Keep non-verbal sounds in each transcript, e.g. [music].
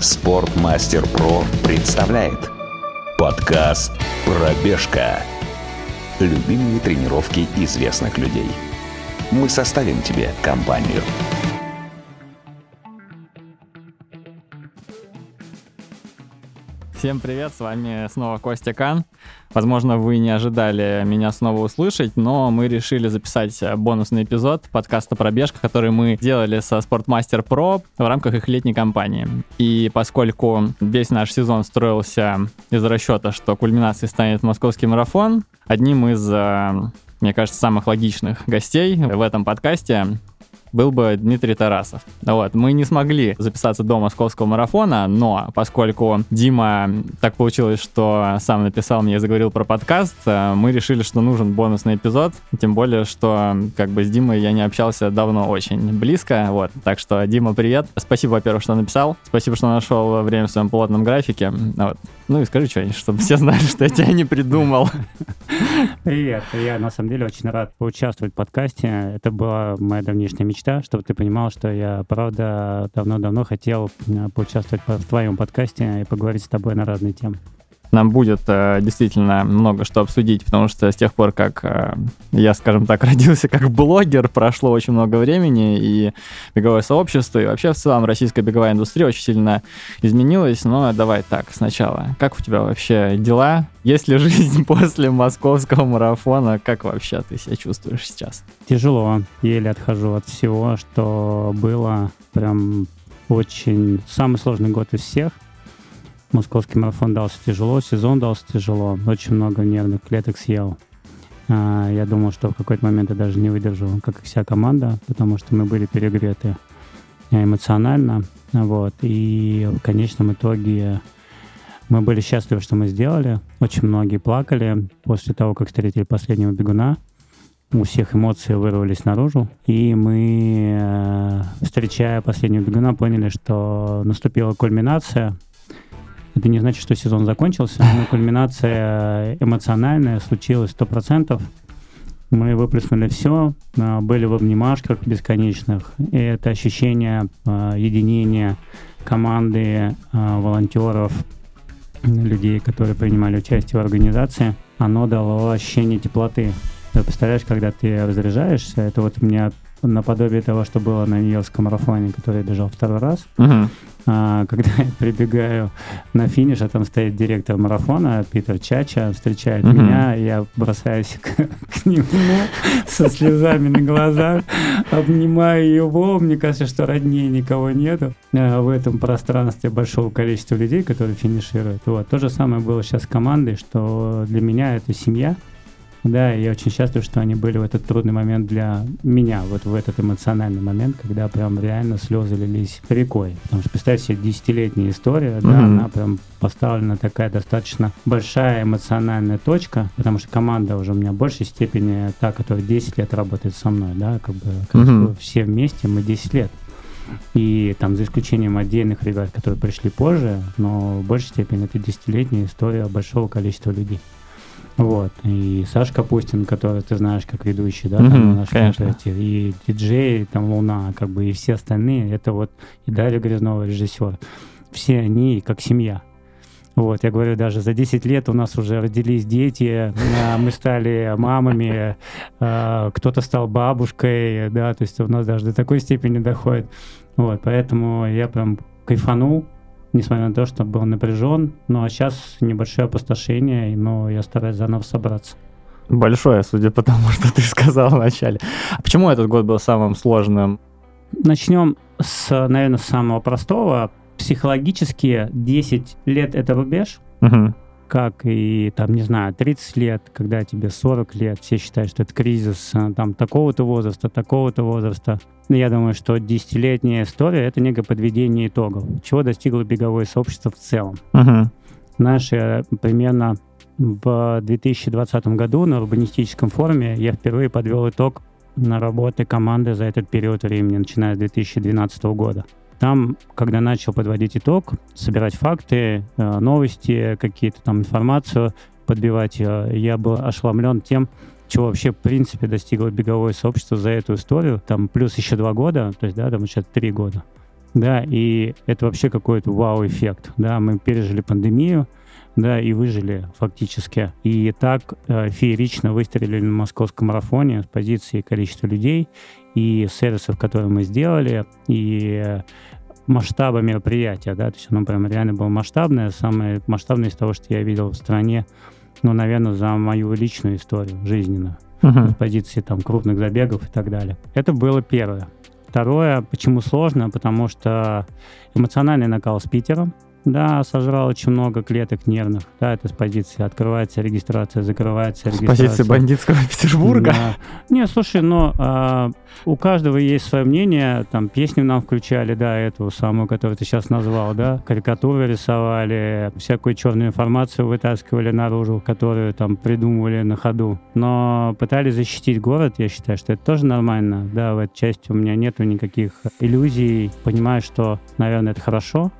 Спортмастер Про представляет подкаст «Пробежка». Любимые тренировки известных людей. Мы составим тебе компанию. Всем привет, с вами снова Костя Кан. Возможно, вы не ожидали меня снова услышать, но мы решили записать бонусный эпизод подкаста «Пробежка», который мы делали со Sportmaster Pro в рамках их летней кампании. И поскольку весь наш сезон строился из расчета, что кульминацией станет московский марафон, одним из э, мне кажется, самых логичных гостей в этом подкасте был бы Дмитрий Тарасов. Вот, мы не смогли записаться до московского марафона, но поскольку Дима так получилось, что сам написал мне и заговорил про подкаст, э, мы решили, что нужен бонусный эпизод, тем более, что как бы с Димой я не общался давно очень близко, вот, так что, Дима, привет. Спасибо, во-первых, что написал, спасибо, что нашел время в своем плотном графике, вот. Ну и скажи что-нибудь, чтобы все знали, что я тебя не придумал. Привет, я на самом деле очень рад поучаствовать в подкасте, это была моя давнишняя мечта чтобы ты понимал, что я, правда, давно-давно хотел поучаствовать в твоем подкасте и поговорить с тобой на разные темы. Нам будет э, действительно много что обсудить, потому что с тех пор, как э, я, скажем так, [laughs] родился как блогер, прошло очень много времени, и беговое сообщество, и вообще в целом российская беговая индустрия очень сильно изменилась. Но давай так, сначала. Как у тебя вообще дела? Есть ли [laughs] жизнь после московского марафона? Как вообще ты себя чувствуешь сейчас? Тяжело. Еле отхожу от всего, что было. Прям очень самый сложный год из всех. Московский марафон дался тяжело, сезон дался тяжело, очень много нервных клеток съел. А, я думал, что в какой-то момент я даже не выдержу, как и вся команда, потому что мы были перегреты эмоционально. Вот. И в конечном итоге мы были счастливы, что мы сделали. Очень многие плакали после того, как встретили последнего бегуна. У всех эмоции вырвались наружу. И мы, э, встречая последнего бегуна, поняли, что наступила кульминация это не значит, что сезон закончился, но кульминация эмоциональная случилась 100%. Мы выплеснули все, а, были в обнимашках бесконечных. И это ощущение а, единения команды, а, волонтеров, людей, которые принимали участие в организации, оно дало ощущение теплоты. Ты представляешь, когда ты разряжаешься, это вот у меня наподобие того, что было на Нью-Йоркском марафоне, который я бежал второй раз. Uh-huh. А, когда я прибегаю на финиш, а там стоит директор марафона Питер Чача, встречает uh-huh. меня, я бросаюсь [laughs] к, к нему со слезами на глазах, обнимаю его, мне кажется, что роднее никого нету а, в этом пространстве большого количества людей, которые финишируют. Вот. То же самое было сейчас с командой, что для меня это семья, да, я очень счастлив, что они были в этот трудный момент для меня, вот в этот эмоциональный момент, когда прям реально слезы лились рекой. Потому что, представьте себе, десятилетняя история, mm-hmm. да, она прям поставлена такая достаточно большая эмоциональная точка, потому что команда уже у меня в большей степени та, которая 10 лет работает со мной, да, как бы mm-hmm. все вместе мы 10 лет. И там за исключением отдельных ребят, которые пришли позже, но в большей степени это десятилетняя история большого количества людей. Вот. И Саша Капустин, который ты знаешь как ведущий, да, там mm-hmm, на нашем и диджей, там Луна, как бы, и все остальные, это вот и Дарья Грязнова, режиссер. Все они как семья. Вот, я говорю, даже за 10 лет у нас уже родились дети, а, мы стали мамами, а, кто-то стал бабушкой, да, то есть у нас даже до такой степени доходит. Вот, поэтому я прям кайфанул, несмотря на то, что был напряжен. Ну а сейчас небольшое опустошение, но я стараюсь заново собраться. Большое, судя по тому, [laughs] что ты сказал вначале. А почему этот год был самым сложным? Начнем с, наверное, самого простого. Психологически 10 лет это рубеж. Угу как и, там, не знаю, 30 лет, когда тебе 40 лет, все считают, что это кризис а, там такого-то возраста, такого-то возраста. Но я думаю, что десятилетняя история — это некое подведение итогов, чего достигло беговое сообщество в целом. Uh-huh. Наши примерно в 2020 году на урбанистическом форуме я впервые подвел итог на работы команды за этот период времени, начиная с 2012 года. Там, когда начал подводить итог, собирать факты, э, новости, какие-то там информацию, подбивать, э, я был ошеломлен тем, чего вообще, в принципе, достигло беговое сообщество за эту историю. Там плюс еще два года, то есть, да, там сейчас три года. да, и это вообще какой-то вау-эффект, да, мы пережили пандемию, да, и выжили фактически. И так э, феерично выстрелили на московском марафоне с позиции количества людей и сервисов, которые мы сделали, и масштаба мероприятия, да, то есть оно прям реально было масштабное, самое масштабное из того, что я видел в стране, ну, наверное, за мою личную историю жизненную, uh-huh. с позиции там крупных забегов и так далее. Это было первое. Второе, почему сложно, потому что эмоциональный накал с Питером, да, сожрал очень много клеток нервных. Да, это с позиции открывается регистрация, закрывается регистрация. С позиции бандитского [laughs] Петербурга? Да. Не, слушай, но а, у каждого есть свое мнение. Там песню нам включали, да, эту самую, которую ты сейчас назвал, да. Карикатуры рисовали, всякую черную информацию вытаскивали наружу, которую там придумывали на ходу. Но пытались защитить город, я считаю, что это тоже нормально. Да, в этой части у меня нету никаких иллюзий. Понимаю, что, наверное, это хорошо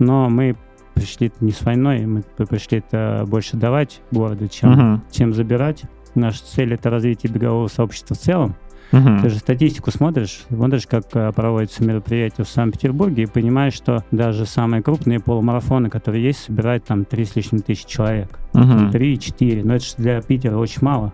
но мы пришли не с войной, мы пришли это больше давать городу, чем, uh-huh. чем забирать. Наша цель это развитие бегового сообщества в целом. Uh-huh. Ты же статистику смотришь, смотришь, как э, проводятся мероприятия в Санкт-Петербурге, и понимаешь, что даже самые крупные полумарафоны, которые есть, собирают там 3 с лишним тысяч человек. Uh-huh. 3-4. Но это же для Питера очень мало.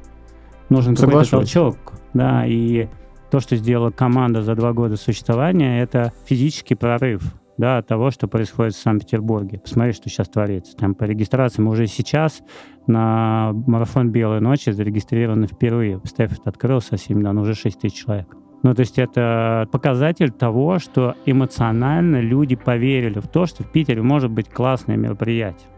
Нужен какой-то толчок. Да, и то, что сделала команда за два года существования, это физический прорыв да, того, что происходит в Санкт-Петербурге. Посмотри, что сейчас творится. Там по регистрации мы уже сейчас на марафон «Белой ночи» зарегистрированы впервые. Стефит открыл совсем недавно, уже 6 тысяч человек. Ну, то есть это показатель того, что эмоционально люди поверили в то, что в Питере может быть классное мероприятие.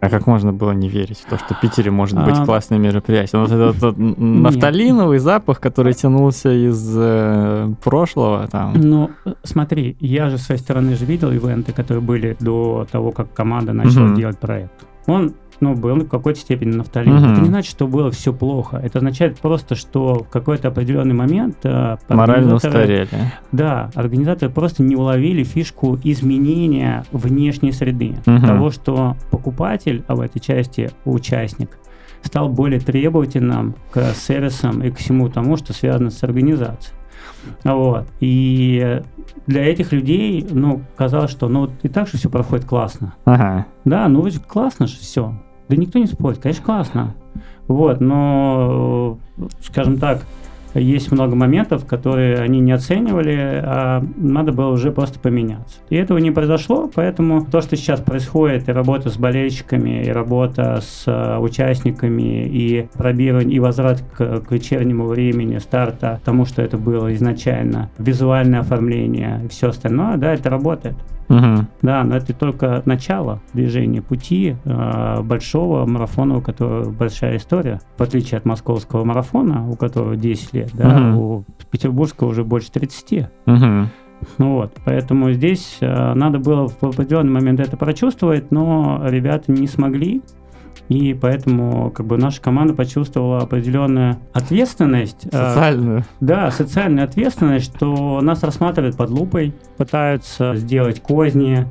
А как можно было не верить в то, что в Питере может быть а... классное мероприятие? Вот этот, этот [laughs] нафталиновый запах, который тянулся из э, прошлого там. Ну, смотри, я же с своей стороны же видел ивенты, которые были до того, как команда начала угу. делать проект. Он ну, был в какой-то степени нафталин. Угу. Это не значит, что было все плохо. Это означает просто, что в какой-то определенный момент... Э, Морально устарели. Да, организаторы просто не уловили фишку изменения внешней среды. Угу. Того, что покупатель, а в этой части участник, стал более требовательным к сервисам и к всему тому, что связано с организацией. Вот. И для этих людей, ну, казалось, что ну и так же все проходит классно. Ага. Да, ну классно же все. Да никто не спорит, конечно, классно. Вот, но, скажем так, есть много моментов, которые они не оценивали, а надо было уже просто поменяться. И этого не произошло, поэтому то, что сейчас происходит, и работа с болельщиками, и работа с э, участниками, и пробирование, и возврат к, к вечернему времени старта, тому, что это было изначально, визуальное оформление и все остальное, да, это работает. Угу. Да, но это только начало движения пути э, большого марафона, у которого большая история, в отличие от московского марафона, у которого 10 лет, да, угу. у петербургского уже больше 30. Угу. Ну вот, поэтому здесь э, надо было в определенный момент это прочувствовать, но ребята не смогли, и поэтому как бы наша команда почувствовала определенную ответственность. Э, социальную. Э, да, социальную ответственность, что нас рассматривают под лупой, пытаются сделать козни,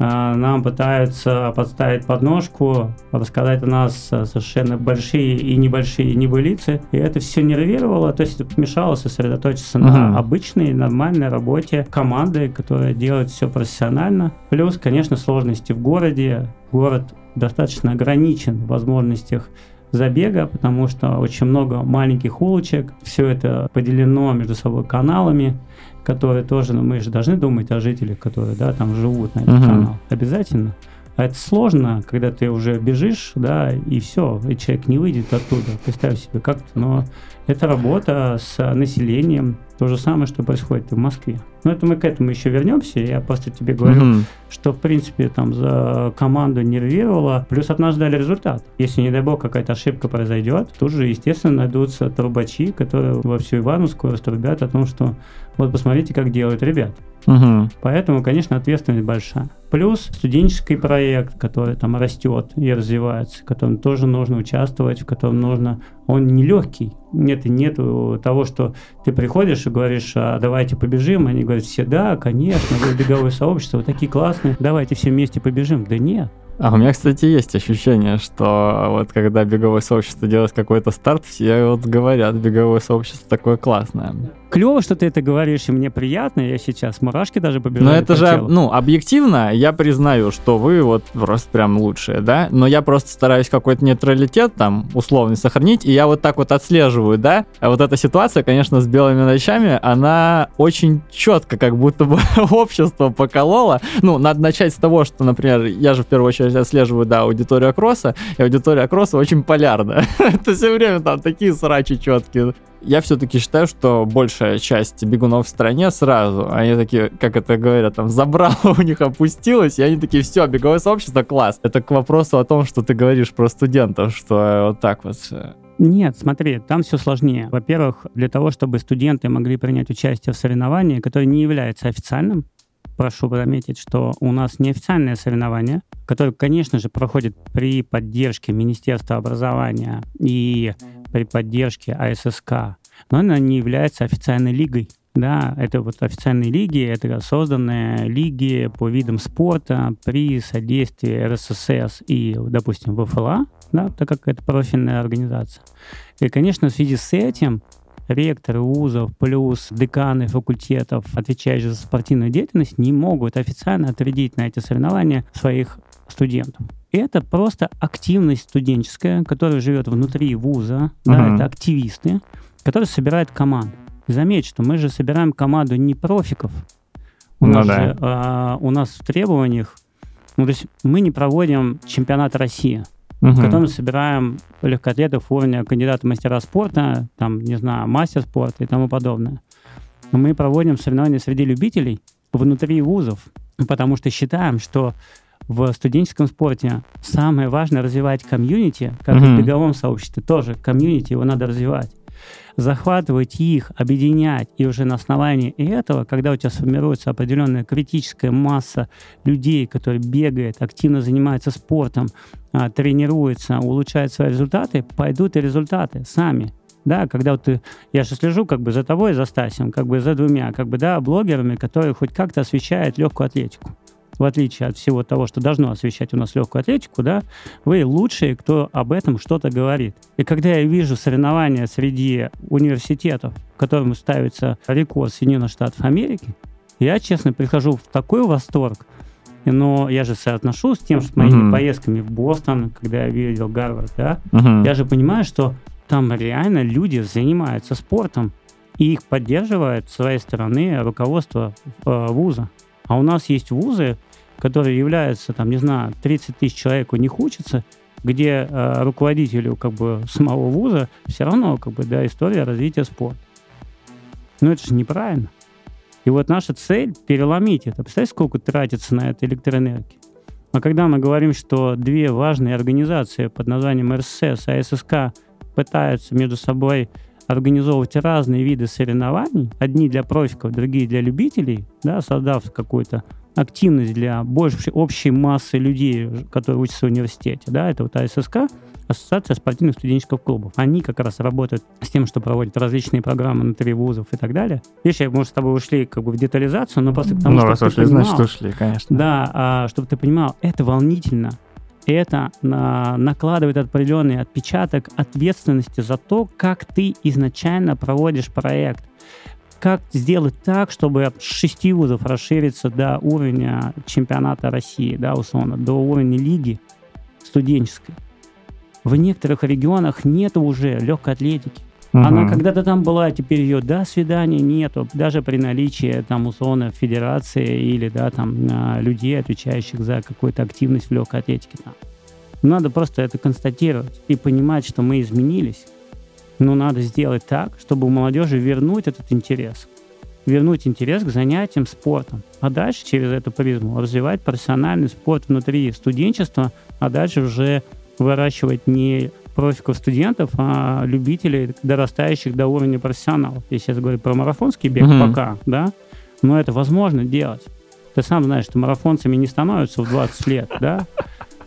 нам пытаются подставить подножку, рассказать о нас совершенно большие и небольшие небылицы. И это все нервировало, то есть мешало сосредоточиться uh-huh. на обычной, нормальной работе команды, которая делает все профессионально. Плюс, конечно, сложности в городе. Город достаточно ограничен в возможностях забега, потому что очень много маленьких улочек, все это поделено между собой каналами, которые тоже, ну, мы же должны думать о жителях, которые, да, там живут на этом uh-huh. канал, обязательно. А это сложно, когда ты уже бежишь, да, и все, и человек не выйдет оттуда. Представь себе, как-то, но это работа с населением, то же самое, что происходит и в Москве. Но это мы к этому еще вернемся. Я просто тебе говорю, mm-hmm. что в принципе там за команду нервировало, плюс от нас ждали результат. Если, не дай бог, какая-то ошибка произойдет, тут же, естественно, найдутся трубачи, которые во всю Ивановскую раструбят о том, что вот посмотрите, как делают ребят. Угу. Поэтому, конечно, ответственность большая. Плюс студенческий проект, который там растет и развивается, в котором тоже нужно участвовать, в котором нужно... Он нелегкий. Нет, нет того, что ты приходишь и говоришь, а давайте побежим. Они говорят все, да, конечно, вы беговое сообщество, вы такие классные, давайте все вместе побежим. Да нет, а у меня, кстати, есть ощущение, что вот когда беговое сообщество делает какой-то старт, все вот говорят, беговое сообщество такое классное. Клево, что ты это говоришь, и мне приятно, я сейчас мурашки даже побежали Но это же, телу. ну, объективно, я признаю, что вы вот просто прям лучшие, да? Но я просто стараюсь какой-то нейтралитет там условный сохранить, и я вот так вот отслеживаю, да? А вот эта ситуация, конечно, с белыми ночами, она очень четко как будто бы [laughs] общество поколола. Ну, надо начать с того, что, например, я же в первую очередь отслеживаю, да, аудиторию Кросса, и аудитория Кросса очень полярна. [laughs] Это все время там такие срачи четкие. Я все-таки считаю, что большая часть бегунов в стране сразу, они такие, как это говорят, там, забрало у них опустилось, и они такие, все, беговое сообщество, класс. Это к вопросу о том, что ты говоришь про студентов, что вот так вот. э, Нет, смотри, там все сложнее. Во-первых, для того, чтобы студенты могли принять участие в соревновании, которое не является официальным, прошу заметить, что у нас неофициальное соревнование, которое, конечно же, проходит при поддержке Министерства образования и при поддержке АССК, но она не является официальной лигой. Да, это вот официальные лиги, это созданные лиги по видам спорта при содействии РССС и, допустим, ВФЛА, да, так как это профильная организация. И, конечно, в связи с этим ректоры вузов плюс деканы факультетов, отвечающие за спортивную деятельность, не могут официально отрядить на эти соревнования своих студентов. Это просто активность студенческая, которая живет внутри вуза, да, Мгм. это активисты, которые собирают команду. И заметь, что мы же собираем команду не профиков. У, Ну нас, да. же, а, у нас в требованиях, ну, то есть мы не проводим чемпионат России, в котором собираем легкоатлетов уровня кандидата мастера спорта, там, не знаю, мастер спорта и тому подобное. Но мы проводим соревнования среди любителей внутри вузов, потому что считаем, что в студенческом спорте самое важное развивать комьюнити, как и Мгм. в беговом сообществе тоже. Комьюнити его надо развивать. Захватывать их, объединять, и уже на основании этого, когда у тебя сформируется определенная критическая масса людей, которые бегают, активно занимаются спортом, а, тренируется, улучшает свои результаты, пойдут и результаты сами. Да, когда вот ты, я же слежу как бы за тобой, за Стасем, как бы за двумя, как бы, да, блогерами, которые хоть как-то освещают легкую атлетику. В отличие от всего того, что должно освещать у нас легкую атлетику, да, вы лучшие, кто об этом что-то говорит. И когда я вижу соревнования среди университетов, которым ставится рекорд Соединенных Штатов Америки, я, честно, прихожу в такой восторг, но я же соотношу с тем, что моими Мгм. поездками в Бостон, когда я видел Гарвард, да, Мгм. я же понимаю, что там реально люди занимаются спортом, и их поддерживает с своей стороны руководство э, вуза. А у нас есть вузы, которые являются, там, не знаю, 30 тысяч человек у них где э, руководителю как бы самого вуза все равно как бы, да, история развития спорта. Но это же неправильно. И вот наша цель переломить это. Представляете, сколько тратится на это электроэнергии? А когда мы говорим, что две важные организации под названием РСС и АССК пытаются между собой организовывать разные виды соревнований, одни для профиков, другие для любителей, да, создав какую-то активность для большей общей массы людей, которые учатся в университете, да, это вот АССК, Ассоциация спортивных студенческих клубов. Они как раз работают с тем, что проводят различные программы внутри вузов и так далее. Видишь, я, может, с тобой ушли как бы в детализацию, но просто к тому, ну, раз ты ушли, значит, понимал, ушли, конечно. да, а, чтобы ты понимал, это волнительно. Это на- накладывает определенный отпечаток ответственности за то, как ты изначально проводишь проект. Как сделать так, чтобы с шести вузов расшириться до уровня чемпионата России, да, условно, до уровня лиги студенческой. В некоторых регионах нет уже легкой атлетики. Она Мгм. когда-то там была, а теперь ее до свидания нету, даже при наличии там условно федерации или да там а, людей, отвечающих за какую-то активность в легкой атлетике. Там. Надо просто это констатировать и понимать, что мы изменились. Но надо сделать так, чтобы у молодежи вернуть этот интерес. Вернуть интерес к занятиям спортом. А дальше через эту призму развивать профессиональный спорт внутри студенчества, а дальше уже выращивать не профиков студентов, а любителей, дорастающих до уровня профессионалов. Я сейчас говорю про марафонский бег Мгм. пока, да, но это возможно делать. Ты сам знаешь, что марафонцами не становятся в 20 лет, да,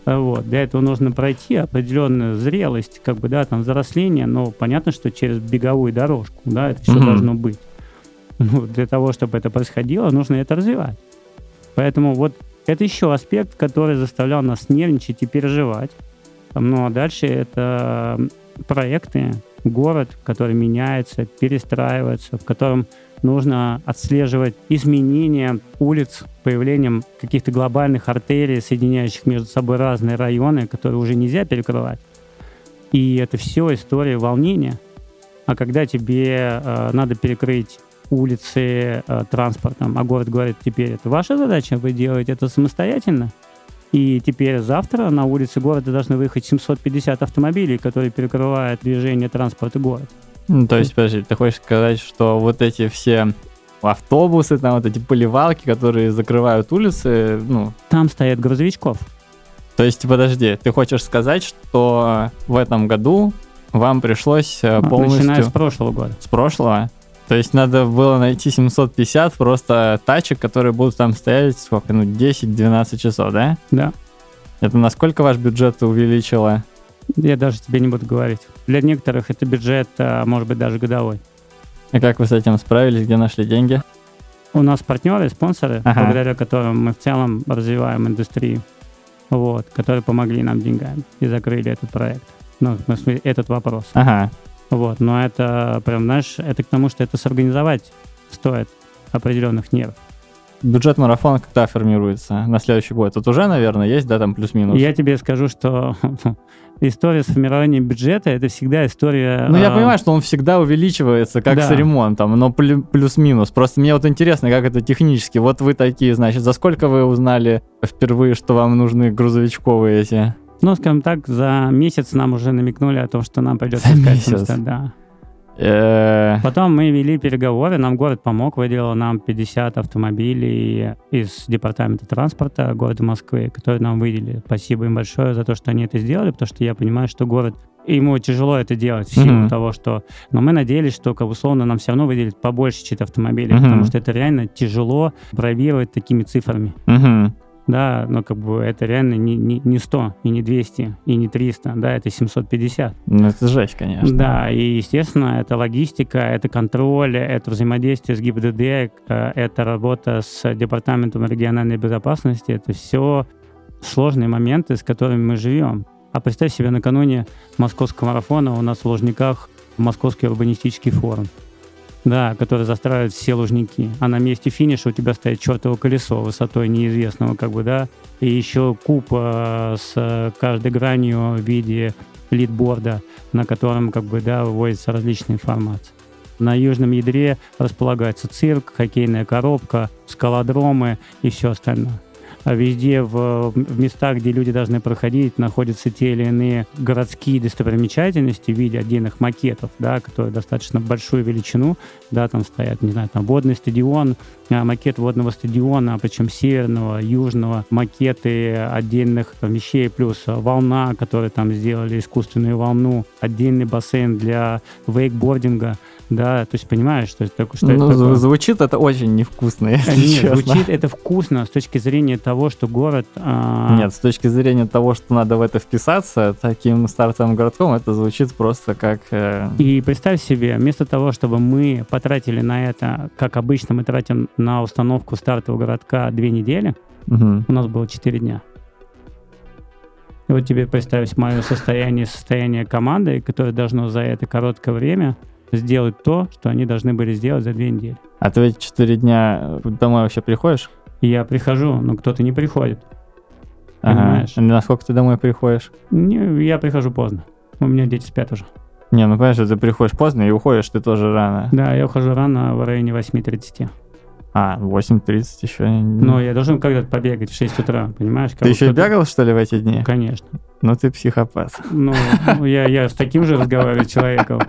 вот. Для этого нужно пройти определенную зрелость, как бы, да, там, взросление, но понятно, что через беговую дорожку, да, это все Мгм. должно быть. Ну, для того, чтобы это происходило, нужно это развивать. Поэтому вот это еще аспект, который заставлял нас нервничать и переживать. Ну, а дальше это проекты, город, который меняется, перестраивается, в котором нужно отслеживать изменения улиц, появлением каких-то глобальных артерий, соединяющих между собой разные районы, которые уже нельзя перекрывать. И это все история волнения. А когда тебе э, надо перекрыть улицы э, транспортом, а город говорит, теперь это ваша задача, вы делаете это самостоятельно, и теперь завтра на улице города должны выехать 750 автомобилей, которые перекрывают движение транспорта города. Ну, то есть, подожди, ты хочешь сказать, что вот эти все автобусы, там вот эти поливалки, которые закрывают улицы, ну... Там стоят грузовичков. То есть, подожди, ты хочешь сказать, что в этом году вам пришлось э, а, полностью... Начиная с прошлого года. С прошлого? То есть надо было найти 750 просто тачек, которые будут там стоять сколько, ну, 10-12 часов, да? Да. Это насколько ваш бюджет увеличило? Я даже тебе не буду говорить. Для некоторых это бюджет, а, может быть, даже годовой. И как вы с этим справились? Где нашли деньги? У нас партнеры, спонсоры, ага. благодаря которым мы в целом развиваем индустрию, вот, которые помогли нам деньгами и закрыли этот проект. Ну, в смысле, этот вопрос. Ага. Вот, но это прям, знаешь, это к тому, что это сорганизовать стоит определенных нервов. Бюджет марафона когда формируется на следующий год? Тут уже, наверное, есть, да, там плюс-минус? Я тебе скажу, что [laughs] история с формированием бюджета это всегда история. Ну, я а... понимаю, что он всегда увеличивается, как да. с ремонтом, но плюс-минус. Просто мне вот интересно, как это технически. Вот вы такие, значит, за сколько вы узнали впервые, что вам нужны грузовичковые эти? Ну, скажем так, за месяц нам уже намекнули о том, что нам придется за искать месяц. да. Э. Потом мы вели переговоры, нам город помог, выделил нам 50 автомобилей из департамента транспорта города Москвы, которые нам выделили. Спасибо им большое за то, что они это сделали, потому что я понимаю, что город ему тяжело это делать в силу mm-hmm. того, что... Но мы надеялись, что, как условно, нам все равно выделят побольше чьих автомобилей, mm-hmm. потому что это реально тяжело бравировать такими цифрами. Mm-hmm да, но как бы это реально не, не, не 100, и не 200, и не 300, да, это 750. Ну, это жесть, конечно. Да, и, естественно, это логистика, это контроль, это взаимодействие с ГИБДД, э, это работа с Департаментом региональной безопасности, это все сложные моменты, с которыми мы живем. А представь себе, накануне московского марафона у нас в Лужниках Московский урбанистический форум да, который застраивает все лужники. А на месте финиша у тебя стоит чертово колесо высотой неизвестного, как бы, да, и еще куб э, с каждой гранью в виде лидборда, на котором, как бы, да, выводится различная информация. На южном ядре располагается цирк, хоккейная коробка, скалодромы и все остальное. А везде в, в местах, где люди должны проходить, находятся те или иные городские достопримечательности в виде отдельных макетов, да, которые достаточно большую величину, да, там стоят, не знаю, там водный стадион, а, макет водного стадиона, причем северного, южного, макеты отдельных вещей, плюс волна, которые там сделали искусственную волну, отдельный бассейн для вейкбординга, да, то есть понимаешь, что это, что ну, это такое? Звучит это очень невкусно, если Нет, честно. звучит это вкусно с точки зрения того, что город... А... Нет, с точки зрения того, что надо в это вписаться, таким стартовым городком, это звучит просто как... Э... И представь себе, вместо того, чтобы мы потратили на это, как обычно мы тратим на установку стартового городка две недели, угу. у нас было четыре дня. И вот тебе представить мое состояние, состояние команды, которое должно за это короткое время сделать то, что они должны были сделать за две недели. А ты в эти четыре дня домой вообще приходишь? Я прихожу, но кто-то не приходит. Ага. Понимаешь? Насколько ты домой приходишь? Не, я прихожу поздно. У меня дети спят уже. Не, ну понимаешь, ты приходишь поздно и уходишь ты тоже рано. Да, я ухожу рано в районе 8.30. А, 8.30 еще. Ну, я должен когда-то побегать в 6 утра, понимаешь? Ты еще бегал, что ли, в эти дни? Конечно. Ну, ты психопат. Ну, я, я с таким же разговариваю человеком.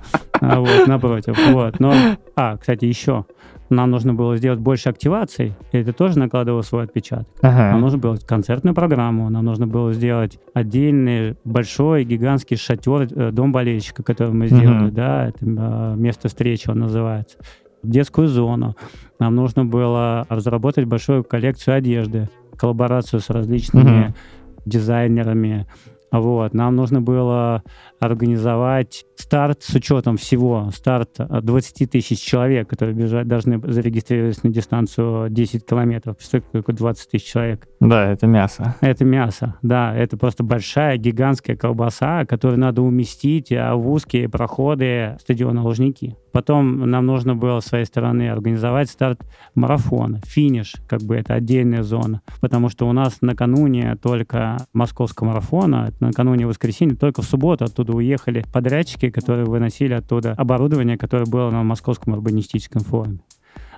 А вот, напротив. Вот. Но, а, кстати, еще. Нам нужно было сделать больше активаций, и это тоже накладывало свой отпечаток. Ага. Нам нужно было концертную программу, нам нужно было сделать отдельный большой гигантский шатер, э, дом болельщика, который мы сделали, угу. да, это э, место встречи он называется детскую зону. Нам нужно было разработать большую коллекцию одежды, коллаборацию с различными mm-hmm. дизайнерами, Вот. Нам нужно было организовать старт с учетом всего. Старт 20 тысяч человек, которые бежать, должны зарегистрироваться на дистанцию 10 километров. Представляете, какое 20 тысяч человек? Да, это мясо. Это мясо, да. Это просто большая, гигантская колбаса, которую надо уместить а, в узкие проходы стадиона Лужники. Потом нам нужно было с своей стороны организовать старт марафона, финиш, как бы это отдельная зона, потому что у нас накануне только московского марафона, накануне воскресенья, только в субботу оттуда уехали подрядчики, которые выносили оттуда оборудование, которое было на Московском урбанистическом форуме.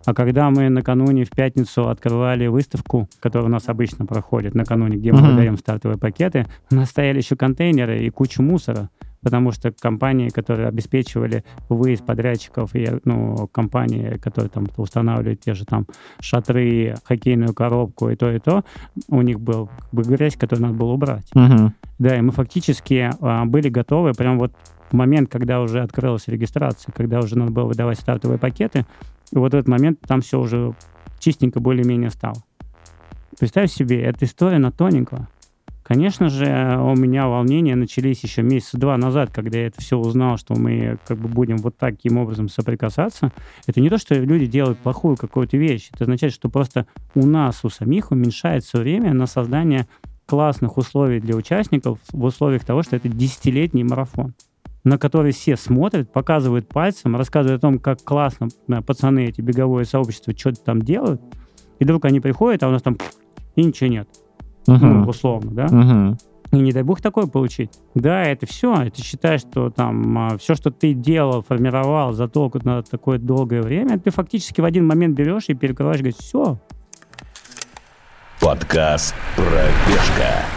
А когда мы накануне в пятницу открывали выставку, которая у нас обычно проходит накануне, где мы uh-huh. выдаем стартовые пакеты, у нас стояли еще контейнеры и куча мусора потому что компании, которые обеспечивали выезд подрядчиков, и ну, компании, которые там устанавливают те же там шатры, хоккейную коробку и то, и то, у них был как бы грязь, которую надо было убрать. Угу. Да, и мы фактически а, были готовы прям вот в момент, когда уже открылась регистрация, когда уже надо было выдавать стартовые пакеты, и вот в этот момент там все уже чистенько более-менее стало. Представь себе, эта история на тоненького. Конечно же, у меня волнения начались еще месяца два назад, когда я это все узнал, что мы как бы будем вот таким образом соприкасаться. Это не то, что люди делают плохую какую-то вещь. Это означает, что просто у нас, у самих уменьшается время на создание классных условий для участников в условиях того, что это десятилетний марафон на который все смотрят, показывают пальцем, рассказывают о том, как классно пацаны эти беговое сообщество что-то там делают, и вдруг они приходят, а у нас там и ничего нет uh-huh. ну, условно, да. Uh-huh. И не дай бог такое получить. Да, это все. Это считаешь, что там а, все, что ты делал, формировал за то, на такое долгое время, ты фактически в один момент берешь и перекрываешь, говоришь, все. Подкаст «Пробежка».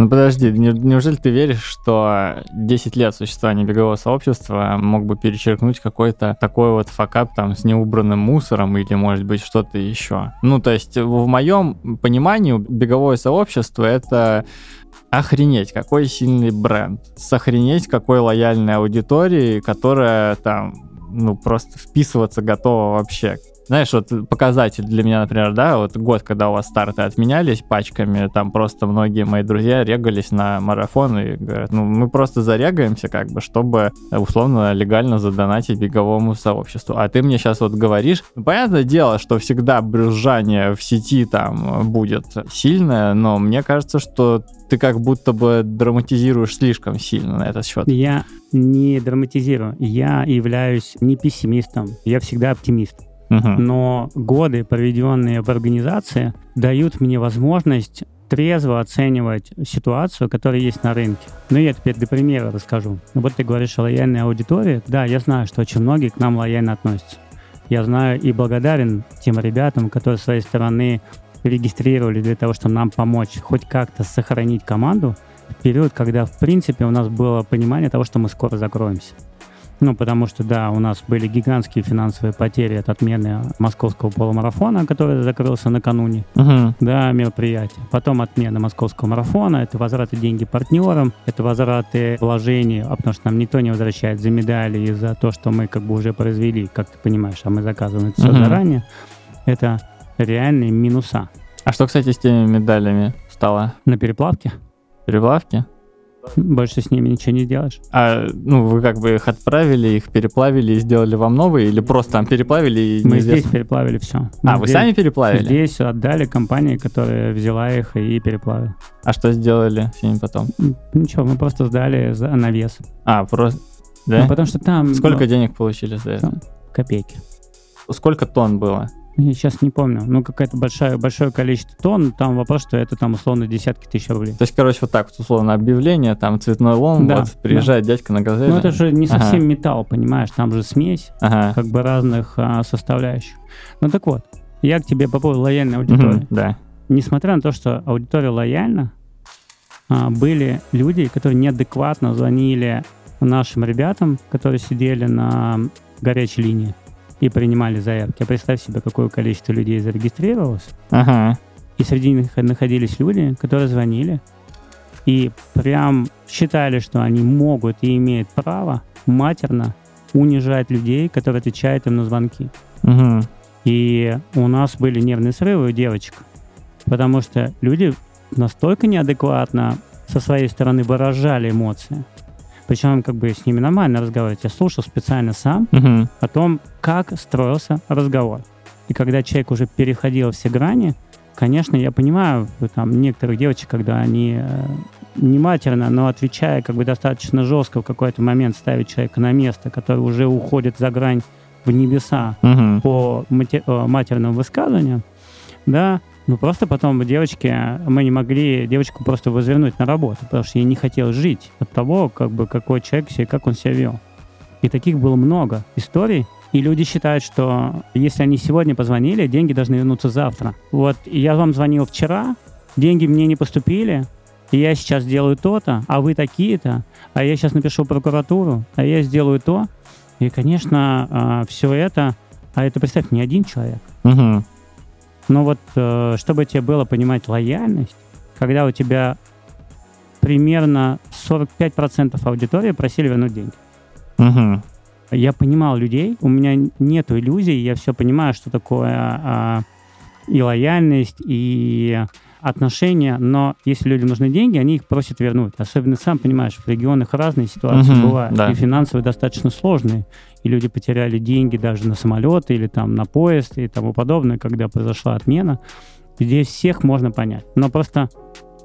Ну подожди, неужели ты веришь, что 10 лет существования бегового сообщества мог бы перечеркнуть какой-то такой вот факап там с неубранным мусором или может быть что-то еще? Ну то есть в моем понимании беговое сообщество это охренеть, какой сильный бренд, сохренеть какой лояльной аудитории, которая там ну, просто вписываться готова вообще знаешь, вот показатель для меня, например, да, вот год, когда у вас старты отменялись пачками, там просто многие мои друзья регались на марафон и говорят, ну, мы просто зарегаемся, как бы, чтобы условно легально задонатить беговому сообществу. А ты мне сейчас вот говоришь, ну, понятное дело, что всегда брюзжание в сети там будет сильное, но мне кажется, что ты как будто бы драматизируешь слишком сильно на этот счет. Я не драматизирую. Я являюсь не пессимистом, я всегда оптимист. Но годы, проведенные в организации, дают мне возможность трезво оценивать ситуацию, которая есть на рынке. Ну, я теперь для примера расскажу. Ну, вот ты говоришь о лояльной аудитории. Да, я знаю, что очень многие к нам лояльно относятся. Я знаю и благодарен тем ребятам, которые с своей стороны регистрировали для того, чтобы нам помочь хоть как-то сохранить команду в период, когда, в принципе, у нас было понимание того, что мы скоро закроемся. Ну, потому что, да, у нас были гигантские финансовые потери от отмены московского полумарафона, который закрылся накануне, uh-huh. да, мероприятия. Потом отмена московского марафона, это возвраты деньги партнерам, это возвраты вложений, а потому что нам никто не возвращает за медали и за то, что мы как бы уже произвели, как ты понимаешь, а мы заказываем это все uh-huh. заранее. Это реальные минуса. А что, кстати, с теми медалями стало? На переплавке. Переплавки? Больше с ними ничего не сделаешь. А, ну, вы как бы их отправили, их переплавили и сделали вам новые, или просто там переплавили и Мы неизвестно? здесь переплавили все. Мы а, здесь, вы сами переплавили? Здесь отдали компании, которая взяла их и переплавила. А что сделали с ними потом? Ничего, мы просто сдали за, на вес. А, просто... Да? Ну, потому что там... Сколько ну, денег получили за это? Копейки. Сколько тонн было? Я сейчас не помню. Ну, какое-то большое, большое количество тонн. Там вопрос, что это там условно десятки тысяч рублей. То есть, короче, вот так вот условно объявление, там цветной лом, да, вот приезжает да. дядька на газели. Ну, это же не совсем ага. металл, понимаешь? Там же смесь ага. как бы разных а, составляющих. Ну, так вот, я к тебе по поводу лояльной аудитории. Угу, да. Несмотря на то, что аудитория лояльна, а, были люди, которые неадекватно звонили нашим ребятам, которые сидели на горячей линии и принимали заявки. А представь себе, какое количество людей зарегистрировалось. Ага. И среди них находились люди, которые звонили и прям считали, что они могут и имеют право матерно унижать людей, которые отвечают им на звонки. Угу. И у нас были нервные срывы у девочек, потому что люди настолько неадекватно со своей стороны выражали эмоции. Причем как бы с ними нормально разговаривать. Я слушал специально сам Мгм. о том, как строился разговор. И когда человек уже переходил все грани, конечно, я понимаю вот там некоторых девочек, когда они э, не матерно, но отвечая как бы достаточно жестко в какой-то момент ставить человека на место, который уже уходит за грань в небеса Мгм. по э, матерным высказываниям, да, ну просто потом девочки, мы не могли девочку просто возвернуть на работу, потому что ей не хотелось жить от того, как бы какой человек себе, как он себя вел. И таких было много историй, и люди считают, что если они сегодня позвонили, деньги должны вернуться завтра. Вот я вам звонил вчера, деньги мне не поступили, и я сейчас делаю то-то, а вы такие-то, а я сейчас напишу прокуратуру, а я сделаю то. И, конечно, все это, а это, представь, не один человек. Мгм. Но вот, э, чтобы тебе было понимать лояльность, когда у тебя примерно 45% аудитории просили вернуть деньги. Мгм. Я понимал людей, у меня нет иллюзий, я все понимаю, что такое а, и лояльность, и отношения, но если людям нужны деньги, они их просят вернуть. Особенно, сам понимаешь, в регионах разные ситуации Мгм, бывают, да. и финансовые достаточно сложные, и люди потеряли деньги даже на самолет или там на поезд и тому подобное, когда произошла отмена. Здесь всех можно понять. Но просто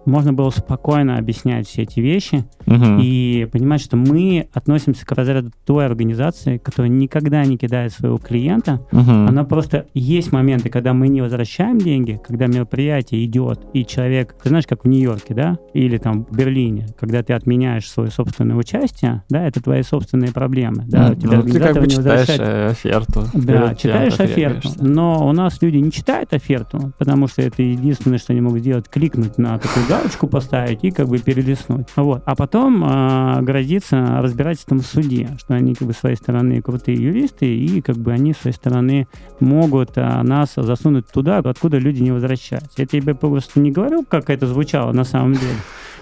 можно было спокойно объяснять все эти вещи, Мгм. и понимать, что мы относимся к разряду той организации, которая никогда не кидает своего клиента. Мгм. Она просто есть моменты, когда мы не возвращаем деньги, когда мероприятие идет, и человек, ты знаешь, как в Нью-Йорке, да, или там в Берлине, когда ты отменяешь свое собственное участие, да, это твои собственные проблемы, да, у тебя Ну, ты как бы читаешь возвращает оферту. да, читаешь оферту, но у нас люди не читают оферту, потому что это единственное, что они могут сделать, кликнуть на такую галочку поставить и как бы перелистнуть. Вот. А потом а, грозится разбирательством в суде, что они как бы с своей стороны крутые юристы и как бы они с своей стороны могут а, нас засунуть туда, откуда люди не возвращаются. Я тебе просто не говорю, как это звучало на самом деле,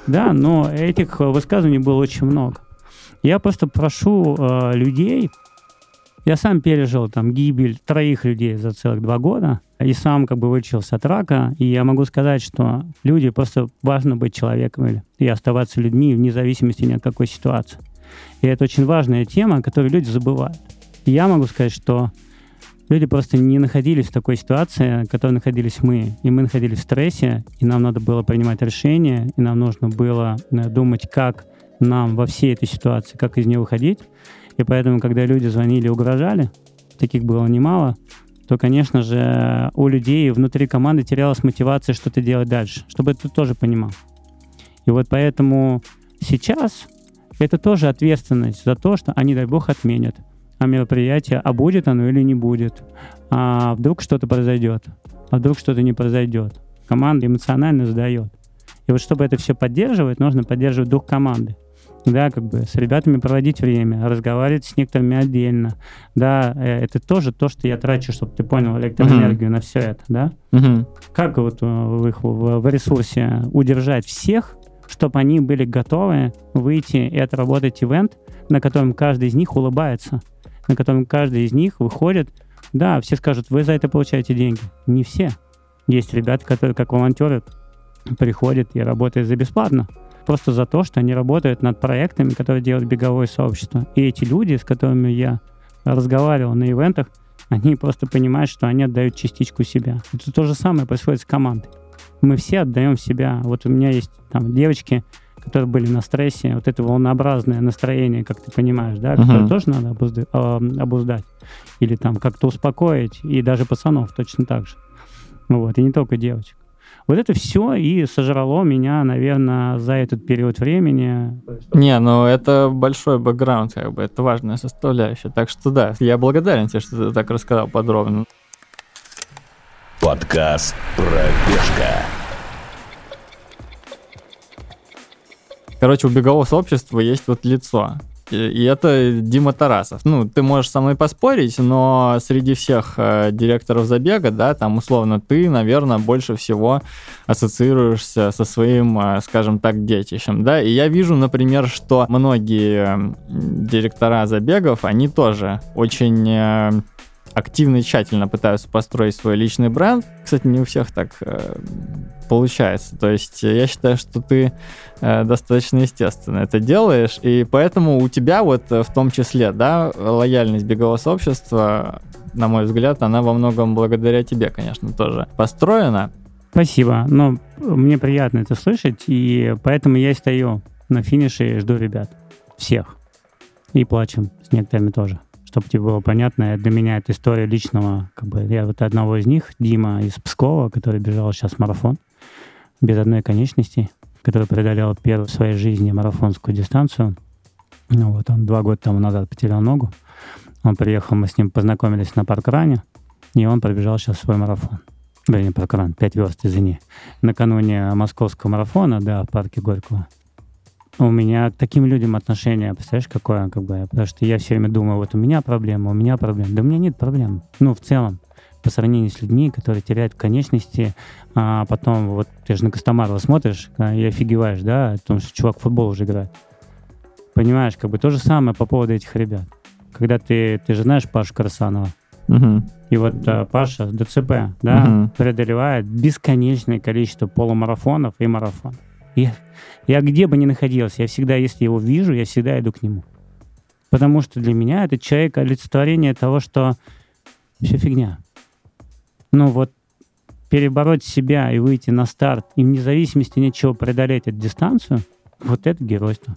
да, но этих высказываний было очень много. Я просто прошу а, людей я сам пережил там гибель троих людей за целых два года и сам как бы вылечился от рака. И я могу сказать, что люди просто важно быть человеком и оставаться людьми вне зависимости ни от какой ситуации. И это очень важная тема, которую люди забывают. И я могу сказать, что люди просто не находились в такой ситуации, в которой находились мы. И мы находились в стрессе, и нам надо было принимать решения, и нам нужно было э, думать, как нам во всей этой ситуации, как из нее выходить. И поэтому, когда люди звонили и угрожали, таких было немало, то, конечно же, у людей внутри команды терялась мотивация что-то делать дальше, чтобы ты тоже понимал. И вот поэтому сейчас это тоже ответственность за то, что они, дай бог, отменят. А мероприятие, а будет оно или не будет. А вдруг что-то произойдет. А вдруг что-то не произойдет. Команда эмоционально сдает. И вот чтобы это все поддерживать, нужно поддерживать дух команды да, как бы с ребятами проводить время, разговаривать с некоторыми отдельно, да, э, это тоже то, что я трачу, чтобы ты понял электроэнергию на все это, да. Мгм. Как вот э, в их в, в ресурсе удержать всех, чтобы они были готовы выйти и отработать ивент, на котором каждый из них улыбается, на котором каждый из них выходит, да, все скажут, вы за это получаете деньги. Не все. Есть ребята, которые как волонтеры приходят и работают за бесплатно просто за то, что они работают над проектами, которые делают беговое сообщество. И эти люди, с которыми я разговаривал на ивентах, они просто понимают, что они отдают частичку себя. Это то же самое происходит с командой. Мы все отдаем себя. Вот у меня есть там девочки, которые были на стрессе, вот это волнообразное настроение, как ты понимаешь, да, которое Мгм. тоже надо обузда- э, обуздать. Или там как-то успокоить. И даже пацанов точно так же. Вот, и не только девочек. Вот это все и сожрало меня, наверное, за этот период времени. Не, ну это большой бэкграунд, как бы, это важная составляющая. Так что да, я благодарен тебе, что ты так рассказал подробно. Подкаст «Пробежка». Короче, у бегового сообщества есть вот лицо. И, и это Дима Тарасов. Ну, ты можешь со мной поспорить, но среди всех э, директоров забега, да, там условно ты, наверное, больше всего ассоциируешься со своим, э, скажем так, детищем, да. И я вижу, например, что многие директора забегов, они тоже очень э, активно и тщательно пытаются построить свой личный бренд. Кстати, не у всех так э, получается. То есть я считаю, что ты э, достаточно естественно это делаешь, и поэтому у тебя вот э, в том числе, да, лояльность бегового сообщества, на мой взгляд, она во многом благодаря тебе, конечно, тоже построена. Спасибо. Но мне приятно это слышать, и поэтому я стою на финише и жду ребят. Всех. И плачем с некоторыми тоже чтобы тебе было понятно, для меня это история личного, как бы я вот одного из них, Дима из Пскова, который бежал сейчас марафон без одной конечности, который преодолел первую в своей жизни марафонскую дистанцию. Ну, вот он два года тому назад потерял ногу. Он приехал, мы с ним познакомились на паркране, и он пробежал сейчас свой марафон. Вернее, паркран, 5 верст, извини. Накануне московского марафона, да, в парке Горького у меня к таким людям отношение, представляешь, какое, как бы, потому что я все время думаю, вот у меня проблема, у меня проблема. Да у меня нет проблем. Ну, в целом, по сравнению с людьми, которые теряют конечности, а потом вот ты же на Костомарова смотришь а, и офигеваешь, да, потому что чувак в футбол уже играет. Понимаешь, как бы то же самое по поводу этих ребят. Когда ты, ты же знаешь Пашу Красанова, Угу. и вот а, Паша ДЦП, да, Мгм. преодолевает бесконечное количество полумарафонов и марафонов. Я, я где бы ни находился, я всегда, если его вижу, я всегда иду к нему. Потому что для меня этот человек олицетворение того, что все фигня. Ну вот перебороть себя и выйти на старт, и вне зависимости ни от чего преодолеть эту дистанцию, вот это геройство.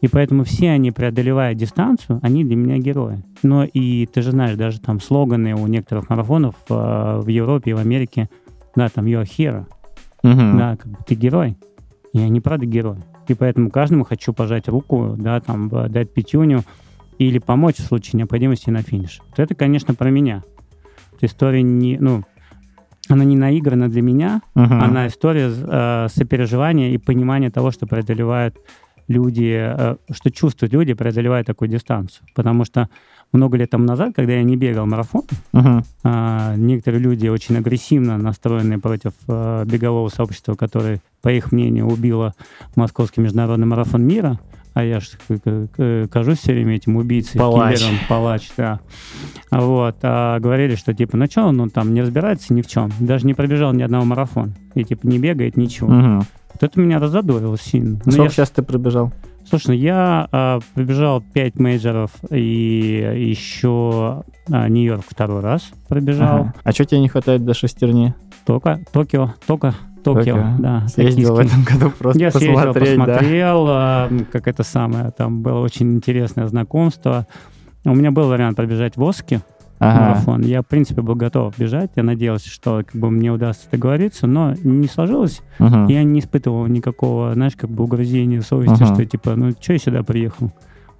И поэтому все они, преодолевая дистанцию, они для меня герои. Но и ты же знаешь, даже там слоганы у некоторых марафонов э, в Европе и в Америке, да, там «You're a hero», Мгм. да, как бы ты герой. И они правда герои. И поэтому каждому хочу пожать руку, да, там, б- дать пятюню или помочь в случае необходимости на финиш. Вот это, конечно, про меня. История не, ну, она не наиграна для меня, Мгм. она история э, сопереживания и понимания того, что преодолевают люди, э, что чувствуют люди, преодолевая такую дистанцию. Потому что много лет тому назад, когда я не бегал марафон, Мгм. а, некоторые люди очень агрессивно настроены против а, бегового сообщества, которое, по их мнению, убило Московский международный марафон мира. А я же кажусь все время этим убийцей, Палач. киллером, палач, да. А Вот, а говорили, что типа, ну что, он ну, там не разбирается ни в чем, даже не пробежал ни одного марафона, и типа не бегает ничего. Мгм. Вот это меня разодорило сильно. Ну, Сколько я- сейчас ты пробежал? Слушай, ну я а, пробежал 5 мейджоров и еще а, Нью-Йорк второй раз пробежал. Ага. А что тебе не хватает до шестерни? Только, Токио, только Токио, да. Съездил в этом году [laughs] просто Я съездил, да? посмотрел, а, как это самое, там было очень интересное знакомство. У меня был вариант пробежать в Оске Ага. марафон. Я, в принципе, был готов бежать. Я надеялся, что как бы, мне удастся договориться, но не сложилось. Мгм. Я не испытывал никакого, знаешь, как бы угрызения совести, Ага. что типа, ну, что я сюда приехал?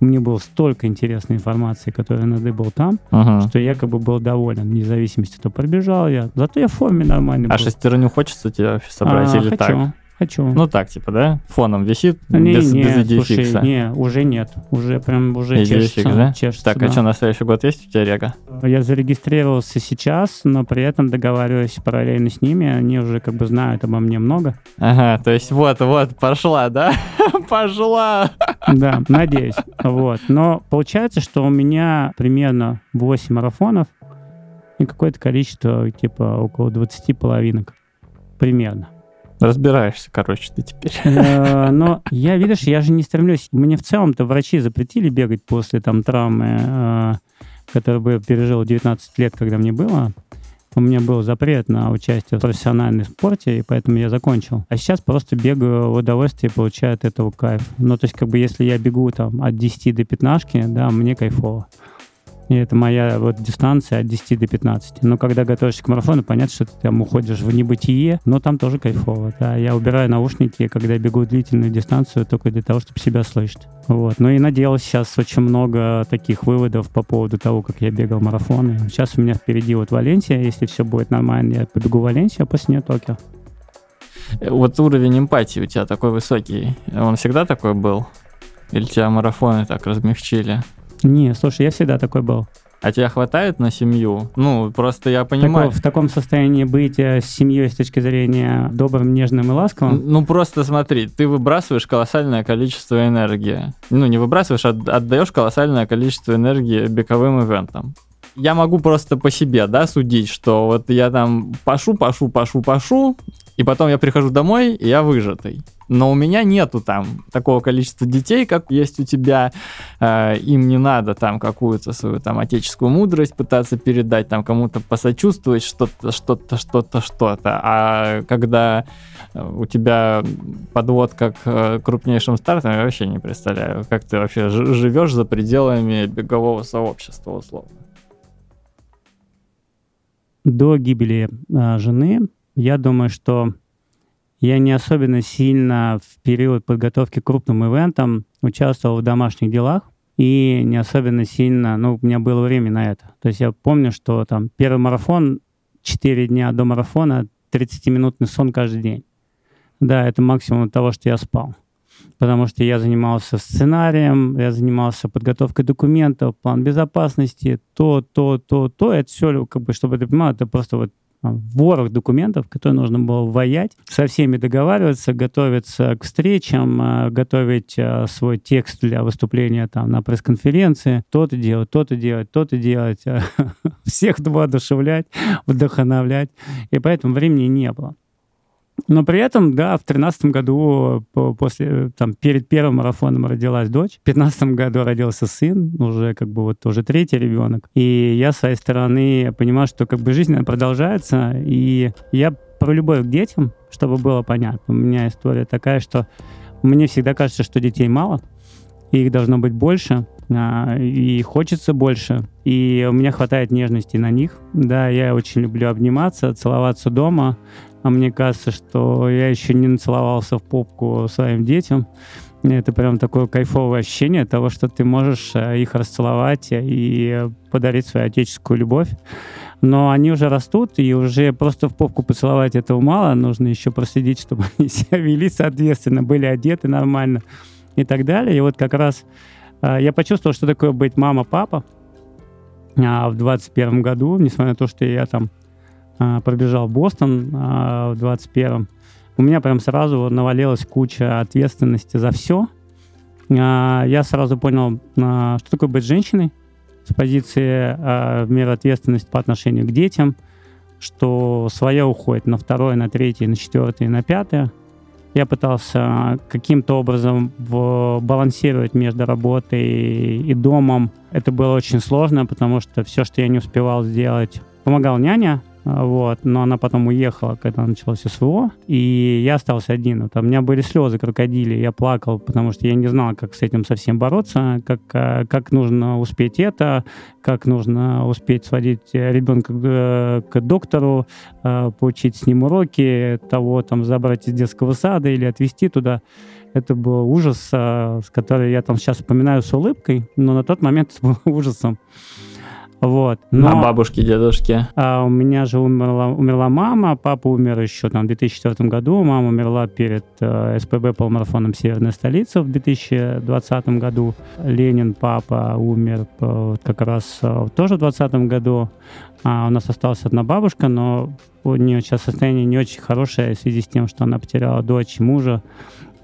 Мне было столько интересной информации, которая надыбал там, Мгм. что я как бы был доволен, вне зависимости, то пробежал я. Зато я в форме нормально А был. шестерню хочется тебе собрать А, или хочу, так? Хочу. Ну так, типа, да? Фоном висит, не, без, не, без слушай, фикса. не, уже нет. Уже прям уже Идея чешется. да? чешется, Так, да. а что, на следующий год есть у тебя рега? Я зарегистрировался сейчас, но при этом договариваюсь параллельно с ними. Они уже как бы знают обо мне много. Ага, то есть вот, вот, пошла, да? [laughs] Пошла! Да, надеюсь. Вот. Но получается, что у меня примерно 8 марафонов и какое-то количество, типа, около 20 половинок. Примерно. Разбираешься, короче, ты теперь. Э, Но я, видишь, я же не стремлюсь. Мне в целом-то врачи запретили бегать после там травмы, э, которую я пережил 19 лет, когда мне было. У меня был запрет на участие в профессиональном спорте, и поэтому я закончил. А сейчас просто бегаю в удовольствие и получаю от этого кайф. Ну, то есть, как бы, если я бегу там от 10 до 15, да, мне кайфово. И это моя вот дистанция от 10 до 15. Но когда готовишься к марафону, понятно, что ты там уходишь в небытие, но там тоже кайфово. Да. Я убираю наушники, когда бегу длительную дистанцию, только для того, чтобы себя слышать. Вот. Ну и наделал сейчас очень много таких выводов по поводу того, как я бегал марафоны. Сейчас у меня впереди вот Валенсия. Если все будет нормально, я побегу Валенсию, а после нее Токио. Вот уровень эмпатии у тебя такой высокий. Он всегда такой был? Или тебя марафоны так размягчили? Не, слушай, я всегда такой был. А тебя хватает на семью? Ну, просто я понимаю. в таком состоянии быть э, с семьей с точки зрения добрым, нежным и ласковым. Ну, просто смотри, ты выбрасываешь колоссальное количество энергии. Ну, не выбрасываешь, а отдаешь колоссальное количество энергии беговым ивентам. Я могу просто по себе, да, судить, что вот я там пашу, пашу, пашу, пашу, и потом я прихожу домой, и я выжатый. Но у меня нету там такого количества детей, как есть у тебя. Э, им не надо там какую-то свою там отеческую мудрость пытаться передать, там кому-то посочувствовать, что-то, что-то, что-то, что-то. А когда у тебя подвод как э, крупнейшим стартом, я вообще не представляю, как ты вообще живешь за пределами бегового сообщества, условно. До гибели э, жены я думаю, что я не особенно сильно в период подготовки к крупным ивентам участвовал в домашних делах и не особенно сильно, ну, у меня было время на это. То есть я помню, что там первый марафон, 4 дня до марафона, 30-минутный сон каждый день. Да, это максимум того, что я спал. Потому что я занимался сценарием, я занимался подготовкой документов, план безопасности, то, то, то, то. Это все, как бы, чтобы ты понимал, это просто вот ворох документов, которые нужно было воять, со всеми договариваться, готовиться к встречам, э, готовить э, свой текст для выступления там на пресс-конференции, то-то делать, то-то делать, то-то делать, [laughs] всех воодушевлять, вдохновлять. И поэтому времени не было. Но при этом, да, в тринадцатом году, после, там, перед первым марафоном родилась дочь. В пятнадцатом году родился сын, уже как бы вот уже третий ребенок. И я с своей стороны понимаю, что как бы жизнь продолжается. И я про любовь к детям, чтобы было понятно. У меня история такая, что мне всегда кажется, что детей мало, их должно быть больше, а, и хочется больше, и у меня хватает нежности на них. Да, я очень люблю обниматься, целоваться дома, а мне кажется, что я еще не нацеловался в попку своим детям. Это прям такое кайфовое ощущение того, что ты можешь э, их расцеловать и подарить свою отеческую любовь. Но они уже растут, и уже просто в попку поцеловать этого мало. Нужно еще проследить, чтобы они [laughs] себя вели соответственно, были одеты нормально и так далее. И вот как раз э, я почувствовал, что такое быть мама-папа а, в 21 году, несмотря на то, что я там пробежал Бостон а, в 21-м, у меня прям сразу навалилась куча ответственности за все. А, я сразу понял, что такое быть женщиной с позиции в мере ответственности по отношению к детям, что свое уходит на второе, на третье, на четвертое, на пятое. Я пытался каким-то образом балансировать между работой и домом. Это было очень сложно, потому что все, что я не успевал сделать, помогал няня, а, вот, но она потом уехала, когда началось СВО, и я остался один. Вот, у меня были слезы крокодили, я плакал, потому что я не знал, как с этим совсем бороться, как, а, как нужно успеть это, как нужно успеть сводить ребенка к, к доктору, а, получить с ним уроки, того там забрать из детского сада или отвезти туда. Это был ужас, с которым я там сейчас вспоминаю с улыбкой, но на тот момент [laughs] это был ужасом. Вот. Но, а бабушки, дедушки? А у меня же умерла, умерла мама, папа умер еще там в 2004 году, мама умерла перед э, СПБ полумарафоном «Северная столица» в 2020 году. Ленин, папа, умер э, как раз э, тоже в 2020 году. А у нас осталась одна бабушка, но у нее сейчас состояние не очень хорошее в связи с тем, что она потеряла дочь мужа.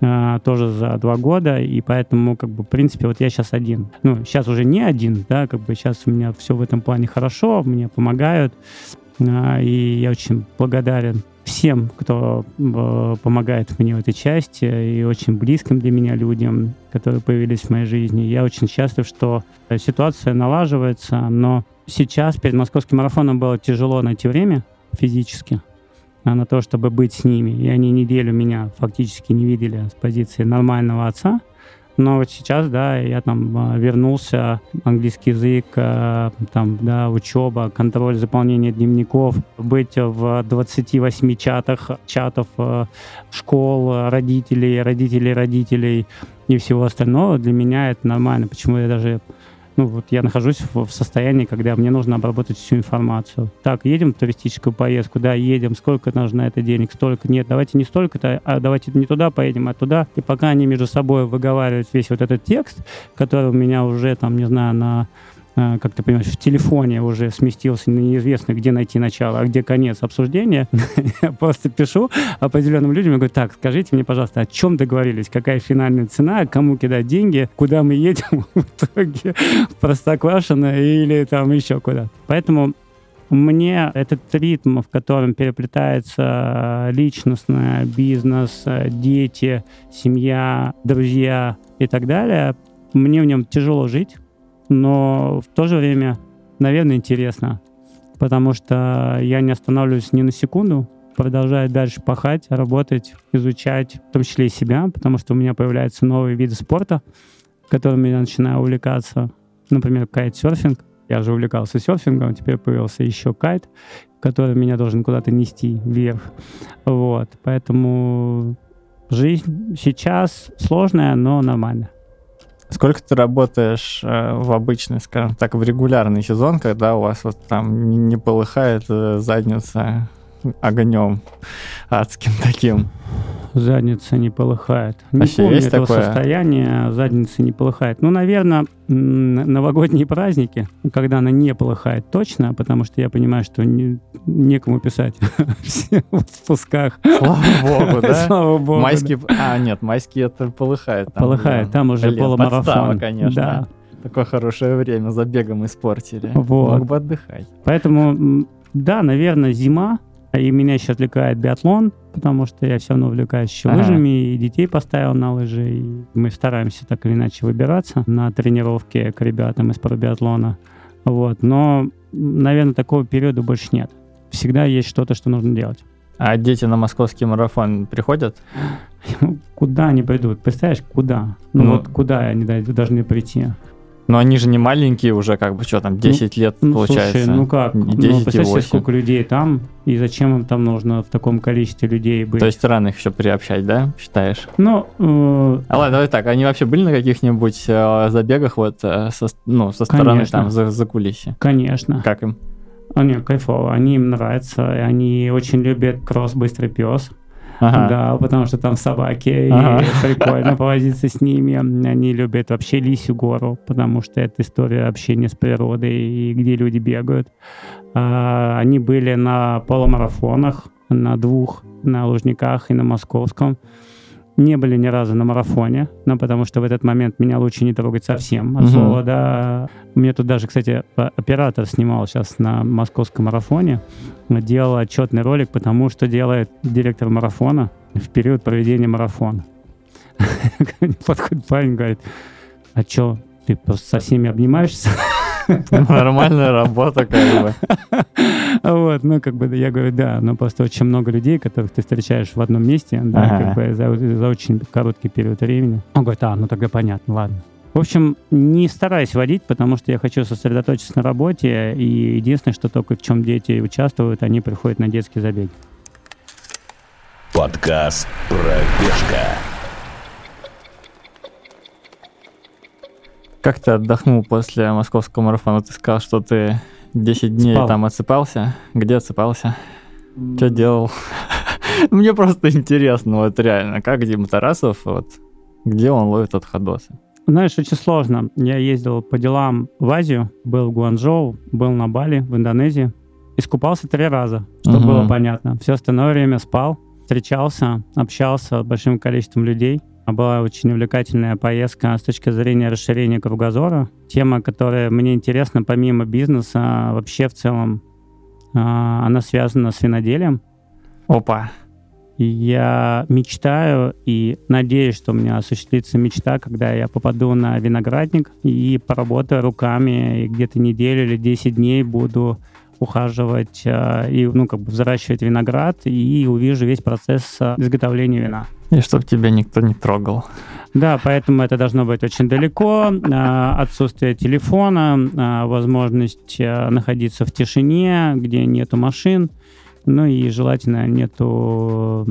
А, тоже за два года, и поэтому, как бы, в принципе, вот я сейчас один. Ну, сейчас уже не один, да, как бы сейчас у меня все в этом плане хорошо, мне помогают, а, и я очень благодарен всем, кто э, помогает мне в этой части, и очень близким для меня людям, которые появились в моей жизни. Я очень счастлив, что ситуация налаживается, но сейчас перед московским марафоном было тяжело найти время физически, на то, чтобы быть с ними. И они неделю меня фактически не видели с позиции нормального отца. Но вот сейчас, да, я там а, вернулся, английский язык, а, там, да, учеба, контроль заполнения дневников, быть в 28 чатах, чатов а, школ, родителей, родителей родителей и всего остального, для меня это нормально. Почему я даже ну, вот я нахожусь в, в состоянии, когда мне нужно обработать всю информацию. Так, едем в туристическую поездку, да, едем, сколько нужно это денег, столько, нет, давайте не столько-то, а давайте не туда поедем, а туда. И пока они между собой выговаривают весь вот этот текст, который у меня уже, там, не знаю, на как ты понимаешь, в телефоне уже сместился неизвестно, где найти начало, а где конец обсуждения. [laughs] Я просто пишу определенным людям и говорю, так, скажите мне, пожалуйста, о чем договорились, какая финальная цена, кому кидать деньги, куда мы едем? [laughs] В итоге, в Простоквашино или там еще куда. Поэтому мне этот ритм, в котором переплетается личностное, бизнес, дети, семья, друзья и так далее, мне в нем тяжело жить, но в то же время, наверное, интересно, потому что я не останавливаюсь ни на секунду, продолжаю дальше пахать, работать, изучать, в том числе и себя, потому что у меня появляются новые виды спорта, которыми я начинаю увлекаться, например, кайтсерфинг. Я же увлекался серфингом, теперь появился еще кайт, который меня должен куда-то нести вверх. Вот, поэтому жизнь сейчас сложная, но нормальная. Сколько ты работаешь э, в обычный, скажем так, в регулярный сезон, когда у вас вот там не полыхает э, задница огнем адским таким? задница не полыхает. Не Вообще помню есть этого такое? состояния, задница не полыхает. Ну, наверное, новогодние праздники, когда она не полыхает точно, потому что я понимаю, что не- некому писать [laughs] все в отпусках. Слава богу, [laughs] да? Слава богу. да. Майские... А, нет, майские это полыхает. там, Полыхает, да. там уже Блин, полумарафон. подстава, конечно. Да. Такое хорошее время забегом испортили. Вот. Мог бы отдыхать. Поэтому, да, наверное, зима, и меня еще отвлекает биатлон, потому что я все равно увлекаюсь еще Ага. лыжами, и детей поставил на лыжи, и мы стараемся так или иначе выбираться на тренировки к ребятам из биатлона. Вот. Но, наверное, такого периода больше нет. Всегда есть что-то, что нужно делать. А дети на московский марафон приходят? Ну, Куда они придут? Представляешь, куда? Ну, Ну. вот куда они должны прийти? Но они же не маленькие уже, как бы, что там, 10 лет Ну, получается. слушай, ну как? И ну, 10 и представь себе, 8. сколько людей там, и зачем им там нужно в таком количестве людей быть? То есть рано их еще приобщать, да, считаешь? Ну, э, А ладно, давай так, они вообще были на каких-нибудь э, забегах вот э, со, ну, со стороны Конечно. там за, за кулисье? конечно. Как им? А, не, кайфово. Они им нравятся. Они очень любят кросс «Быстрый пес». Ага. Да, потому что там собаки, Ага. и [laughs] прикольно повозиться с ними. Они любят вообще Лисью гору, потому что это история общения с природой, и где люди бегают. А, Они были на полумарафонах, на двух, на Лужниках и на Московском. Не были ни разу на марафоне, но потому что в этот момент меня лучше не трогать совсем от слова, да. Меня тут даже, кстати, о- оператор снимал сейчас на московском марафоне, делал отчетный ролик, потому что делает директор марафона в период проведения марафона. [laughs] Подходит парень, говорит, а чё, ты просто со всеми обнимаешься? [laughs] Нормальная работа, как бы. [laughs] Вот, ну, как бы, я говорю, да, но просто очень много людей, которых ты встречаешь в одном месте, да, как бы за, за очень короткий период времени. Он говорит, а, ну тогда понятно, ладно. В общем, не стараюсь водить, потому что я хочу сосредоточиться на работе, и единственное, что только в чем дети участвуют, они приходят на детские забеги. Подкаст «Пробежка». Как ты отдохнул после московского марафона? Ты сказал, что ты 10 дней Спал. там отсыпался. Где отсыпался? Что делал? [laughs] Мне просто интересно, вот реально, как Дима Тарасов, вот, где он ловит отходосы? Знаешь, очень сложно. Я ездил по делам в Азию, был в Гуанчжоу, был на Бали, в Индонезии. Искупался три раза, чтобы Мгм. было понятно. Все остальное время спал, встречался, общался с большим количеством людей. А Была очень увлекательная поездка с точки зрения расширения кругозора. Тема, которая мне интересна помимо бизнеса, вообще в целом, а, она связана с виноделием. Опа. Я мечтаю и надеюсь, что у меня осуществится мечта, когда я попаду на виноградник и поработаю руками, и где-то неделю или 10 дней буду ухаживать э, и, ну, как бы взращивать виноград и увижу весь процесс э, изготовления вина. И чтоб тебя никто не трогал. Да, поэтому это должно быть очень далеко. э, Отсутствие телефона, э, возможность э, находиться в тишине, где нету машин. Ну и желательно нету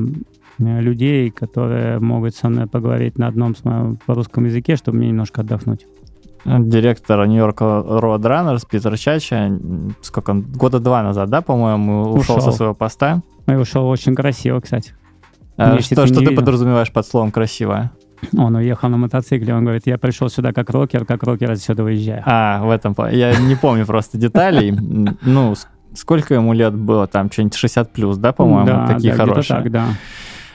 людей, которые могут со мной поговорить на одном по русском языке, чтобы мне немножко отдохнуть. Директор Нью-Йорк Road Runners Питер Чача, сколько он, года два назад, да, по-моему, ушел, Ушел. со своего поста. И ушел очень красиво, кстати. А Если что ты что ты видел. подразумеваешь под словом «красиво»? Он уехал на мотоцикле, он говорит, я пришел сюда как рокер, как рокер отсюда уезжаю. А, в этом плане. Я не помню просто деталей. Ну, сколько ему лет было? Там что-нибудь 60 плюс, да, по-моему, да, такие да, хорошие. так, да.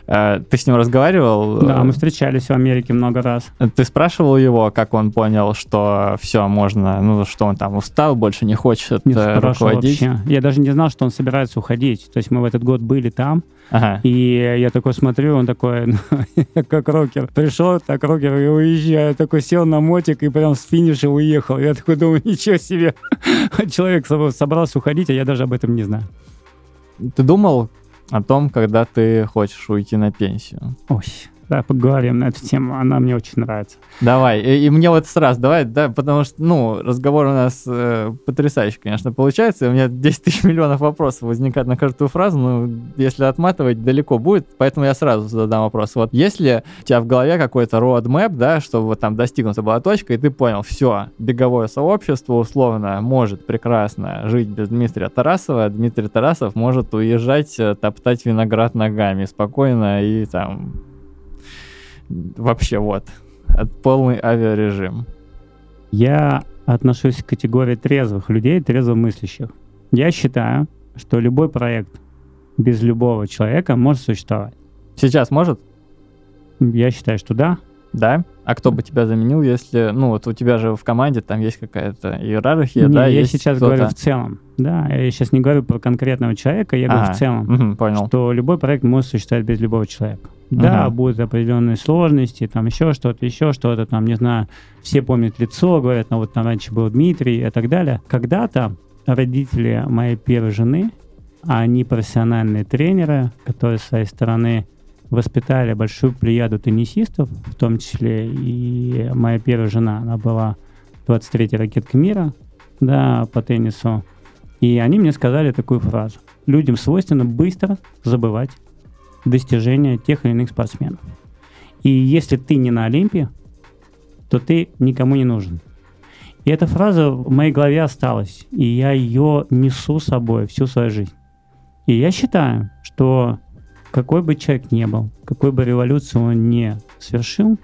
Э, ты с ним разговаривал? Да, мы встречались в Америке много раз. Ты спрашивал его, как он понял, что все, можно, ну, что он там устал, больше не хочет Не э, руководить? вообще. Я даже не знал, что он собирается уходить. То есть мы в этот год были там, Ага. и я такой смотрю, он такой, [laughs] ну, как рокер. Пришел, так рокер и уезжаю. Я такой сел на мотик и прям с финиша уехал. Я такой думаю, [laughs] ничего себе. [laughs] Человек собрался уходить, а я даже об этом не знаю. Ты думал о том, когда ты хочешь уйти на пенсию? Ой, да, поговорим на эту тему. Она мне очень нравится. Давай. И, и мне вот сразу, давай, да, потому что, ну, разговор у нас э, потрясающий, конечно, получается. У меня 10 тысяч миллионов вопросов возникает на каждую фразу, но если отматывать, далеко будет, поэтому я сразу задам вопрос. Вот если у тебя в голове какой-то roadmap, да, чтобы вот там достигнута была точка, и ты понял, все, беговое сообщество условно может прекрасно жить без Дмитрия Тарасова, Дмитрий Тарасов может уезжать, э, топтать виноград ногами спокойно и там вообще вот, полный авиарежим. Я отношусь к категории трезвых людей, трезвомыслящих. Я считаю, что любой проект без любого человека может существовать. Сейчас может? Я считаю, что да. Да? А кто бы тебя заменил, если, ну вот у тебя же в команде там есть какая-то иерархия, Не, да? я сейчас говорю в целом. Да, я сейчас не говорю про конкретного человека, я говорю Ага, в целом. мгм, понял. что любой проект может существовать без любого человека. Да, Мгм. будут определенные сложности, там еще что-то, еще что-то, там, не знаю, все помнят лицо, говорят, ну вот там раньше был Дмитрий и так далее. Когда-то родители моей первой жены, а они профессиональные тренеры, которые с своей стороны воспитали большую плеяду теннисистов, в том числе и моя первая жена, она была 23-й ракетка мира, да, по теннису. И они мне сказали такую фразу. Людям свойственно быстро забывать достижения тех или иных спортсменов. И если ты не на Олимпе, то ты никому не нужен. И эта фраза в моей голове осталась, и я ее несу с собой всю свою жизнь. И я считаю, что какой бы человек ни был, какой бы революцию он не совершил,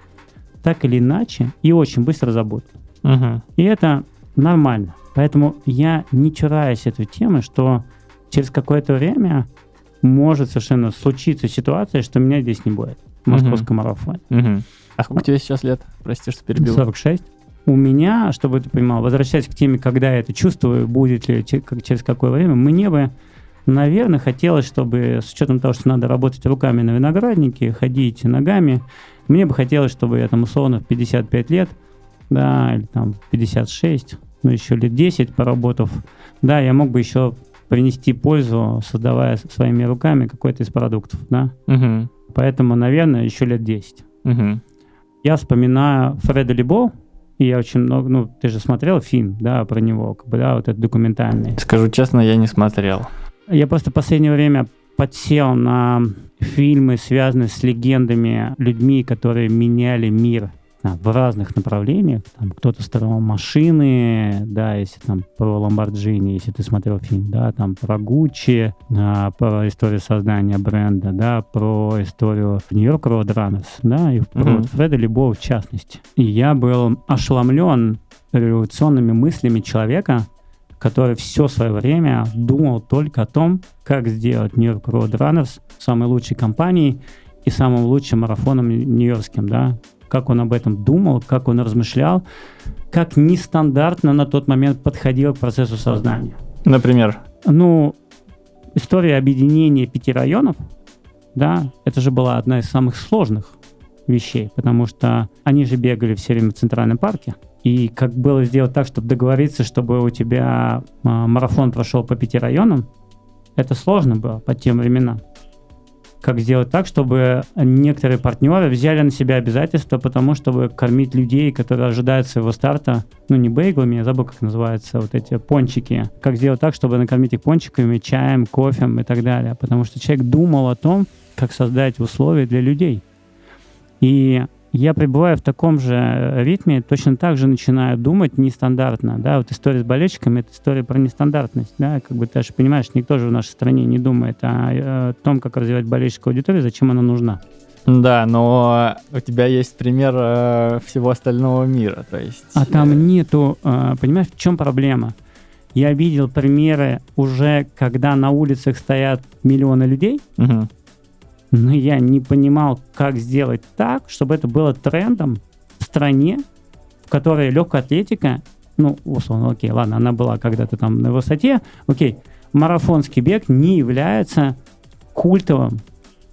так или иначе, и очень быстро забудут. Мгм. И это нормально. Поэтому я не чураюсь этой темы, что через какое-то время может совершенно случиться ситуация, что меня здесь не будет в московском марафоне. Мгм. А сколько тебе сейчас лет? Прости, что перебил. 46. У меня, чтобы ты понимал, возвращаясь к теме, когда я это чувствую, будет ли, как- через какое время, мне бы, наверное, хотелось, чтобы с учетом того, что надо работать руками на винограднике, ходить ногами, мне бы хотелось, чтобы я там условно в 55 лет, да, или там 56, ну еще лет 10 поработав, да, я мог бы еще принести пользу, создавая своими руками какой-то из продуктов, да. Мгм. Поэтому, наверное, еще лет 10. Мгм. Я вспоминаю Фреда Либо, и я очень много, ну, ты же смотрел фильм, да, про него, как бы, да, вот этот документальный. Скажу честно, я не смотрел. Я просто в последнее время подсел на фильмы, связанные с легендами, людьми, которые меняли мир а, в разных направлениях. Там кто-то строил машины, да, если там про Ламборджини, если ты смотрел фильм, да, там про Гуччи, а, про историю создания бренда, да, про историю Нью-Йорк Roadrunners, да, и про вот Фреда Либо в частности. И я был ошеломлен революционными мыслями человека, который все свое время думал только о том, как сделать Нью-Йорк Roadrunners самой лучшей компанией и самым лучшим марафоном нью-йоркским, да, как он об этом думал, как он размышлял, как нестандартно на тот момент подходил к процессу создания. Например, Ну, история объединения пяти районов, да, это же была одна из самых сложных вещей, потому что они же бегали все время в Центральном парке. И как было сделать так, чтобы договориться, чтобы у тебя а, марафон прошел по пяти районам, это сложно было по тем временам. Как сделать так, чтобы некоторые партнеры взяли на себя обязательства, потому чтобы кормить людей, которые ожидают своего старта, ну не бейглами, я забыл, как называются вот эти пончики. Как сделать так, чтобы накормить их пончиками, чаем, кофем и так далее. Потому что человек думал о том, как создать условия для людей. И я пребываю в таком же ритме, точно так же начинаю думать нестандартно. Да, вот история с болельщиками — это история про нестандартность. Да, как бы ты же понимаешь, никто же в нашей стране не думает о, э, том, как развивать болельщическую аудиторию, зачем она нужна. Да, но у тебя есть пример э, всего остального мира, то есть... А там э, нету, э, понимаешь, в чем проблема? Я видел примеры уже, когда на улицах стоят миллионы людей, мгм. Но я не понимал, как сделать так, чтобы это было трендом в стране, в которой легкая атлетика, ну, условно, окей, ладно, она была когда-то там на высоте, окей, марафонский бег не является культовым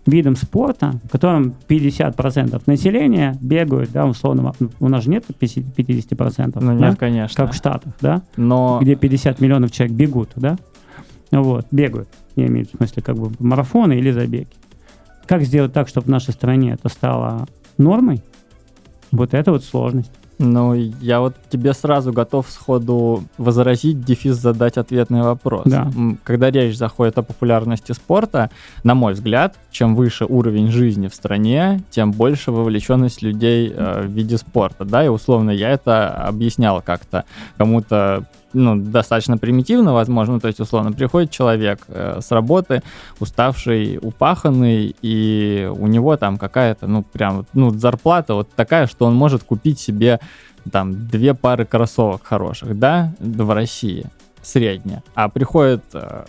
видом спорта, в котором 50% населения бегают, да, условно, у нас же нет 50%, 50% Ну да? нет, конечно. как в Штатах, да, Но... где 50 миллионов человек бегут, да, вот, бегают, я имею в смысле как бы марафоны или забеги. Как сделать так, чтобы в нашей стране это стало нормой? Вот это вот сложность. Ну, я вот тебе сразу готов сходу возразить, дефис задать ответный вопрос. Да. Когда речь заходит о популярности спорта, на мой взгляд, чем выше уровень жизни в стране, тем больше вовлеченность людей э, в виде спорта. Да, и условно я это объяснял как-то кому-то ну, достаточно примитивно, возможно, то есть, условно, приходит человек э, с работы, уставший, упаханный, и у него там какая-то, ну, прям, ну, зарплата вот такая, что он может купить себе там две пары кроссовок хороших, да, в России, средняя. А приходит э,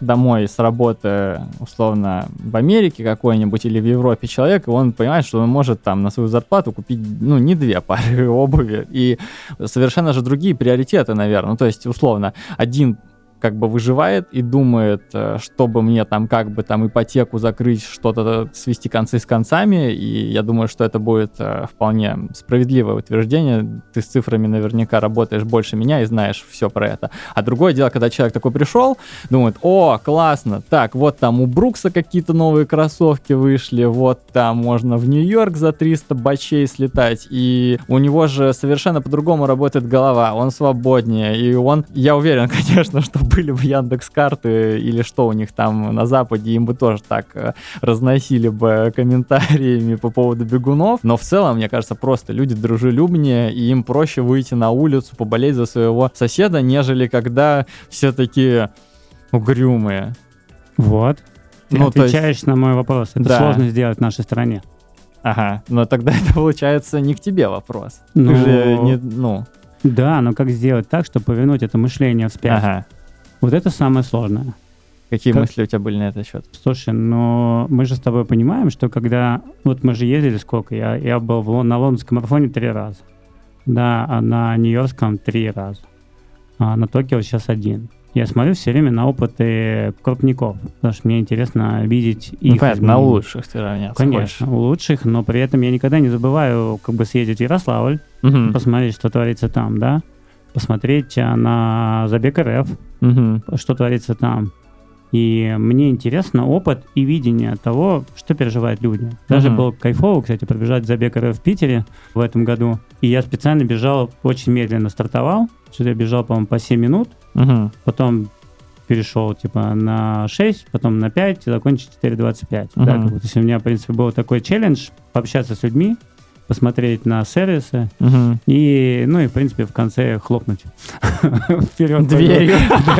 домой с работы, условно, в Америке какой-нибудь или в Европе человек, и он понимает, что он может там на свою зарплату купить, ну, не две [laughs] пары обуви, и совершенно же другие приоритеты, наверное. Ну, то есть, условно, один как бы выживает и думает, э, чтобы мне там как бы там ипотеку закрыть, что-то свести концы с концами, и я думаю, что это будет э, вполне справедливое утверждение. Ты с цифрами наверняка работаешь больше меня и знаешь все про это. А другое дело, когда человек такой пришел, думает, о, классно, так, вот там у Брукса какие-то новые кроссовки вышли, вот там можно в Нью-Йорк за 300 бачей слетать, и у него же совершенно по-другому работает голова, он свободнее, и он, я уверен, [laughs] конечно, что были бы Яндекс карты или что у них там на Западе, им бы тоже так э, разносили бы комментариями по поводу бегунов, но в целом, мне кажется, просто люди дружелюбнее, и им проще выйти на улицу, поболеть за своего соседа, нежели когда все такие угрюмые. Вот. Ты Ну, то есть- отвечаешь на мой вопрос. Это Да. сложно сделать в нашей стране. Ага, но тогда [laughs] это получается не к тебе вопрос. Ну, Ты же не, ну, Да, но как сделать так, чтобы повернуть это мышление вспять? ага. Вот это самое сложное. Какие Как- мысли у тебя были на этот счет? Слушай, но мы же с тобой понимаем, что когда... Вот мы же ездили сколько? Я, я был в на лондонском марафоне три раза. Да, а на нью-йоркском три раза. А на Токио сейчас один. Я смотрю все время на опыты крупников, потому что мне интересно видеть их Ну, понятно, на лучших ты равняться Конечно, у лучших, но при этом я никогда не забываю как бы съездить в Ярославль, хочешь. Мгм, посмотреть, что творится там, да, посмотреть а, на Забег РФ, мгм. что творится там. И мне интересно опыт и видение того, что переживают люди. Даже Мгм. было кайфово, кстати, пробежать забег РФ в Питере в этом году. И я специально бежал, очень медленно стартовал. Что я бежал, по-моему, по 7 минут. Мгм. Потом перешел типа на 6, потом на 5, и закончил 4.25. Да, Мгм. как бы, то есть у меня, в принципе, был такой челлендж пообщаться с людьми, посмотреть на сервисы Мгм. и, ну и, в принципе, в конце хлопнуть [laughs] вперед. Дверью.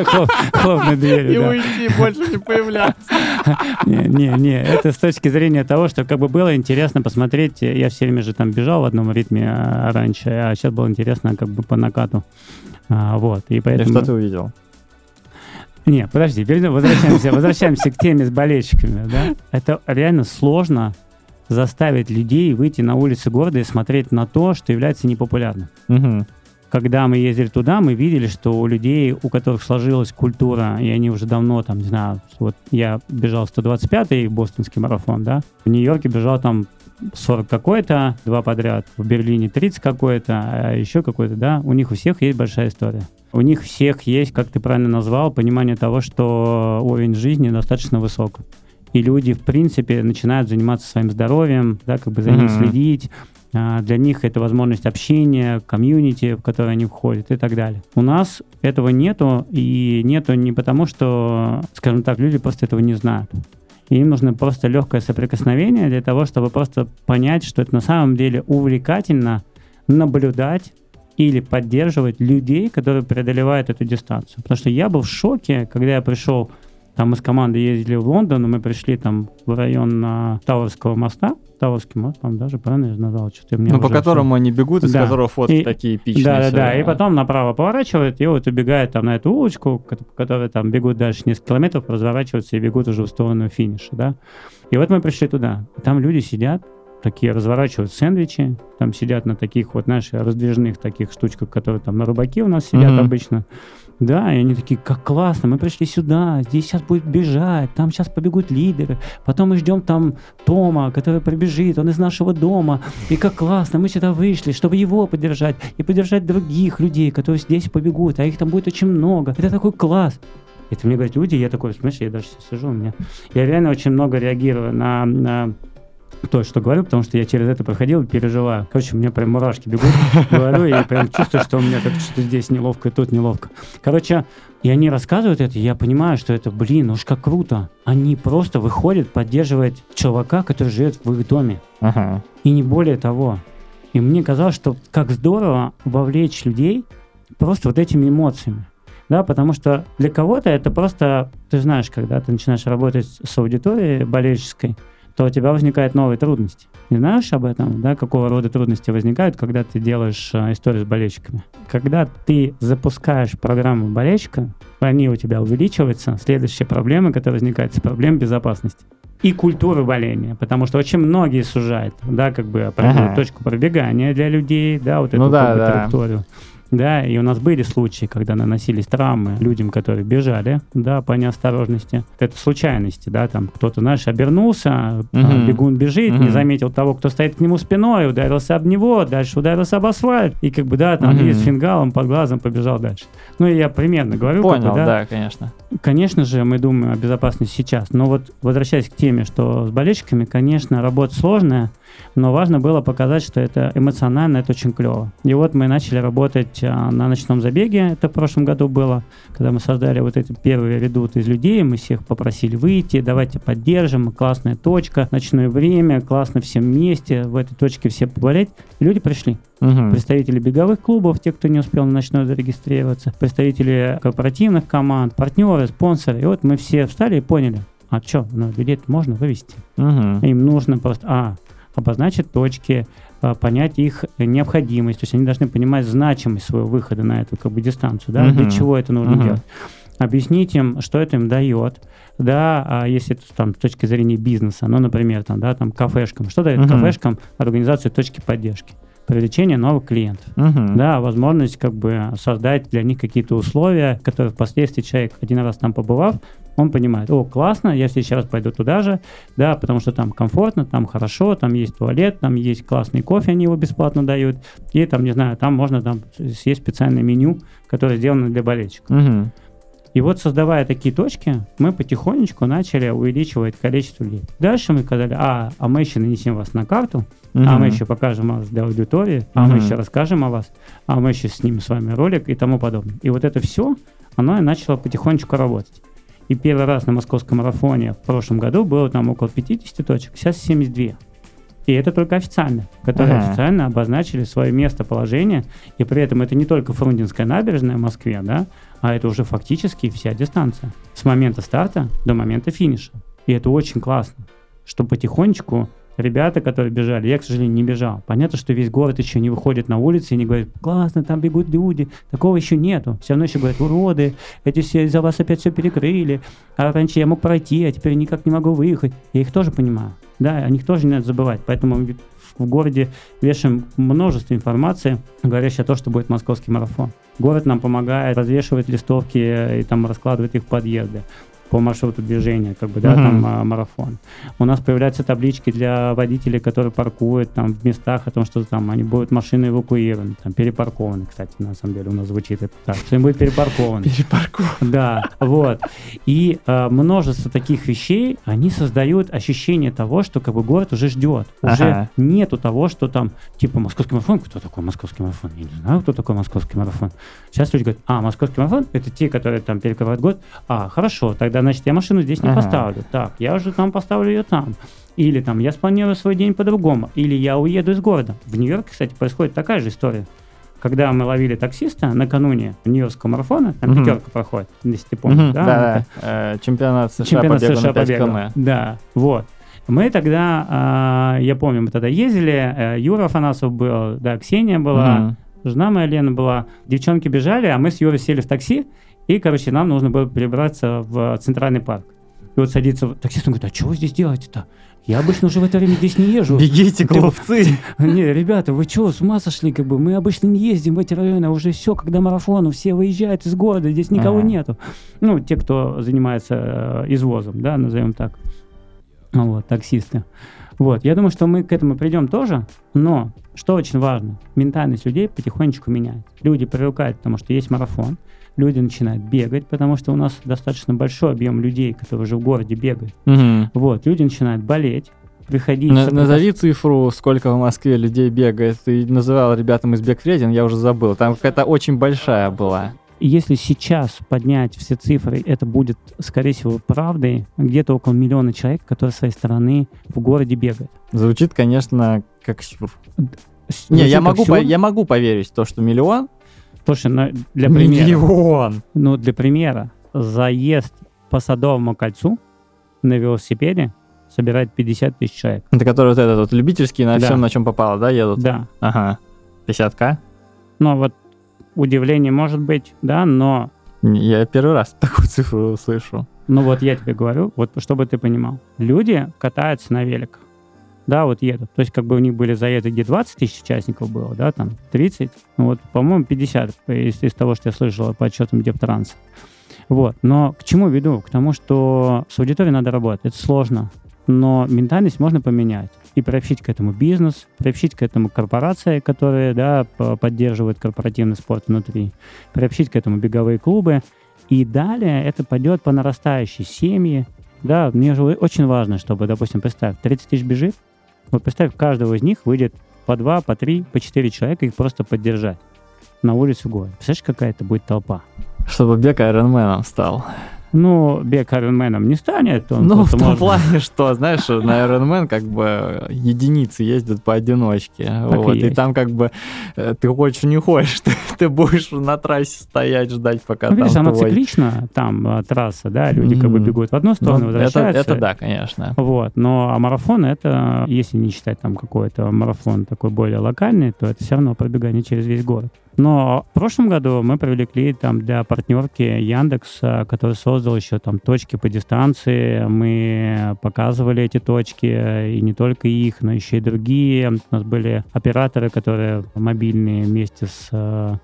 [laughs] Хлопнуть дверью, да. уйти, больше не появляться. [laughs] Не, не, не, это с точки зрения того, что как бы было интересно посмотреть. Я все время же там бежал в одном ритме а, раньше, а сейчас было интересно как бы по накату. А, вот, и И поэтому... что ты увидел? Не, подожди, возвращаемся, возвращаемся к теме с болельщиками, да? Это реально сложно заставить людей выйти на улицы города и смотреть на то, что является непопулярным. Мгм. Когда мы ездили туда, мы видели, что у людей, у которых сложилась культура, и они уже давно там, не знаю, вот я бежал 125-й бостонский марафон, да, в Нью-Йорке бежал там 40 какой-то, два подряд, в Берлине 30 какой-то, а еще какой-то, да, у них у всех есть большая история. У них всех есть, как ты правильно назвал, понимание того, что уровень жизни достаточно высок. И люди, в принципе, начинают заниматься своим здоровьем, да, как бы за ним следить. А, Для них это возможность общения, комьюнити, в которое они входят и так далее. У нас этого нету, и нету не потому, что, скажем так, люди просто этого не знают. И им нужно просто легкое соприкосновение для того, чтобы просто понять, что это на самом деле увлекательно наблюдать или поддерживать людей, которые преодолевают эту дистанцию. Потому что я был в шоке, когда я пришел Там мы с командой ездили в Лондон, и мы пришли там в район на Тауэрского моста, Таврский мост, там даже правильно я назвал, что-то Ну, по которому они бегут, из Да. которого фотки И- такие эпичные. Да, да, да. И потом направо поворачивают, и вот убегает там на эту улочку, по которой там бегут дальше несколько километров, разворачиваются и бегут уже в сторону финиша, да. И вот мы пришли туда. Там люди сидят, такие разворачивают сэндвичи, там сидят на таких вот, знаешь, раздвижных таких штучках, которые там на рыбаке у нас сидят Мгм. обычно. Да, и они такие, как классно, мы пришли сюда, здесь сейчас будет бежать, там сейчас побегут лидеры, потом мы ждем там Тома, который прибежит, он из нашего дома, и как классно, мы сюда вышли, чтобы его поддержать, и поддержать других людей, которые здесь побегут, а их там будет очень много, это такой класс. Это мне говорят люди, я такой, знаешь, я даже сижу, у меня... Я реально очень много реагирую на, на то, что говорю, потому что я через это проходил и переживаю. Короче, у меня прям мурашки бегут, говорю, и прям чувствую, что у меня как что здесь неловко, и тут неловко. Короче, и они рассказывают это, и я понимаю, что это, блин, уж как круто. Они просто выходят поддерживать чувака, который живет в их доме. Ага. И не более того. И мне казалось, что как здорово вовлечь людей просто вот этими эмоциями. Да, потому что для кого-то это просто, ты знаешь, когда ты начинаешь работать с аудиторией болельческой, то у тебя возникают новые трудности. Не знаешь об этом, да, какого рода трудности возникают, когда ты делаешь э, историю с болельщиками? Когда ты запускаешь программу болельщика, они у тебя увеличиваются, следующая проблема, которая возникает, это проблема безопасности и культуры боления, потому что очень многие сужают, да, как бы Ага. точку пробегания для людей, да, вот эту Ну да, да. траекторию. Да, и у нас были случаи, когда наносились травмы людям, которые бежали, да, по неосторожности. Это случайности, да, там кто-то, знаешь, обернулся, Мгм. бегун бежит, не Мгм. заметил того, кто стоит к нему спиной, ударился об него, дальше ударился об асфальт, и как бы, да, там Мгм. и с фингалом под глазом побежал дальше. Ну, я примерно говорю, как бы, Понял, да, да, конечно. Конечно же, мы думаем о безопасности сейчас. Но вот возвращаясь к теме, что с болельщиками, конечно, работа сложная, но важно было показать, что это эмоционально, это очень клево. И вот мы начали работать а, на ночном забеге, это в прошлом году было, когда мы создали вот эти первые редуты из людей, мы всех попросили выйти, давайте поддержим, классная точка, ночное время, классно всем вместе, в этой точке все поболеть. И люди пришли Мгм. представители беговых клубов, те, кто не успел на ночной зарегистрироваться, представители корпоративных команд, партнеры, спонсоры. И вот мы все встали и поняли, а что, ну, людей можно вывести. Мгм. Им нужно просто, а, обозначить точки, понять их необходимость. То есть они должны понимать значимость своего выхода на эту как бы дистанцию, да, для Мгм. чего это нужно Мгм. делать. Объяснить им, что это им дает, да, а если это там с точки зрения бизнеса, ну, например, там, да, там кафешкам, что дает Мгм. кафешкам организацию точки поддержки? Привлечение новых клиентов. Мгм. Да, возможность как бы создать для них какие-то условия, которые впоследствии человек один раз там побывав, он понимает, о, классно, я в следующий раз пойду туда же, да, потому что там комфортно, там хорошо, там есть туалет, там есть классный кофе, они его бесплатно дают, и там, не знаю, там можно там съесть специальное меню, которое сделано для болельщиков. Мгм. И вот создавая такие точки, мы потихонечку начали увеличивать количество людей. Дальше мы сказали, а, а мы еще нанесем вас на карту, а Мгм. мы еще покажем вас для аудитории, а мы еще расскажем о вас, а мы еще снимем с вами ролик и тому подобное. И вот это все, оно и начало потихонечку работать. И первый раз на московском марафоне в прошлом году было там около 50 точек, сейчас 72. И это только официально, которые Ага. официально обозначили свое местоположение, и при этом это не только Фрунзенская набережная в Москве, да, а это уже фактически вся дистанция. С момента старта до момента финиша. И это очень классно, что потихонечку ребята, которые бежали, я, к сожалению, не бежал. Понятно, что весь город еще не выходит на улицы и не говорит, классно, там бегут люди. Такого еще нету. Все равно еще говорят, уроды, эти все из-за вас опять все перекрыли. А раньше я мог пройти, а теперь никак не могу выехать. Я их тоже понимаю. Да, о них тоже не надо забывать. Поэтому в городе вешаем множество информации, говорящей о том, что будет московский марафон. Город нам помогает развешивать листовки э, и там раскладывать их в подъезды по маршруту движения, как бы, да, Мгм. там а, марафон. У нас появляются таблички для водителей, которые паркуют там в местах о том, что там они будут машины эвакуированы, там перепаркованы, кстати, на самом деле у нас звучит это так, что они будут перепаркованы. Перепарковка. Да, вот. И э, множество таких вещей, они создают ощущение того, что как бы город уже ждет. Уже Ага. нету того, что там, типа, московский марафон, кто такой московский марафон? Я не знаю, кто такой московский марафон. Сейчас люди говорят, а, московский марафон, это те, которые там перекрывают год. А, хорошо, тогда, значит, я машину здесь не Ага. поставлю. Так, я уже там поставлю ее там. Или там, я спланирую свой день по-другому. Или я уеду из города. В Нью-Йорке, кстати, происходит такая же история. когда мы ловили таксиста накануне Нью-Йоркского марафона, там Мгм. пятерка проходит, если ты помнишь, Мгм, да? Да, Это да. Э, Чемпионат США Чемпионат по бегу США на по 5 бегу. км. Да, вот. Мы тогда, а, я помню, мы тогда ездили, э, Юра Афанасов был, да, Ксения была, Мгм. жена моя Лена была. Девчонки бежали, а мы с Юрой сели в такси, и, короче, нам нужно было перебраться в Центральный парк. И вот садится таксист, он говорит, а что вы здесь делаете-то? Я обычно уже в это время здесь не езжу. Бегите, глупцы. [laughs] Не, ребята, вы что, с ума сошли? Как бы мы обычно не ездим в эти районы, а уже все, когда марафон, все выезжают из города, здесь никого Ага. нету. Ну, те, кто занимается э, извозом, да, назовем так. Вот, таксисты. Вот, я думаю, что мы к этому придем тоже, но что очень важно, ментальность людей потихонечку меняется. Люди привыкают к тому, что есть марафон, люди начинают бегать, потому что у нас достаточно большой объем людей, которые уже в городе бегают. Мгм. Вот, люди начинают болеть, приходить. На- Назови цифру, сколько в Москве людей бегает. Ты называл ребятам из Бегфредин, я уже забыл. Там какая-то очень большая была. Если сейчас поднять все цифры, это будет, скорее всего, правдой. Где-то около миллиона человек, которые с своей стороны в городе бегают. Звучит, конечно, как сюр. Не, я могу, сюр. по- я могу поверить в то, что миллион. Слушай, ну, для примера. Миллион! Ну, для примера. Заезд по Садовому кольцу на велосипеде собирает 50 тысяч человек. Это который вот этот вот любительский на Да. всем, на чем попало, да, едут? Да. Ага. 50к? Ну, вот удивление может быть, да, но Я первый раз [laughs] такую цифру слышу. Ну вот я тебе говорю, вот чтобы ты понимал. Люди катаются на великах. Да, вот едут. То есть как бы у них были заезды, где 20 тысяч участников было, да, там 30. Ну вот, по-моему, 50 из, из того, что я слышал по отчетам Дептранса. Вот. Но к чему веду? К тому, что с аудиторией надо работать. Это сложно. Но ментальность можно поменять и приобщить к этому бизнес, приобщить к этому корпорации, которые да, поддерживают корпоративный спорт внутри, приобщить к этому беговые клубы. И далее это пойдет по нарастающей семьи. Да, мне же очень важно, чтобы, допустим, представь, 30 тысяч бежит, вот представь, каждого из них выйдет по два, по три, по четыре человека их просто поддержать на улицу города. Представляешь, какая это будет толпа? Чтобы бег айронменом стал. Ну, бег Айронменом не станет. Он Ну, в том может- плане, что, знаешь, на Ironman как бы единицы ездят поодиночке. и вот, и есть. там как бы э, ты хочешь, не хочешь, [laughs] ты, ты будешь на трассе стоять, ждать, пока Ну, там видишь, она твой- циклична, там а, трасса, да, люди как бы бегут в одну Ну, сторону, это, возвращаются. это да, конечно. Вот, но а марафон это, если не считать там какой-то марафон такой более локальный, то это все равно пробегание через весь город. Но в прошлом году мы привлекли там для партнерки Яндекс, который создал еще там точки по дистанции. Мы показывали эти точки, и не только их, но еще и другие. У нас были операторы, которые мобильные вместе с а,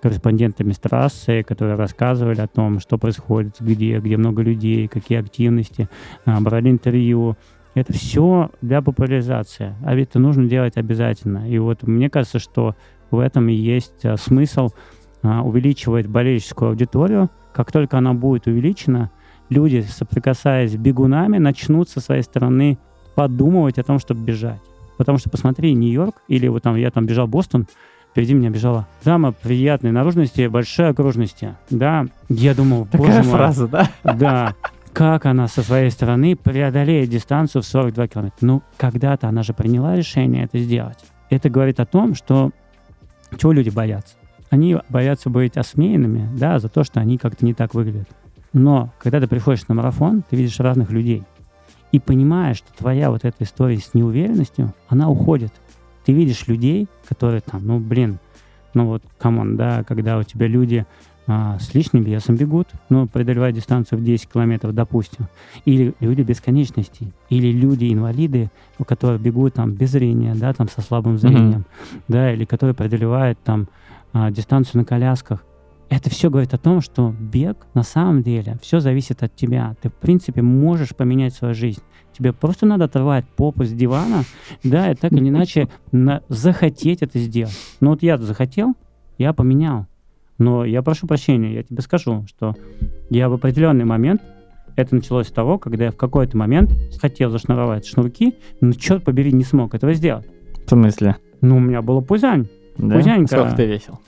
корреспондентами с трассы, которые рассказывали о том, что происходит, где, где много людей, какие активности, а, брали интервью. Это все для популяризации. А ведь это нужно делать обязательно. И вот мне кажется, что в этом и есть смысл а, увеличивать болельческую аудиторию. Как только она будет увеличена, люди, соприкасаясь с бегунами, начнут со своей стороны подумывать о том, чтобы бежать. Потому что посмотри, Нью-Йорк, или вот там я там бежал Бостон, впереди меня бежала дама приятной наружности, большой окружности. Да, я думал, Такая боже мой, фраза, да? да. Как она со своей стороны преодолеет дистанцию в 42 километра? Ну, когда-то она же приняла решение это сделать. Это говорит о том, что чего люди боятся? Они боятся быть осмеянными, да, за то, что они как-то не так выглядят. Но когда ты приходишь на марафон, ты видишь разных людей и понимаешь, что твоя вот эта история с неуверенностью, она уходит. Ты видишь людей, которые там, ну, блин, ну вот, come on, да, когда у тебя люди а, с лишним весом бегут, ну, преодолевая дистанцию в 10 километров, допустим, или люди без конечностей, или люди-инвалиды, у которых бегут там без зрения, да, там со слабым зрением, да, или которые преодолевают там а, дистанцию на колясках. Это все говорит о том, что бег на самом деле все зависит от тебя. Ты, в принципе, можешь поменять свою жизнь. Тебе просто надо оторвать попу с дивана, да, и так или иначе на- захотеть это сделать. Ну вот я захотел, я поменял. Но я прошу прощения, я тебе скажу, что я в определенный момент, это началось с того, когда я в какой-то момент хотел зашнуровать шнурки, но, черт побери, не смог этого сделать. В смысле? Ну, у меня было пузань. Да? Сколько ты весил?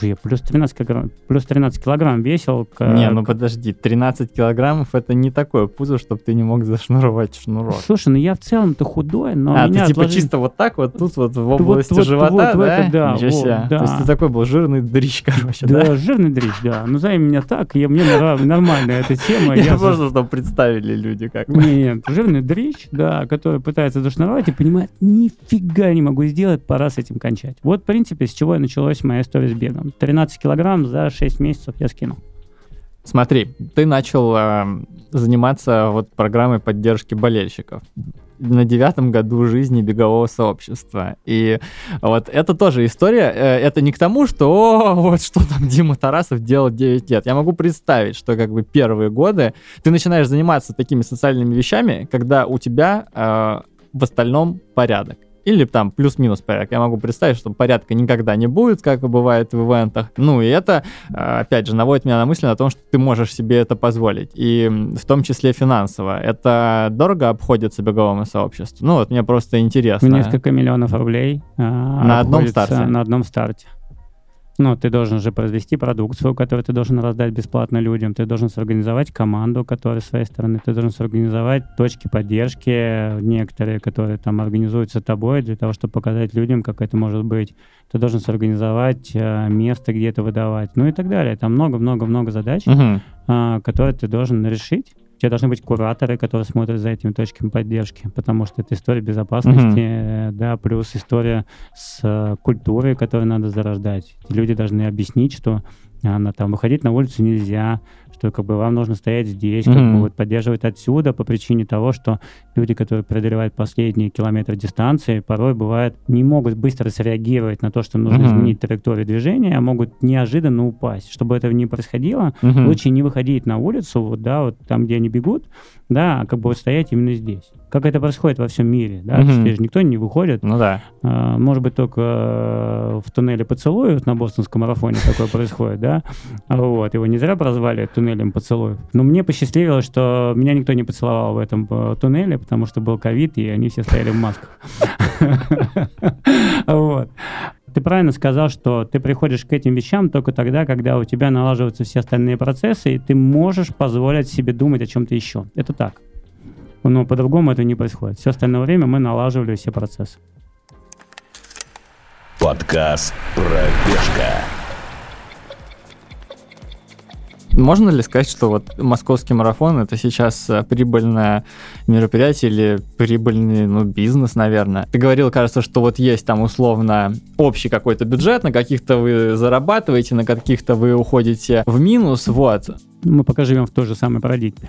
Я плюс 13 килограмм, плюс 13 килограмм весил. К... Не, ну подожди, 13 килограммов это не такое пузо, чтобы ты не мог зашнуровать шнурок. Слушай, ну я в целом-то худой, но А, меня ты типа отложили... чисто вот так вот тут вот в области вот, живота, вот, да? это, да, Ничего вот, да. То есть ты такой был жирный дрищ, [laughs] короче, да? Да, жирный дрищ, да. Назови меня так, и мне нормальная эта тема. Я просто, чтобы представили люди как бы. Нет, жирный дрищ, да, который пытается зашнуровать и понимает, нифига не могу сделать, пора с этим кончать. Вот, в принципе, с чего и началась моя история с бегом. 13 килограмм за 6 месяцев я скинул. Смотри, ты начал э, заниматься вот программой поддержки болельщиков на девятом году жизни бегового сообщества. И вот это тоже история. э, Это не к тому, что «О, вот что там Дима Тарасов делал 9 лет. Я могу представить, что как бы первые годы ты начинаешь заниматься такими социальными вещами, когда у тебя э, в остальном порядок. Или там плюс-минус порядок. Я могу представить, что порядка никогда не будет, как и бывает в ивентах. Ну и это, э, опять же, наводит меня на мысль о том, что ты можешь себе это позволить. И в том числе финансово. Это дорого обходится беговому сообществу? Ну вот мне просто интересно. Несколько миллионов рублей. а, На одном старте? На одном старте. Ну, ты должен же произвести продукцию, которую ты должен раздать бесплатно людям, ты должен сорганизовать команду, которая с своей стороны, ты должен сорганизовать точки поддержки некоторые, которые там организуются тобой для того, чтобы показать людям, как это может быть. Ты должен сорганизовать э, место, где это выдавать, ну и так далее. Там много-много-много задач, Мгм. а, которые ты должен решить. У тебя должны быть кураторы, которые смотрят за этими точками поддержки, потому что это история безопасности, э, да, плюс история с э, культурой, которую надо зарождать. Люди должны объяснить, что а, на, там, выходить на улицу нельзя, что как бы вам нужно стоять здесь, как Мгм. бы вот поддерживать отсюда по причине того, что люди, которые преодолевают последние километры дистанции, порой бывает не могут быстро среагировать на то, что нужно Мгм. изменить траекторию движения, а могут неожиданно упасть. Чтобы этого не происходило, Мгм. лучше не выходить на улицу, вот, да, вот там, где они бегут, да, а как бы вот стоять именно здесь. Как это происходит во всем мире, да, Мгм. то есть же никто не выходит, Ну да. а, может быть, только э, в туннеле поцелуев на бостонском марафоне такое происходит, да, вот, его не зря прозвали туннелем поцелуев. Но мне посчастливилось, что меня никто не поцеловал в этом э, туннеле, потому что был ковид, и они все стояли в масках. [laughs] Вот. Ты правильно сказал, что ты приходишь к этим вещам только тогда, когда у тебя налаживаются все остальные процессы, и ты можешь позволить себе думать о чем-то еще. Это так. Но по-другому это не происходит. Все остальное время мы налаживали все процессы. Подкаст «Пробежка». Можно ли сказать, что вот московский марафон это сейчас э, прибыльное мероприятие или прибыльный ну, бизнес, наверное? Ты говорил, кажется, что вот есть там условно общий какой-то бюджет, на каких-то вы зарабатываете, на каких-то вы уходите в минус, вот. Мы пока живем в той же самой парадигме.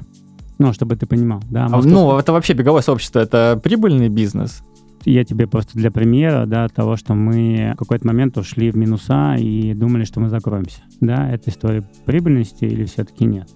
Ну, чтобы ты понимал, да. А, московский- Ну, это вообще беговое сообщество, это прибыльный бизнес? Я тебе просто для примера, да, того, что мы в какой-то момент ушли в минуса и думали, что мы закроемся. Да, это история прибыльности или все-таки нет.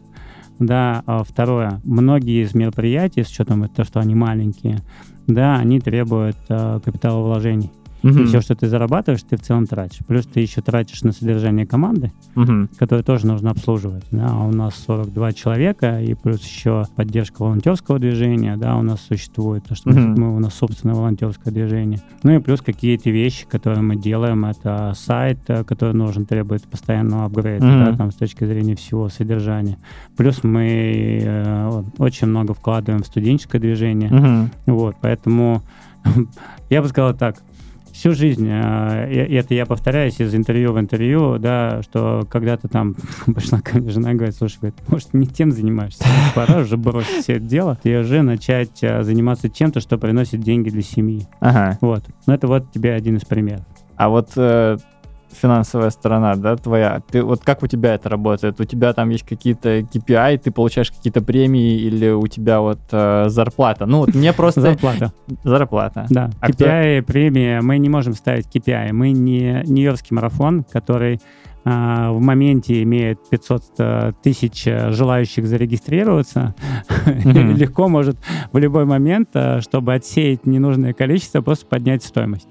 Да, а второе, многие из мероприятий, с учетом того, что они маленькие, да, они требуют э, капиталовложений. И Мгм. все, что ты зарабатываешь, ты в целом тратишь. Плюс ты еще тратишь на содержание команды, Мгм. которую тоже нужно обслуживать. Да, а у нас 42 человека, и плюс еще поддержка волонтерского движения, да, у нас существует, то, что Мгм. мы, у нас собственное волонтерское движение. Ну и плюс какие-то вещи, которые мы делаем, это сайт, э, который нужен, требует постоянного апгрейда, Мгм. да, там с точки зрения всего содержания. Плюс мы э, очень много вкладываем в студенческое движение, Мгм. вот, поэтому [laughs] я бы сказал так. Всю жизнь, э, и это я повторяюсь из интервью в интервью, да, что когда-то там [laughs] пришла ко мне жена и говорит, слушай, говорит, может, не тем занимаешься, [laughs] пора уже бросить все это дело и уже начать э, заниматься чем-то, что приносит деньги для семьи. Ага. Вот. Ну, это вот тебе один из примеров. А вот э, финансовая сторона, да, твоя, ты вот как у тебя это работает? У тебя там есть какие-то KPI, ты получаешь какие-то премии или у тебя вот э, зарплата? Ну, вот мне [laughs] просто... Зарплата. Зарплата. Да, А кто- KPI, премия, мы не можем ставить KPI. Мы не Нью-Йоркский марафон, который а, в моменте имеет 500 э, тысяч э, желающих зарегистрироваться, Мгм. [laughs] легко может в любой момент, э, чтобы отсеять ненужное количество, просто поднять стоимость.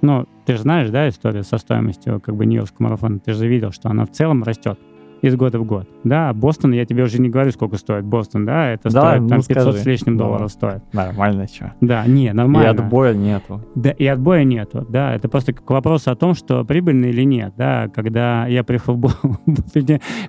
Ну, ты же знаешь, да, историю со стоимостью как бы Нью-Йоркского марафона? Ты же видел, что она в целом растет. Из года в год. Да, Бостон, я тебе уже не говорю, сколько стоит Бостон, да, это Да, стоит ну там 500 скажи. с лишним Да. долларов стоит. Нормально, что. Да, не, И нормально. отбоя нету. Да, и отбоя нету, да, это просто к вопросу о том, что прибыльно или нет, да, когда я приехал в Бо-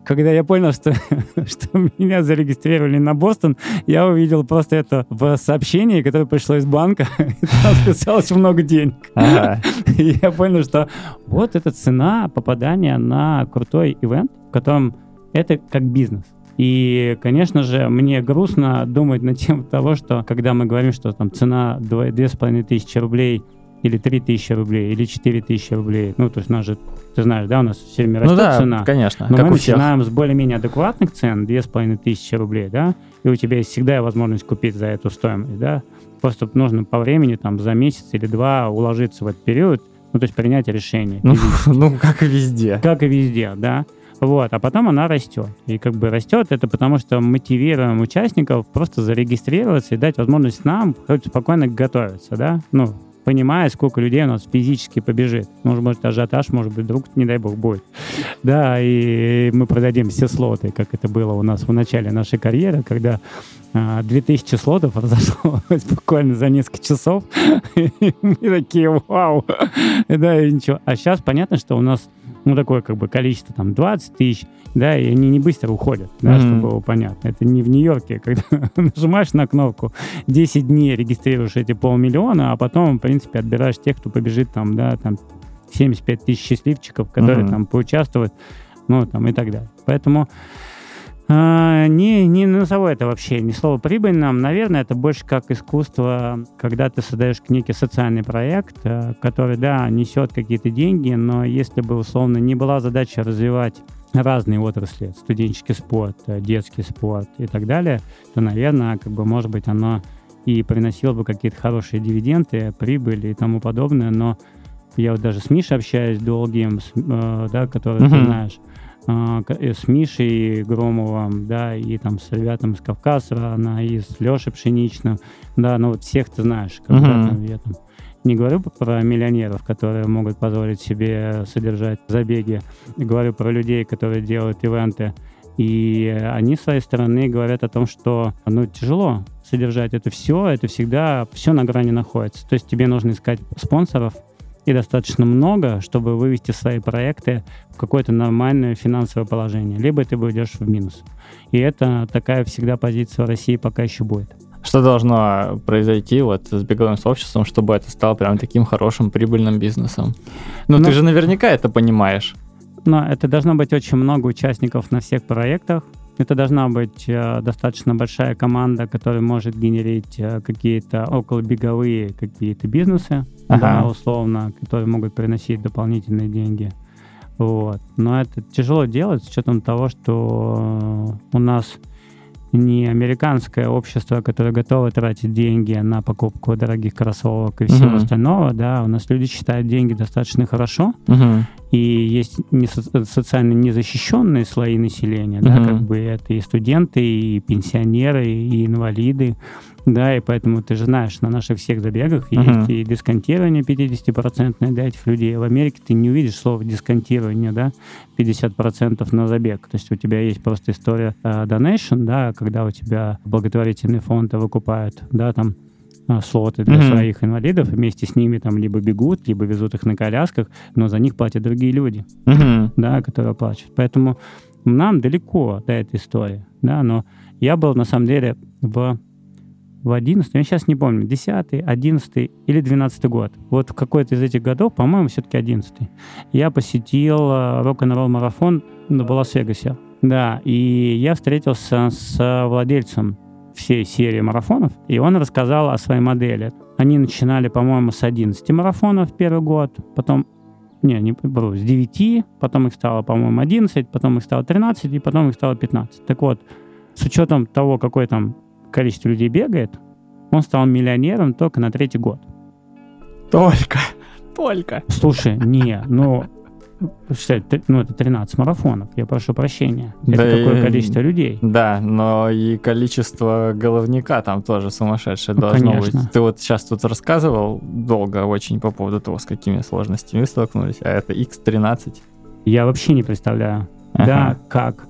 когда я понял, что, [laughs] что меня зарегистрировали на Бостон, я увидел просто это в сообщении, которое пришло из банка, [laughs] и там списалось много денег. Ага. [laughs] И я понял, что вот эта цена попадания на крутой ивент, в котором это как бизнес. И, конечно же, мне грустно думать на тему [laughs] того, что когда мы говорим, что там цена два- две с половиной тысячи рублей или три тысячи рублей, или четыре тысячи рублей, ну, то есть у нас же, ты знаешь, да, у нас все время Ну растет да, цена. конечно, Но как мы у всех. начинаем с более-менее адекватных цен, две с половиной тысячи рублей, да, и у тебя есть всегда возможность купить за эту стоимость, да. Просто нужно по времени, там, за месяц или два уложиться в этот период, ну, то есть принять решение. Ну, [laughs] ну, как и везде. Как и везде, да. Вот, а потом она растет. И как бы растет это потому, что мотивируем участников просто зарегистрироваться и дать возможность нам хоть спокойно готовиться, да, ну, понимая, сколько людей у нас физически побежит. Может быть, ажиотаж, может быть, вдруг, не дай бог, будет. [laughs] Да, и мы продадим все слоты, как это было у нас в начале нашей карьеры, когда а, 2000 слотов [laughs] разошлось [laughs] буквально за несколько часов. И мы такие, вау. Да, и ничего. А сейчас понятно, что у нас ну, такое как бы количество, там, 20 тысяч, да, и они не быстро уходят, да, Мгм. чтобы было понятно. Это не в Нью-Йорке, [laughs] когда нажимаешь на кнопку, 10 дней регистрируешь эти полмиллиона, а потом, в принципе, отбираешь тех, кто побежит там, да, там, 75 тысяч счастливчиков, которые Мгм. там поучаствуют, ну, там, и так далее. Поэтому а, не, не назову это вообще ни слово прибыльным. Наверное, это больше как искусство, когда ты создаешь некий социальный проект, э, который, да, несет какие-то деньги, но если бы, условно, не была задача развивать разные отрасли, студенческий спорт, э, детский спорт и так далее, то, наверное, как бы, может быть, оно и приносило бы какие-то хорошие дивиденды, прибыли и тому подобное, но я вот даже с Мишей общаюсь долгим, э, да, который ты Мгм. знаешь, с Мишей Громовым, да, и там с ребятами с Кавказа, она и с Лешей Пшеничным, да, ну вот всех ты знаешь, когда там, я там не говорю про миллионеров, которые могут позволить себе содержать забеги, говорю про людей, которые делают ивенты, и они с своей стороны говорят о том, что ну тяжело содержать это все, это всегда все на грани находится. То есть тебе нужно искать спонсоров, и достаточно много, чтобы вывести свои проекты в какое-то нормальное финансовое положение. Либо ты уйдешь в минус. И это такая всегда позиция России пока еще будет. Что должно произойти вот с беговым сообществом, чтобы это стало прям таким хорошим прибыльным бизнесом? Ну, Ну- ты же наверняка это понимаешь. Но это должно быть очень много участников на всех проектах. Это должна быть э, достаточно большая команда, которая может генерить э, какие-то околобеговые какие-то бизнесы, Ага. да, условно, которые могут приносить дополнительные деньги. Вот. Но это тяжело делать с учетом того, что у нас не американское общество, которое готово тратить деньги на покупку дорогих кроссовок и всего Мгм. остального, да, у нас люди считают деньги достаточно хорошо, Мгм. и есть не со- социально незащищенные слои населения, да, Мгм. как бы это и студенты, и пенсионеры, и инвалиды, да, и поэтому ты же знаешь, на наших всех забегах Мгм. есть и дисконтирование 50% для этих людей. В Америке ты не увидишь слова дисконтирование, да, 50% на забег. То есть у тебя есть просто история э, donation, да, когда у тебя благотворительные фонды выкупают, да, там а, слоты для Мгм. своих инвалидов, вместе с ними там либо бегут, либо везут их на колясках, но за них платят другие люди, Мгм. да, которые оплачивают. Поэтому нам далеко до этой истории, да, но я был на самом деле в в 11 я сейчас не помню, 10 11 или 12 год. Вот в какой-то из этих годов, по-моему, все-таки 11 я посетил э, рок-н-ролл марафон в Лас-Вегасе. Да, и я встретился с владельцем всей серии марафонов, и он рассказал о своей модели. Они начинали, по-моему, с 11 марафонов первый год, потом не, не вру, с 9, потом их стало, по-моему, 11, потом их стало 13, и потом их стало 15. Так вот, с учетом того, какое там количество людей бегает, он стал миллионером только на третий год. Только. Только. Слушай, не, ну, считай, ну, это 13 марафонов, я прошу прощения. Это Да такое и- количество людей. Да, но и количество головника там тоже сумасшедшее Ну, должно конечно. быть. Ты вот сейчас тут рассказывал долго очень по поводу того, с какими сложностями столкнулись, а это X13. Я вообще не представляю. да, как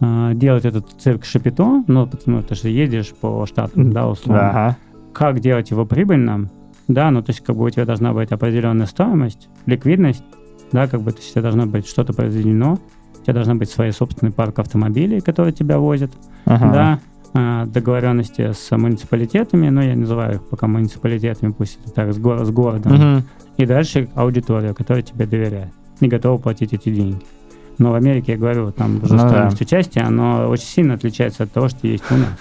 делать этот цирк Шапито, ну, потому что ты едешь по штатам, да, условно. Ага. Как делать его прибыльным, да, ну, то есть, как бы у тебя должна быть определенная стоимость, ликвидность, да, как бы, то есть, у тебя должно быть что-то произведено, у тебя должна быть своя собственный парк автомобилей, которые тебя возят, ага. да, а, договоренности с муниципалитетами, но я называю их пока муниципалитетами, пусть это так, с, горо- с городом, Мгм. и дальше аудитория, которая тебе доверяет и готова платить эти деньги. Но в Америке, я говорю, там уже Ну да. стоимость участия, оно очень сильно отличается от того, что есть у нас.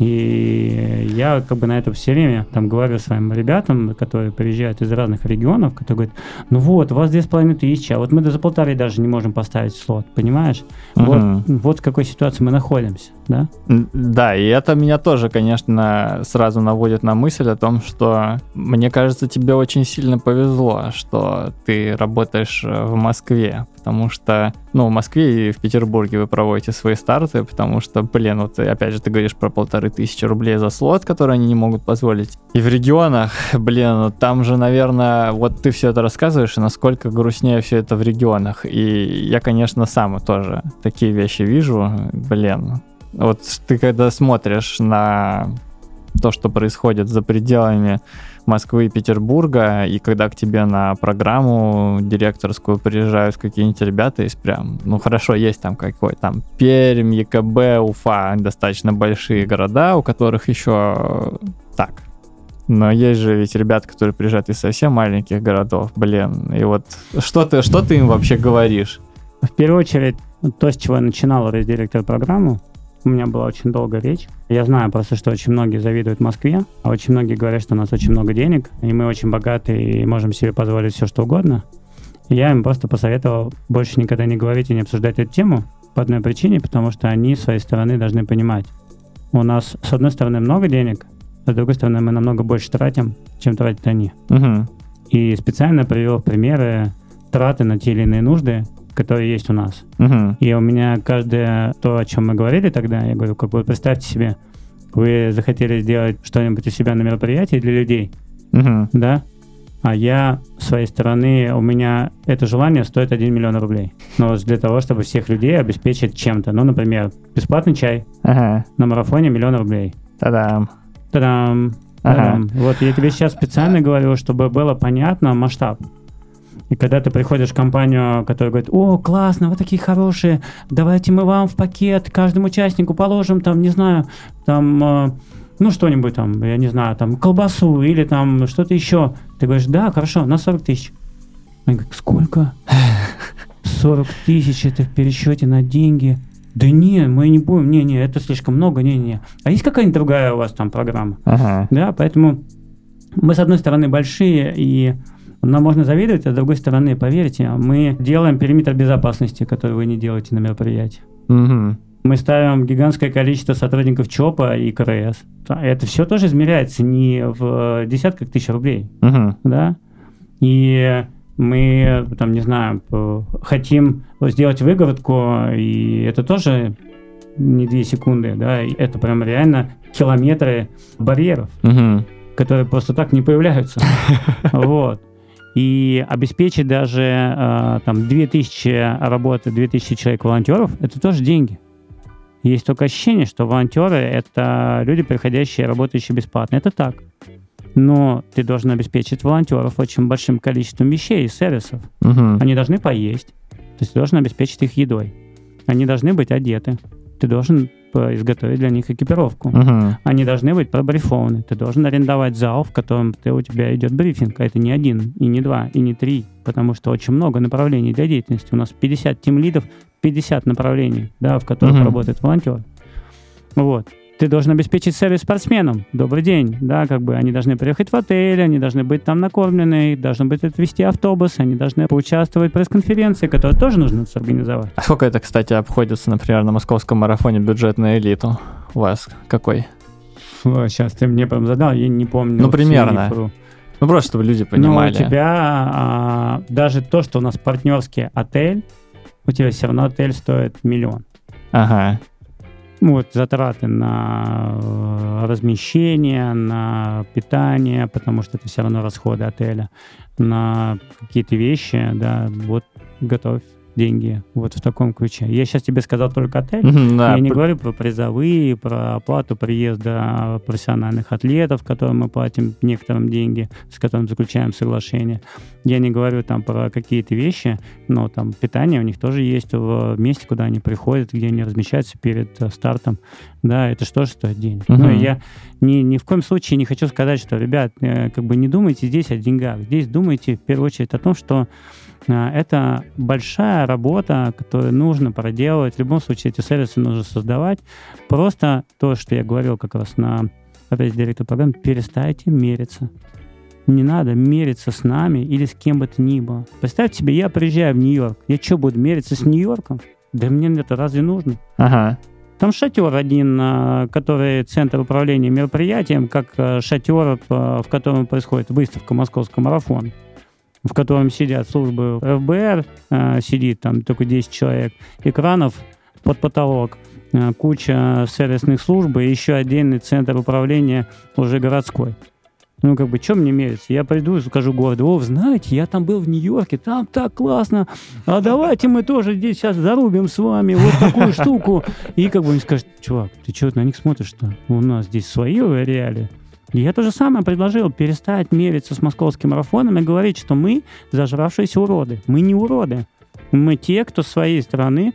И я как бы на это все время там говорю своим ребятам, которые приезжают из разных регионов, которые говорят, ну вот, у вас две с половиной тысячи, а вот мы за полторы даже не можем поставить слот, понимаешь? Мгм. Вот, вот в какой ситуации мы находимся, да? Да, и это меня тоже, конечно, сразу наводит на мысль о том, что мне кажется, тебе очень сильно повезло, что ты работаешь э, в Москве, потому что, ну, в Москве и в Петербурге вы проводите свои старты, потому что, блин, вот опять же ты говоришь про полторы тысячи рублей за слот, который они не могут позволить. И в регионах, [laughs] блин, там же, наверное, вот ты все это рассказываешь, и насколько грустнее все это в регионах. И я, конечно, сам тоже такие вещи вижу, блин, вот ты когда смотришь на то, что происходит за пределами Москвы и Петербурга, и когда к тебе на программу директорскую приезжают какие-нибудь ребята из прям, ну хорошо, есть там какой там Пермь, ЕКБ, Уфа, достаточно большие города, у которых еще так. Но есть же ведь ребята, которые приезжают из совсем маленьких городов, блин. И вот что ты, что ты им вообще говоришь? В первую очередь, то, с чего я начинал директор программу, у меня была очень долгая речь. Я знаю просто, что очень многие завидуют Москве, а очень многие говорят, что у нас очень много денег, и мы очень богаты и можем себе позволить все, что угодно. И я им просто посоветовал больше никогда не говорить и не обсуждать эту тему по одной причине, потому что они с своей стороны должны понимать. У нас, с одной стороны, много денег, а с другой стороны, мы намного больше тратим, чем тратят они. Мгм. И специально привел примеры траты на те или иные нужды, которые есть у нас. Мгм. И у меня каждое то, о чем мы говорили тогда, я говорю, как бы представьте себе, вы захотели сделать что-нибудь у себя на мероприятии для людей, Мгм. да? А я, с своей стороны, у меня это желание стоит 1 миллион рублей. Но для того, чтобы всех людей обеспечить чем-то. Ну, например, бесплатный чай Ага. на марафоне миллион рублей. Та-дам. Та-дам! Ага. Вот я тебе сейчас специально говорю, чтобы было понятно масштаб. И когда ты приходишь в компанию, которая говорит, о, классно, вы такие хорошие, давайте мы вам в пакет каждому участнику положим, там, не знаю, там, э, ну, что-нибудь там, я не знаю, там, колбасу или там что-то еще. Ты говоришь, да, хорошо, на 40 тысяч. Они говорят, сколько? [laughs] 40 тысяч, это в пересчете на деньги. Да не, мы не будем, не-не, это слишком много, не-не. А есть какая-нибудь другая у вас там программа? Ага. Да, поэтому мы, с одной стороны, большие, и нам можно завидовать, а с другой стороны, поверьте, мы делаем периметр безопасности, который вы не делаете на мероприятии. Мгм. Мы ставим гигантское количество сотрудников ЧОПа и КРС. Это все тоже измеряется не в десятках тысяч рублей, Мгм. да? И мы, там, не знаю, хотим сделать выгородку, и это тоже не две секунды, да, это прям реально километры барьеров Мгм. которые просто так не появляются. [laughs] Вот. И обеспечить даже э, там 2000 работы, 2000 человек волонтеров, это тоже деньги. Есть только ощущение, что волонтеры — это люди, приходящие, работающие бесплатно. Это так. Но ты должен обеспечить волонтеров очень большим количеством вещей и сервисов. Мгм. Они должны поесть. То есть ты должен обеспечить их едой. Они должны быть одеты. Ты должен изготовить для них экипировку. Мгм. Они должны быть пробрифованы. Ты должен арендовать зал, в котором ты, у тебя идет брифинг. А это не один, и не два, и не три. Потому что очень много направлений для деятельности. У нас 50 тимлидов, 50 направлений, да, в которых Мгм. работает волонтер. Вот. Ты должен обеспечить сервис спортсменам. Добрый день. Да, как бы они должны приехать в отель, они должны быть там накормлены, должны быть отвезти автобус, они должны поучаствовать в пресс-конференции, которые тоже нужно сорганизовать. А сколько это, кстати, обходится, например, на московском марафоне бюджет на элиту? У вас какой? сейчас ты мне прям задал, я не помню. Ну, примерно. цифру. Ну, просто чтобы люди понимали. Но у тебя а, даже то, что у нас партнерский отель, у тебя все равно отель стоит миллион. Ага. Ну, Вот затраты на э, размещение, на питание, потому что это все равно расходы отеля, на какие-то вещи, да, вот готовь деньги вот в таком ключе. Я сейчас тебе сказал только отель. Да, я не говорю про призовые, про оплату приезда профессиональных атлетов, которым мы платим некоторым деньги, с которым заключаем соглашение. Я не говорю там про какие-то вещи, но там питание у них тоже есть в месте, куда они приходят, где они размещаются перед э, стартом. Да, это что же стоит денег. Мгм. Но я ни, ни в коем случае не хочу сказать, что, ребят, э, как бы не думайте здесь о деньгах. Здесь думайте в первую очередь о том, что это большая работа, которую нужно проделать. В любом случае эти сервисы нужно создавать. Просто то, что я говорил как раз на опять директор программы, перестайте мериться. Не надо мериться с нами или с кем бы то ни было. Представьте себе, я приезжаю в Нью-Йорк. Я что, буду мериться с Нью-Йорком? Да мне это разве нужно? Ага. Там шатер один, а, который центр управления мероприятием, как а, шатер, а, в котором происходит выставка Московского марафона, в котором сидят службы ФБР, а, сидит там только 10 человек, экранов под потолок, а, куча сервисных служб и еще отдельный центр управления уже городской. Ну, как бы, что мне мериться? Я приду и скажу городу, о, знаете, я там был в Нью-Йорке, там так классно, а давайте мы тоже здесь сейчас зарубим с вами вот такую штуку. И как бы они скажут, чувак, ты что на них смотришь-то? У нас здесь свои реалии. Я то же самое предложил, перестать мериться с московским марафоном и говорить, что мы зажравшиеся уроды. Мы не уроды. Мы те, кто с своей стороны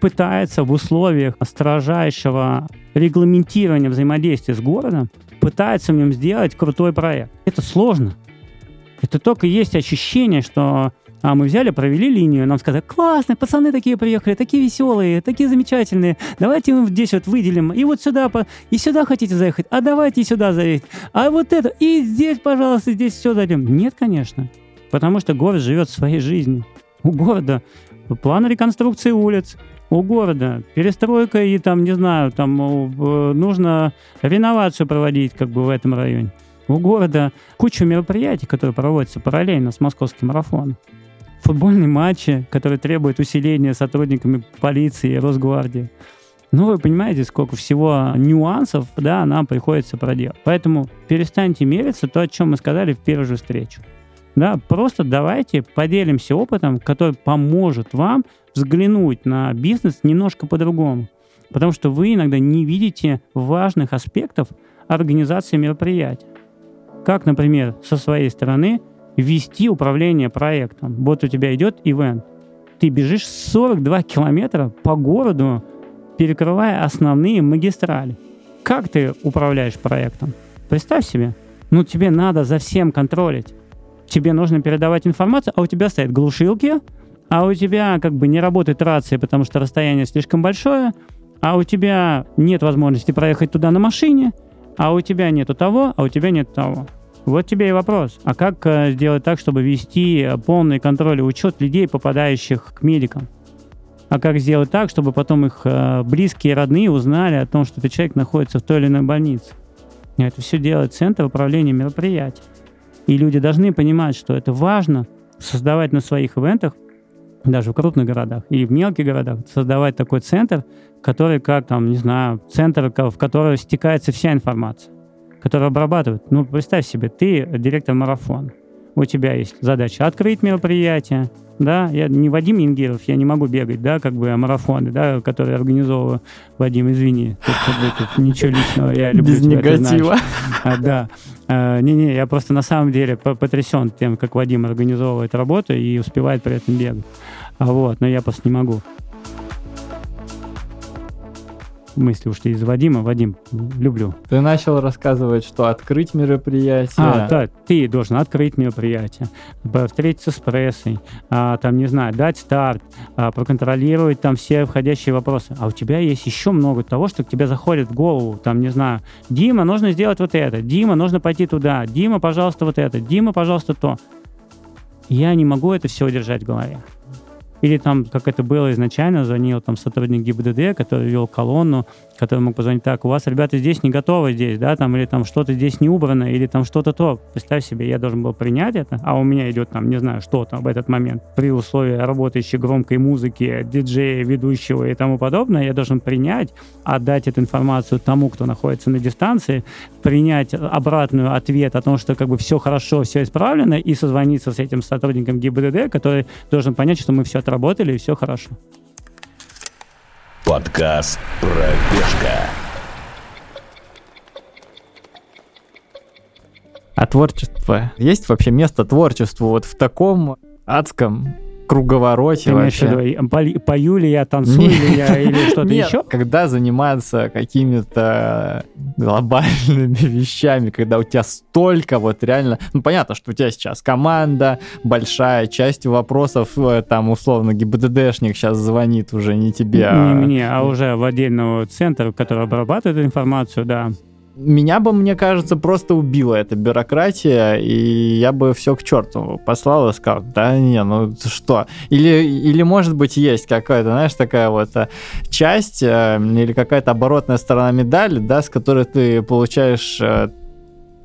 пытается в условиях строжайшего регламентирования взаимодействия с городом, пытается в нем сделать крутой проект. Это сложно. Это только есть ощущение, что а мы взяли, провели линию, нам сказали, классно, пацаны такие приехали, такие веселые, такие замечательные, давайте мы здесь вот выделим, и вот сюда, и сюда хотите заехать, а давайте сюда заехать, а вот это, и здесь, пожалуйста, здесь все дадим. Нет, конечно, потому что город живет своей жизнью. У города план реконструкции улиц, у города перестройка и там, не знаю, там нужно реновацию проводить как бы в этом районе. У города куча мероприятий, которые проводятся параллельно с московским марафоном. Футбольные матчи, которые требуют усиления сотрудниками полиции и Росгвардии. Ну, вы понимаете, сколько всего нюансов, да, нам приходится проделать. Поэтому перестаньте мериться то, о чем мы сказали в первую же встречу. Да, просто давайте поделимся опытом, который поможет вам взглянуть на бизнес немножко по-другому. Потому что вы иногда не видите важных аспектов организации мероприятия. Как, например, со своей стороны вести управление проектом. Вот у тебя идет ивент. Ты бежишь 42 километра по городу, перекрывая основные магистрали. Как ты управляешь проектом? Представь себе. Ну, тебе надо за всем контролить. Тебе нужно передавать информацию, а у тебя стоят глушилки, а у тебя как бы не работает рация, потому что расстояние слишком большое, а у тебя нет возможности проехать туда на машине, а у тебя нету того, а у тебя нет того. Вот тебе и вопрос. А как э, сделать так, чтобы вести полный контроль и учет людей, попадающих к медикам? А как сделать так, чтобы потом их э, близкие и родные узнали о том, что этот человек находится в той или иной больнице? Это все делает Центр управления мероприятий. И люди должны понимать, что это важно создавать на своих ивентах, даже в крупных городах и в мелких городах, создавать такой центр, который как там, не знаю, центр, в который стекается вся информация, который обрабатывает. Ну, представь себе, ты директор марафона. У тебя есть задача открыть мероприятие, да, я не Вадим Янгиров, я не могу бегать, да, как бы а марафоны, да, которые организовываю. Вадим, извини, тут, бы, тут ничего личного, я люблю Без тебя, негатива. А, да. А, Не-не, я просто на самом деле по- потрясен тем, как Вадим организовывает работу и успевает при этом бегать. А вот, но я просто не могу. Мысли ушли из Вадима. Вадим, люблю. Ты начал рассказывать, что открыть мероприятие. А, да, ты должен открыть мероприятие, встретиться с прессой, а, там, не знаю, дать старт, а, проконтролировать там все входящие вопросы. А у тебя есть еще много того, что к тебе заходит в голову, там, не знаю, Дима, нужно сделать вот это, Дима, нужно пойти туда, Дима, пожалуйста, вот это, Дима, пожалуйста, то. Я не могу это все держать в голове. Или там, как это было изначально, звонил там сотрудник ГИБДД, который вел колонну который мог позвонить, так, у вас, ребята, здесь не готовы здесь, да, там, или там что-то здесь не убрано, или там что-то то. Представь себе, я должен был принять это, а у меня идет там, не знаю, что там в этот момент, при условии работающей громкой музыки, диджея, ведущего и тому подобное, я должен принять, отдать эту информацию тому, кто находится на дистанции, принять обратную ответ о том, что как бы все хорошо, все исправлено, и созвониться с этим сотрудником ГИБДД, который должен понять, что мы все отработали и все хорошо. Подкаст «Пробежка». А творчество? Есть вообще место творчеству вот в таком адском круговороте Ты вообще? виду, пою- ли я, танцую ли я, или [laughs] что-то Нет, еще? когда заниматься какими-то глобальными [laughs] вещами, когда у тебя столько вот реально... Ну, понятно, что у тебя сейчас команда большая, часть вопросов, э, там, условно, ГИБДДшник сейчас звонит уже не тебе, а- Не мне, а уже в отдельный центр, который обрабатывает информацию, да. Меня бы, мне кажется, просто убила эта бюрократия, и я бы все к черту послал и сказал, да не, ну что? Или, или может быть, есть какая-то, знаешь, такая вот э, часть э, или какая-то оборотная сторона медали, да, с которой ты получаешь э,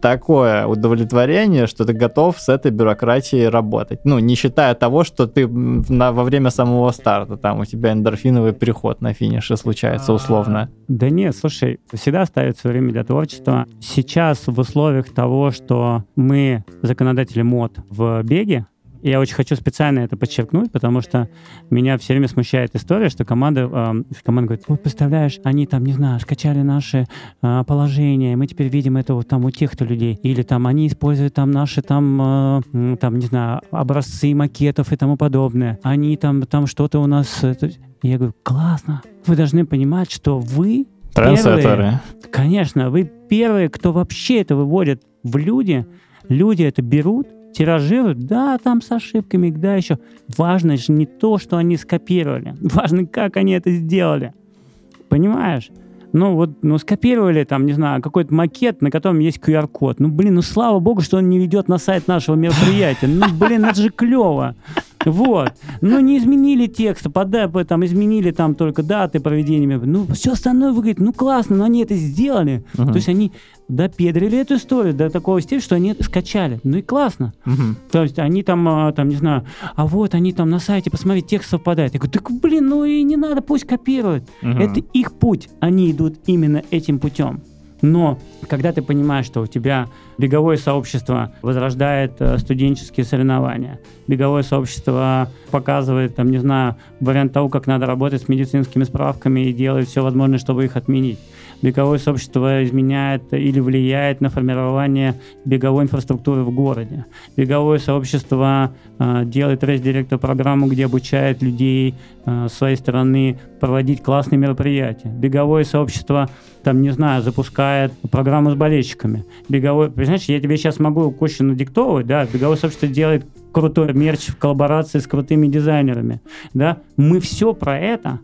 такое удовлетворение, что ты готов с этой бюрократией работать. Ну, не считая того, что ты на, во время самого старта, там у тебя эндорфиновый переход на финише случается условно. Да нет, слушай, всегда остается время для творчества. Сейчас в условиях того, что мы законодатели мод в беге, я очень хочу специально это подчеркнуть, потому что меня все время смущает история, что команда, э, команда говорит, вот представляешь, они там, не знаю, скачали наши э, положения, мы теперь видим это вот там у тех-то людей, или там они используют там наши там, э, там, не знаю, образцы макетов и тому подобное, они там, там что-то у нас... это». И я говорю, классно, вы должны понимать, что вы Трендсеттеры. Конечно, вы первые, кто вообще это выводит в люди. Люди это берут, тиражируют, да, там с ошибками, да, еще. Важно же не то, что они скопировали. [laughs] Важно, как они это сделали. Понимаешь? Ну вот, ну скопировали там, не знаю, какой-то макет, на котором есть QR-код. Ну блин, ну слава богу, что он не ведет на сайт нашего мероприятия. Ну блин, это же клево. Вот. Ну не изменили текст, подай, там изменили там только даты проведения. Ну все остальное выглядит, ну классно, но они это сделали. То есть они допедрили эту историю до такого стиля, что они скачали. Ну и классно. То есть они там, а, там, не знаю, а вот они там на сайте, посмотри, текст совпадает. Я говорю, так блин, ну и не надо, пусть копируют. Это их путь, они идут именно этим путем. Но когда ты понимаешь, что у тебя беговое сообщество возрождает э, студенческие соревнования, беговое сообщество показывает, там, не знаю, вариант того, как надо работать с медицинскими справками и делает все возможное, чтобы их отменить. Беговое сообщество изменяет или влияет на формирование беговой инфраструктуры в городе. Беговое сообщество э, делает рейс-директор программу, где обучает людей э, своей стороны проводить классные мероприятия. Беговое сообщество, там, не знаю, запускает программу с болельщиками. Беговое, понимаешь, я тебе сейчас могу кучу надиктовывать, да, беговое сообщество делает крутой мерч в коллаборации с крутыми дизайнерами, да. Мы все про это,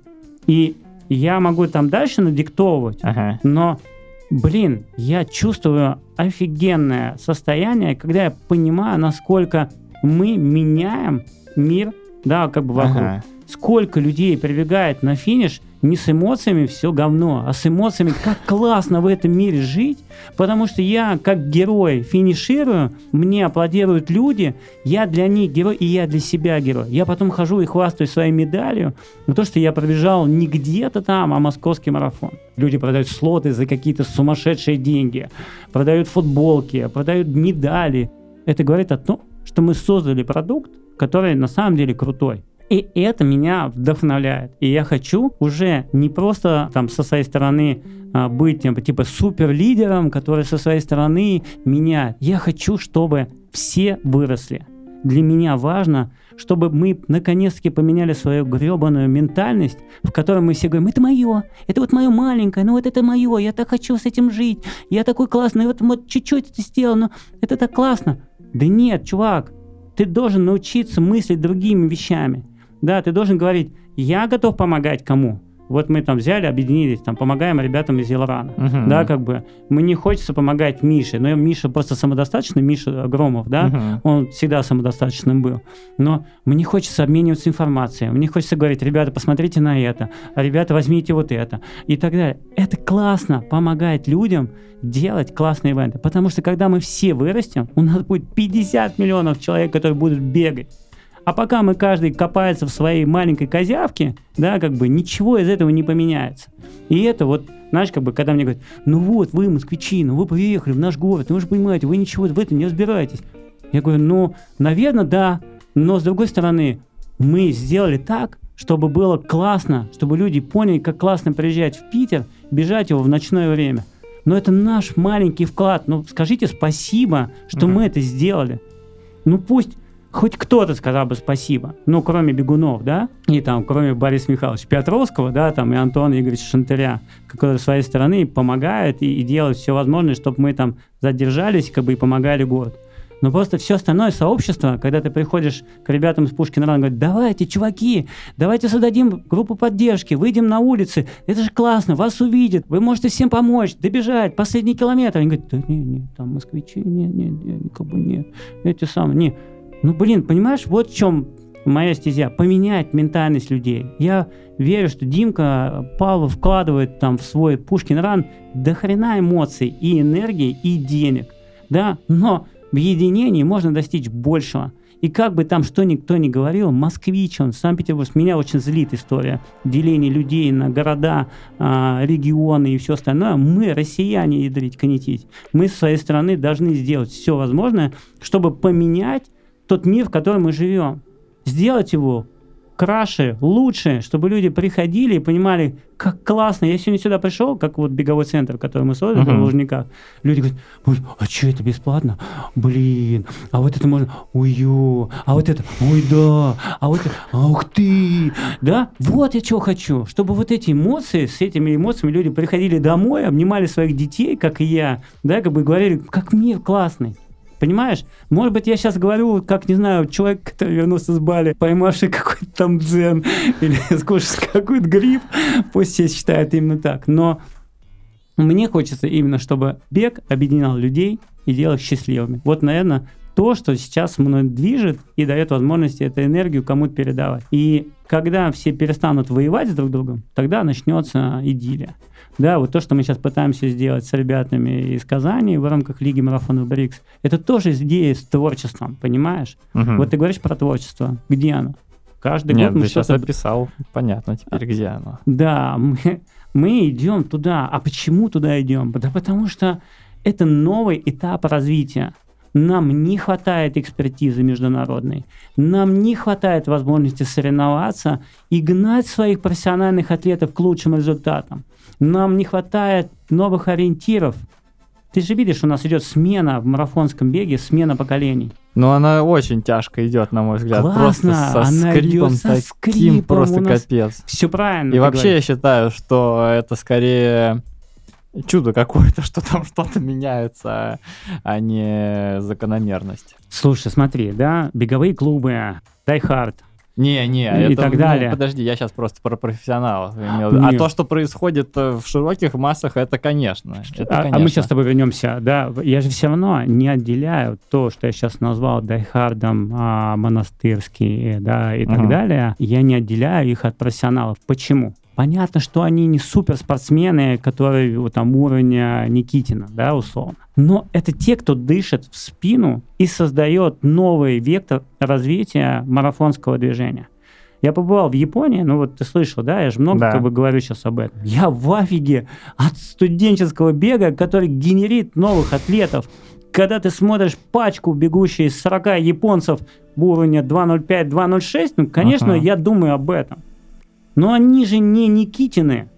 и я могу там дальше надиктовывать, Ага. но, блин, я чувствую офигенное состояние, когда я понимаю, насколько мы меняем мир, да, как бы вокруг. Ага. Сколько людей прибегает на финиш не с эмоциями все говно, а с эмоциями, как классно в этом мире жить, потому что я как герой финиширую, мне аплодируют люди, я для них герой, и я для себя герой. Я потом хожу и хвастаюсь своей медалью, но то, что я пробежал не где-то там, а московский марафон. Люди продают слоты за какие-то сумасшедшие деньги, продают футболки, продают медали. Это говорит о том, что мы создали продукт, который на самом деле крутой. И это меня вдохновляет. И я хочу уже не просто там со своей стороны а, быть типа, типа супер лидером, который со своей стороны меняет. Я хочу, чтобы все выросли. Для меня важно, чтобы мы наконец-таки поменяли свою гребаную ментальность, в которой мы все говорим, это мое, это вот мое маленькое, ну вот это мое, я так хочу с этим жить, я такой классный, вот, вот чуть-чуть это сделал, но это так классно. Да нет, чувак, ты должен научиться мыслить другими вещами. Да, ты должен говорить, я готов помогать кому? Вот мы там взяли, объединились, там помогаем ребятам из Елорана. Мгм. Да, как бы. Мне хочется помогать Мише, но Миша просто самодостаточный, Миша Громов, да, Мгм. он всегда самодостаточным был. Но мне хочется обмениваться информацией, мне хочется говорить, ребята, посмотрите на это, а ребята, возьмите вот это, и так далее. Это классно, помогать людям делать классные ивенты, потому что когда мы все вырастем, у нас будет 50 миллионов человек, которые будут бегать. А пока мы каждый копается в своей маленькой козявке, да, как бы ничего из этого не поменяется. И это вот, знаешь, как бы, когда мне говорят, ну вот, вы москвичи, ну вы поехали в наш город, ну вы же понимаете, вы ничего в этом не разбираетесь. Я говорю, ну, наверное, да, но с другой стороны, мы сделали так, чтобы было классно, чтобы люди поняли, как классно приезжать в Питер, бежать его в ночное время. Но это наш маленький вклад. Ну, скажите спасибо, что Мгм. мы это сделали. Ну, пусть хоть кто-то сказал бы спасибо, ну, кроме бегунов, да, и там, кроме Бориса Михайловича Петровского, да, там, и Антона Игоревича Шантыря, которые с своей стороны помогают и, и делают все возможное, чтобы мы там задержались, как бы, и помогали городу. Но просто все остальное сообщество, когда ты приходишь к ребятам из Пушкина Ран, говорит, давайте, чуваки, давайте создадим группу поддержки, выйдем на улицы, это же классно, вас увидят, вы можете всем помочь, добежать, последний километр. Они говорят, да не, не, там москвичи, не, не, не, как бы не, эти самые, не. Ну, блин, понимаешь, вот в чем моя стезя, поменять ментальность людей. Я верю, что Димка Павлов вкладывает там в свой Пушкин Ран до хрена эмоций и энергии, и денег, да, но в единении можно достичь большего. И как бы там что никто ни говорил, москвич он, Санкт-Петербург, меня очень злит история деления людей на города, а, регионы и все остальное. Мы, россияне, ядрить, конетить, мы со своей стороны должны сделать все возможное, чтобы поменять тот мир, в котором мы живем. Сделать его краше, лучше, чтобы люди приходили и понимали, как классно. Я сегодня сюда пришел, как вот беговой центр, который мы создали Мгм. в Лужниках. Люди говорят, «Ой, а что это бесплатно? Блин, а вот это можно, ё, а вот это, ой, да, а вот это, ух ты, да? Вот я чего хочу, чтобы вот эти эмоции, с этими эмоциями люди приходили домой, обнимали своих детей, как и я, да, как бы говорили, как мир классный. Понимаешь? Может быть, я сейчас говорю, как, не знаю, человек, который вернулся с Бали, поймавший [laughs] какой-то там дзен [laughs] или [laughs] скушавший какой-то гриб, пусть все считают именно так. Но мне хочется именно, чтобы бег объединял людей и делал их счастливыми. Вот, наверное, то, что сейчас мной движет и дает возможность эту энергию кому-то передавать. И когда все перестанут воевать с друг другом, тогда начнется идиллия. Да, вот то, что мы сейчас пытаемся сделать с ребятами из Казани в рамках Лиги марафонов БРИКС, это тоже идея с творчеством, понимаешь? Мгм. Вот ты говоришь про творчество. Где оно? Каждый Нет, год мы сейчас описал, понятно теперь, где оно. да, мы, мы идем туда. А почему туда идем? Да потому что это новый этап развития. Нам не хватает экспертизы международной. Нам не хватает возможности соревноваться и гнать своих профессиональных атлетов к лучшим результатам. Нам не хватает новых ориентиров. Ты же видишь, у нас идет смена в марафонском беге, смена поколений. Но она очень тяжко идет, на мой взгляд. Классно, Просто со она скрипом идет со таким скрипом, просто капец. Все правильно. И вообще говоришь. я считаю, что это скорее чудо какое-то, [laughs] что там что-то меняется, а не закономерность. Слушай, смотри, да, беговые клубы, Die Hard, Не, не, И это, так ну, далее. подожди, я сейчас просто про профессионалов. имел. А то, что происходит э, в широких массах, это конечно. Это, а, а конечно. мы сейчас с тобой вернемся, да, я же все равно не отделяю то, что я сейчас назвал дайхардом а, монастырский, да, и так Мгм. далее, я не отделяю их от профессионалов. Почему? Понятно, что они не суперспортсмены, которые вот, там уровня Никитина, да, условно. Но это те, кто дышит в спину и создает новый вектор развития марафонского движения. Я побывал в Японии, ну вот ты слышал, да, я же много Да. как бы говорю сейчас об этом. Я в офиге от студенческого бега, который генерит новых атлетов. Когда ты смотришь пачку, бегущую из 40 японцев уровня 2.05-2.06, ну, конечно, Ага. я думаю об этом. Но они же не Никитины,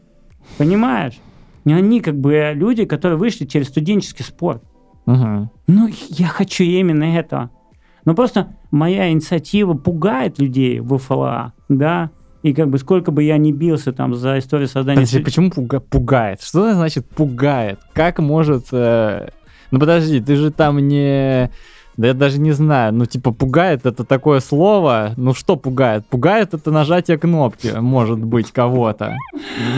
понимаешь? Они как бы люди, которые вышли через студенческий спорт. Мгм. Ну, я хочу именно этого. Но просто моя инициатива пугает людей в ФЛА, да, и как бы сколько бы я ни бился там за историю создания... Подожди, почему пуга- пугает? Что значит пугает? Как может... э, Ну подожди, ты же там не Да я даже не знаю, ну типа пугает это такое слово, ну что пугает? Пугает это нажатие кнопки, может быть, кого-то.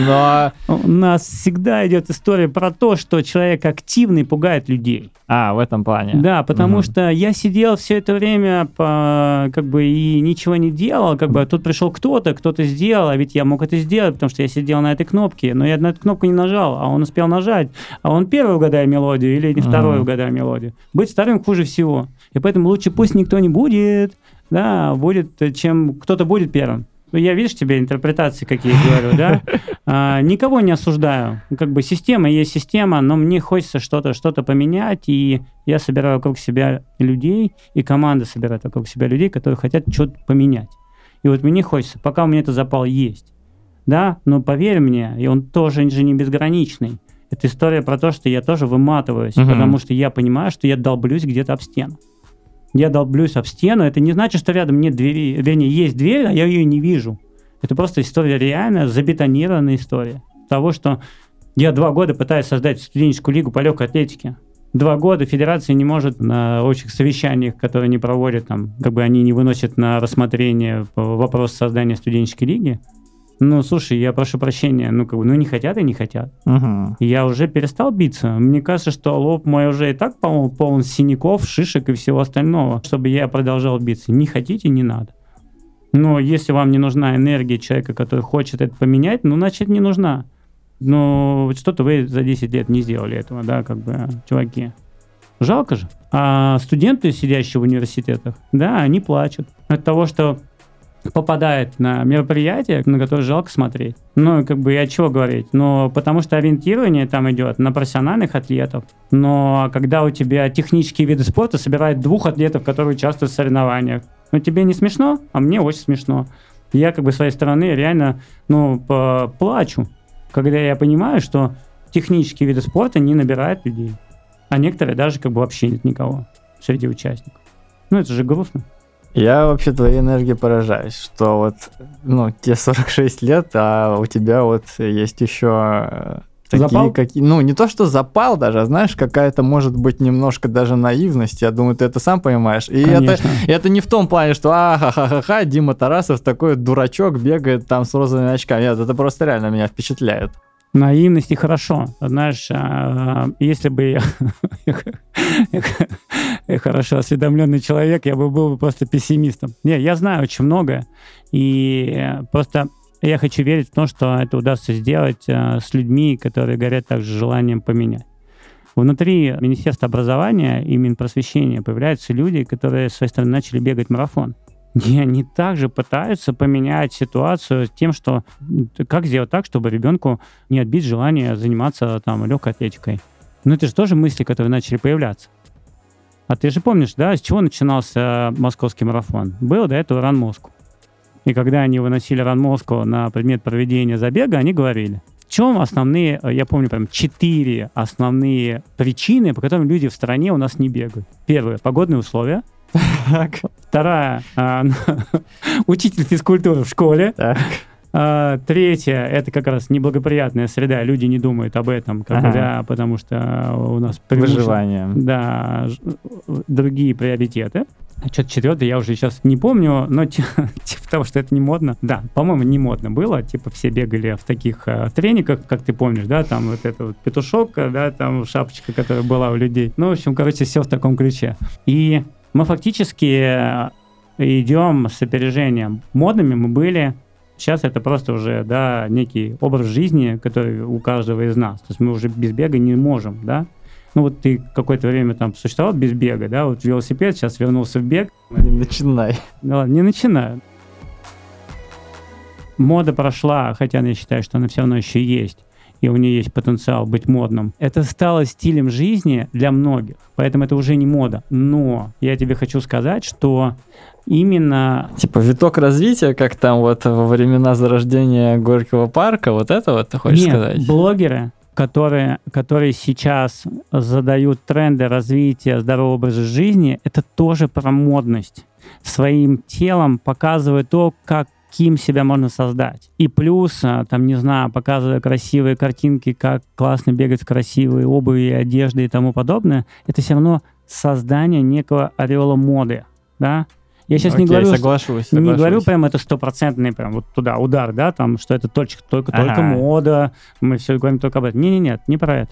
Но... У нас всегда идет история про то, что человек активный пугает людей. А, в этом плане. Да, потому угу. что я сидел все это время по, как бы и ничего не делал, как бы а тут пришел кто-то, кто-то сделал, а ведь я мог это сделать, потому что я сидел на этой кнопке, но я на эту кнопку не нажал, а он успел нажать, а он первый угадая мелодию или не второй угадая мелодию. Быть вторым хуже всего. И поэтому лучше пусть никто не будет, да, будет, чем кто-то будет первым. Ну, я, видишь, тебе интерпретации какие говорю, да? [laughs] А, никого не осуждаю. Как бы система есть система, но мне хочется что-то что поменять, и я собираю вокруг себя людей, и команда собирает вокруг себя людей, которые хотят что-то поменять. И вот мне хочется, пока у меня это запал есть, да, но поверь мне, и он тоже же не безграничный. Это история про то, что я тоже выматываюсь, угу. потому что я понимаю, что я долблюсь где-то об стену я долблюсь об стену, это не значит, что рядом нет двери, вернее, есть дверь, а я ее не вижу. Это просто история реальная, забетонированная история. Того, что я два года пытаюсь создать студенческую лигу по легкой атлетике. Два года федерация не может на общих совещаниях, которые они проводят, там, как бы они не выносят на рассмотрение вопрос создания студенческой лиги, ну, слушай, я прошу прощения, ну, как бы, ну, не хотят и не хотят. Угу. Я уже перестал биться. Мне кажется, что лоб мой уже и так полон, полон синяков, шишек и всего остального, чтобы я продолжал биться. Не хотите, не надо. Но если вам не нужна энергия человека, который хочет это поменять, ну, значит, не нужна. Но что-то вы за 10 лет не сделали этого, да, как бы, чуваки. Жалко же. А студенты, сидящие в университетах, да, они плачут от того, что попадает на мероприятие, на которое жалко смотреть. Ну, как бы, от чего говорить? Ну, потому что ориентирование там идет на профессиональных атлетов. Но когда у тебя технические виды спорта собирают двух атлетов, которые участвуют в соревнованиях, ну, тебе не смешно, а мне очень смешно. Я, как бы, своей стороны реально, ну, плачу, когда я понимаю, что технические виды спорта не набирают людей. А некоторые даже, как бы, вообще нет никого среди участников. Ну, это же грустно. Я вообще твоей энергией поражаюсь, что вот, ну, тебе 46 лет, а у тебя вот есть еще э, такие запал? какие, ну не то что запал даже, а знаешь, какая-то может быть немножко даже наивность. Я думаю, ты это сам понимаешь. И это, это не в том плане, что а ха ха ха ха Дима Тарасов такой дурачок бегает там с розовыми очками. Нет, это просто реально меня впечатляет. Наивность и хорошо. Знаешь, а, если бы я [laughs] хорошо осведомленный человек, я бы был бы просто пессимистом. Не, я знаю очень много, и просто я хочу верить в то, что это удастся сделать а, с людьми, которые горят также желанием поменять. Внутри Министерства образования и Минпросвещения появляются люди, которые с своей стороны начали бегать марафон. [laughs] И они также пытаются поменять ситуацию тем, что как сделать так, чтобы ребенку не отбить желание заниматься там легкой атлетикой. Но это же тоже мысли, которые начали появляться. А ты же помнишь, да, с чего начинался московский марафон? Был до этого Ран Москву. И когда они выносили Ран Москву на предмет проведения забега, они говорили, в чем основные, я помню прям четыре основные причины, по которым люди в стране у нас не бегают. Первое, погодные условия – так. Вторая, а, [laughs] учитель физкультуры в школе. Так. А, третье, это как раз неблагоприятная среда, люди не думают об этом, как ага. да, потому что у нас выживание. Да, другие приоритеты. Что-то четвертое, я уже сейчас не помню, но [laughs] типа того, что это не модно. Да, по-моему, не модно было. Типа все бегали в таких э, трениках, как ты помнишь, да, там вот это вот петушок, да, там шапочка, которая была у людей. Ну, в общем, короче, все в таком ключе. И мы фактически э, идем с опережением. Модными мы были, сейчас это просто уже, да, некий образ жизни, который у каждого из нас. То есть мы уже без бега не можем, да. Ну вот ты какое-то время там существовал без бега, да, вот велосипед, сейчас вернулся в бег. Не начинай. Ну ладно, не начинаю. Мода прошла, хотя я считаю, что она все равно еще есть и у нее есть потенциал быть модным. Это стало стилем жизни для многих, поэтому это уже не мода. Но я тебе хочу сказать, что именно... Типа виток развития, как там вот во времена зарождения Горького парка, вот это вот ты хочешь Нет, сказать? блогеры, которые, которые сейчас задают тренды развития здорового образа жизни, это тоже про модность. Своим телом показывают то, как каким себя можно создать. И плюс, а, там, не знаю, показывая красивые картинки, как классно бегать в красивые обуви, одежды и тому подобное, это все равно создание некого ореола моды, да. Я сейчас Окей, не говорю, соглашусь, не соглашусь. говорю прям это стопроцентный прям вот туда удар, да, там, что это только, только, только Ага. мода, мы все говорим только об этом. Не-не-не, не про это.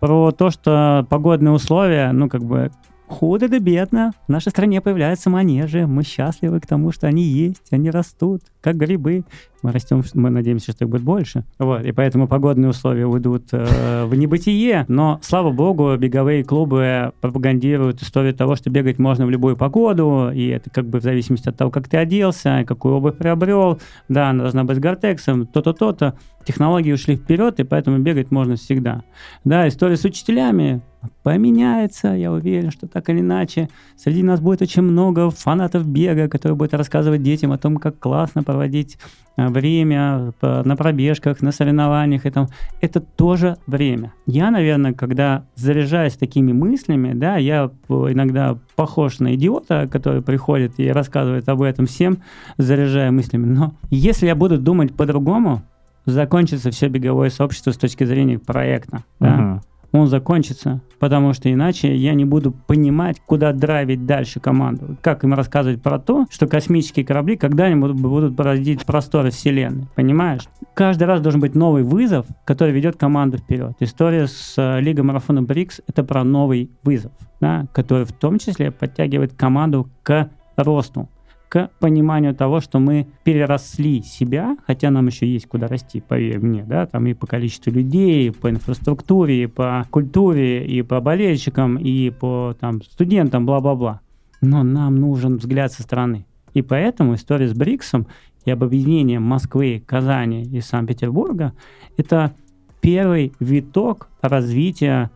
Про то, что погодные условия, ну, как бы, худо да бедно. В нашей стране появляются манежи. Мы счастливы к тому, что они есть, они растут, как грибы. Мы растем, мы надеемся, что их будет больше. Вот, и поэтому погодные условия уйдут э, [laughs] в небытие. Но, слава богу, беговые клубы пропагандируют историю того, что бегать можно в любую погоду, и это как бы в зависимости от того, как ты оделся, какую обувь приобрел. Да, она должна быть с гортексом, то-то, то-то. Технологии ушли вперед, и поэтому бегать можно всегда. Да, история с учителями поменяется, я уверен, что так или иначе. Среди нас будет очень много фанатов бега, которые будут рассказывать детям о том, как классно проводить время по- на пробежках, на соревнованиях. И там. Это тоже время. Я, наверное, когда заряжаюсь такими мыслями, да, я э, иногда похож на идиота, который приходит и рассказывает об этом всем, заряжая мыслями. Но если я буду думать по-другому, закончится все беговое сообщество с точки зрения проекта. Да? Он закончится, потому что иначе я не буду понимать, куда драйвить дальше команду. Как им рассказывать про то, что космические корабли когда-нибудь будут бороздить просторы Вселенной, понимаешь? Каждый раз должен быть новый вызов, который ведет команду вперед. История с э, Лигой марафона Брикс – это про новый вызов, да, который в том числе подтягивает команду к росту к пониманию того, что мы переросли себя, хотя нам еще есть куда расти, поверь мне, да, там и по количеству людей, и по инфраструктуре, и по культуре, и по болельщикам, и по там студентам, бла-бла-бла. Но нам нужен взгляд со стороны. И поэтому история с Бриксом и об объединении Москвы, Казани и Санкт-Петербурга – это первый виток развития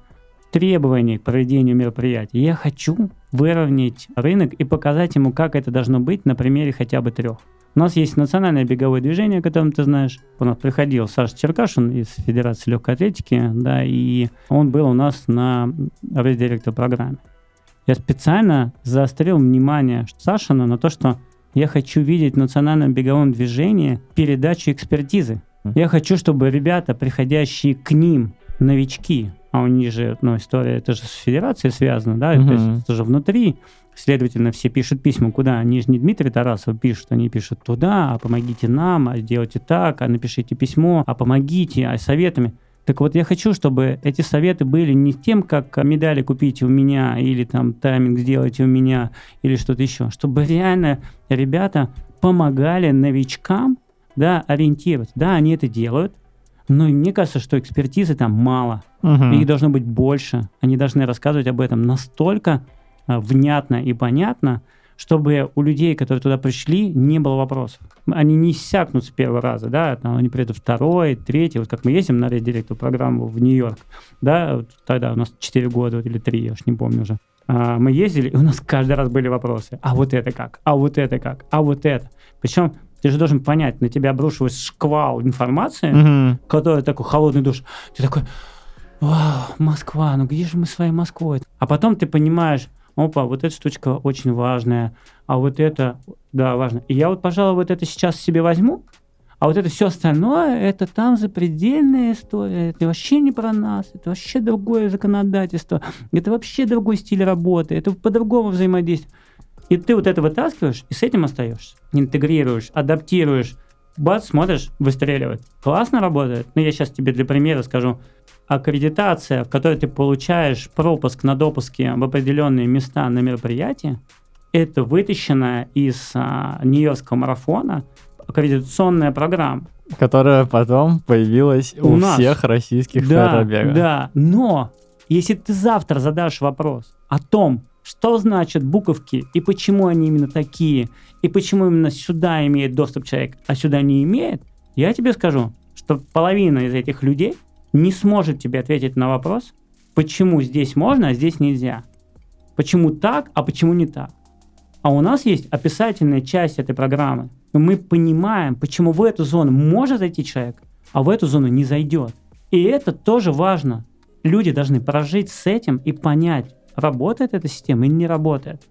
требований к проведению мероприятий. Я хочу выровнять рынок и показать ему, как это должно быть на примере хотя бы трех. У нас есть национальное беговое движение, о котором ты знаешь. У нас приходил Саша Черкашин из Федерации легкой атлетики, да, и он был у нас на директор программе. Я специально заострил внимание Сашина на то, что я хочу видеть в национальном беговом движении передачу экспертизы. Я хочу, чтобы ребята, приходящие к ним, новички, а у них же, ну, история, это же с федерацией связано, да, Мгм. то есть это же внутри, следовательно, все пишут письма куда, они же не Дмитрий Тарасов пишут, они пишут туда, а помогите нам, а сделайте так, а напишите письмо, а помогите, а советами. Так вот, я хочу, чтобы эти советы были не тем, как медали купите у меня, или там тайминг сделайте у меня, или что-то еще, чтобы реально ребята помогали новичкам, да, ориентироваться. Да, они это делают, но мне кажется, что экспертизы там мало. Мгм. Их должно быть больше. Они должны рассказывать об этом настолько а, внятно и понятно, чтобы у людей, которые туда пришли, не было вопросов. Они не иссякнут с первого раза, да, там они приедут второй, третий, вот как мы ездим на директор программу в Нью-Йорк, да, вот тогда у нас 4 года или 3, я уж не помню уже. А, мы ездили, и у нас каждый раз были вопросы. А вот это как? А вот это как? А вот это? Причем ты же должен понять, на тебя обрушивается шквал информации, Мгм. который такой холодный душ. Ты такой, вау, Москва, ну где же мы своей Москвой? А потом ты понимаешь, опа, вот эта штучка очень важная, а вот это, да, важно. И я вот, пожалуй, вот это сейчас себе возьму, а вот это все остальное, это там запредельная история, это вообще не про нас, это вообще другое законодательство, это вообще другой стиль работы, это по-другому взаимодействие. И ты вот это вытаскиваешь, и с этим остаешься. Интегрируешь, адаптируешь. Бац, смотришь, выстреливает. Классно работает. Ну, я сейчас тебе для примера скажу. Аккредитация, в которой ты получаешь пропуск на допуске в определенные места на мероприятии, это вытащенная из а, Нью-Йоркского марафона аккредитационная программа. Которая потом появилась у, У нас. всех российских Да, фэробегов. да, но если ты завтра задашь вопрос о том, что значат буковки и почему они именно такие, и почему именно сюда имеет доступ человек, а сюда не имеет, я тебе скажу, что половина из этих людей не сможет тебе ответить на вопрос, почему здесь можно, а здесь нельзя. Почему так, а почему не так. А у нас есть описательная часть этой программы. Мы понимаем, почему в эту зону может зайти человек, а в эту зону не зайдет. И это тоже важно. Люди должны прожить с этим и понять, работает эта система или не работает.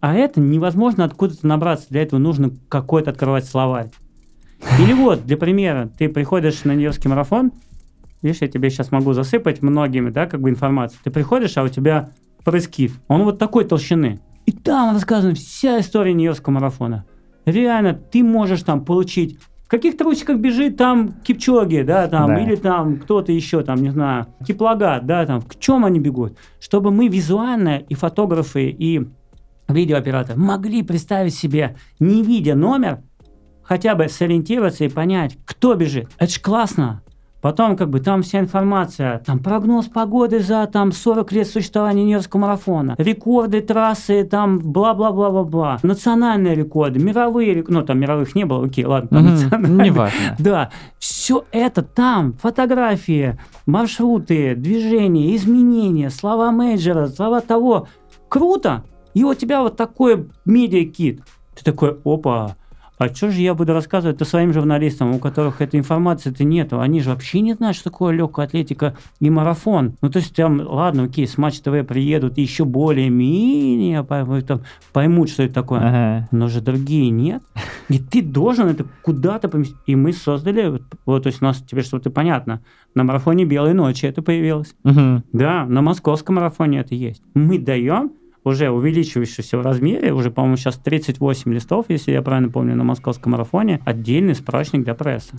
А это невозможно откуда-то набраться. Для этого нужно какой-то открывать словарь. Или вот, для примера, ты приходишь на Нью-Йоркский марафон, видишь, я тебе сейчас могу засыпать многими, да, как бы информацией. Ты приходишь, а у тебя пресс-кит. Он вот такой толщины. И там рассказана вся история Нью-Йоркского марафона. Реально, ты можешь там получить в каких трусиках бежит там Кипчоги, да, там, Да. или там кто-то еще, там, не знаю, Киплагат, да, там, в чем они бегут, чтобы мы визуально и фотографы, и видеооператоры могли представить себе, не видя номер, хотя бы сориентироваться и понять, кто бежит. Это ж классно. Потом, как бы, там вся информация, там прогноз погоды за там 40 лет существования Нью-Йоркского марафона, рекорды трассы, там бла-бла-бла-бла-бла, национальные рекорды, мировые рекорды, ну, там мировых не было, окей, ладно, там Мгм, национальные. Неважно. [laughs] Да, все это там, фотографии, маршруты, движения, изменения, слова менеджера, слова того. Круто! И у тебя вот такой медиа-кит. Ты такой, опа, а что же я буду рассказывать-то своим журналистам, у которых этой информации-то нету? Они же вообще не знают, что такое легкая атлетика и марафон. Ну, то есть, там, ладно, окей, с Матч ТВ приедут еще более-менее поймут, что это такое. Ага. Но же другие нет. И ты должен это куда-то поместить. И мы создали, вот, то есть у нас тебе что-то понятно. На марафоне «Белой ночи» это появилось. Мгм. Да, на московском марафоне это есть. Мы даем уже увеличивающийся в размере, уже, по-моему, сейчас 38 листов, если я правильно помню, на московском марафоне, отдельный справочник для прессы.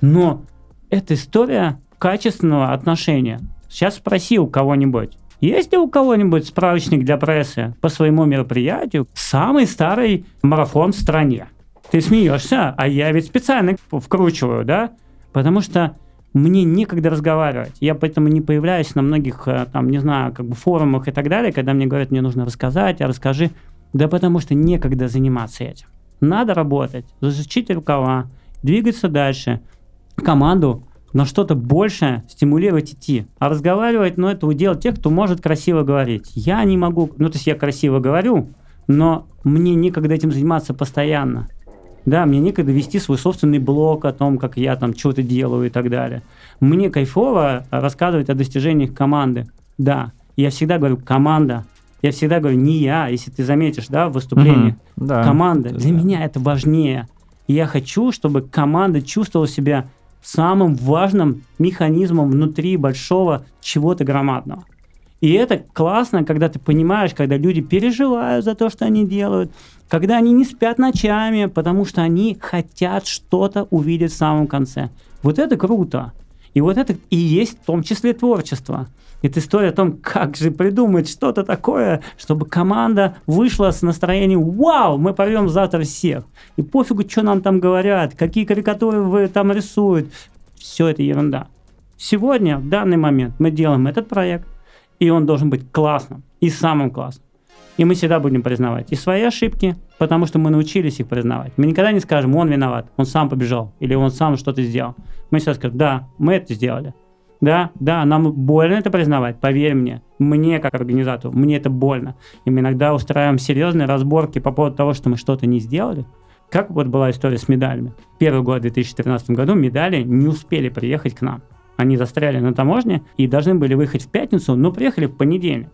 Но это история качественного отношения. Сейчас спроси у кого-нибудь, есть ли у кого-нибудь справочник для прессы по своему мероприятию? Самый старый марафон в стране. Ты смеешься, а я ведь специально вкручиваю, да? Потому что мне некогда разговаривать. Я поэтому не появляюсь на многих, э, там, не знаю, как бы форумах и так далее, когда мне говорят, мне нужно рассказать, а расскажи. Да потому что некогда заниматься этим. Надо работать, засучить рукава, двигаться дальше, команду на что-то большее стимулировать идти. А разговаривать, ну, это удел тех, кто может красиво говорить. Я не могу, ну, то есть я красиво говорю, но мне некогда этим заниматься постоянно. Да, мне некогда вести свой собственный блог о том, как я там что-то делаю и так далее. Мне кайфово рассказывать о достижениях команды. Да, я всегда говорю команда. Я всегда говорю не я, если ты заметишь, да, в выступлении. Мгм. Да. команда. Для да. меня это важнее. И я хочу, чтобы команда чувствовала себя самым важным механизмом внутри большого чего-то громадного. И это классно, когда ты понимаешь, когда люди переживают за то, что они делают, когда они не спят ночами, потому что они хотят что-то увидеть в самом конце. Вот это круто. И вот это и есть в том числе творчество. Это история о том, как же придумать что-то такое, чтобы команда вышла с настроением «Вау, мы порвем завтра всех!» И пофигу, что нам там говорят, какие карикатуры вы там рисуют. Все это ерунда. Сегодня, в данный момент, мы делаем этот проект, и он должен быть классным, и самым классным. И мы всегда будем признавать и свои ошибки, потому что мы научились их признавать. Мы никогда не скажем, он виноват, он сам побежал, или он сам что-то сделал. Мы всегда скажем, да, мы это сделали. Да, да, нам больно это признавать, поверь мне. Мне, как организатору, мне это больно. И мы иногда устраиваем серьезные разборки по поводу того, что мы что-то не сделали. Как вот была история с медалями. Первый год, в 2013 году, медали не успели приехать к нам. Они застряли на таможне и должны были выехать в пятницу, но приехали в понедельник.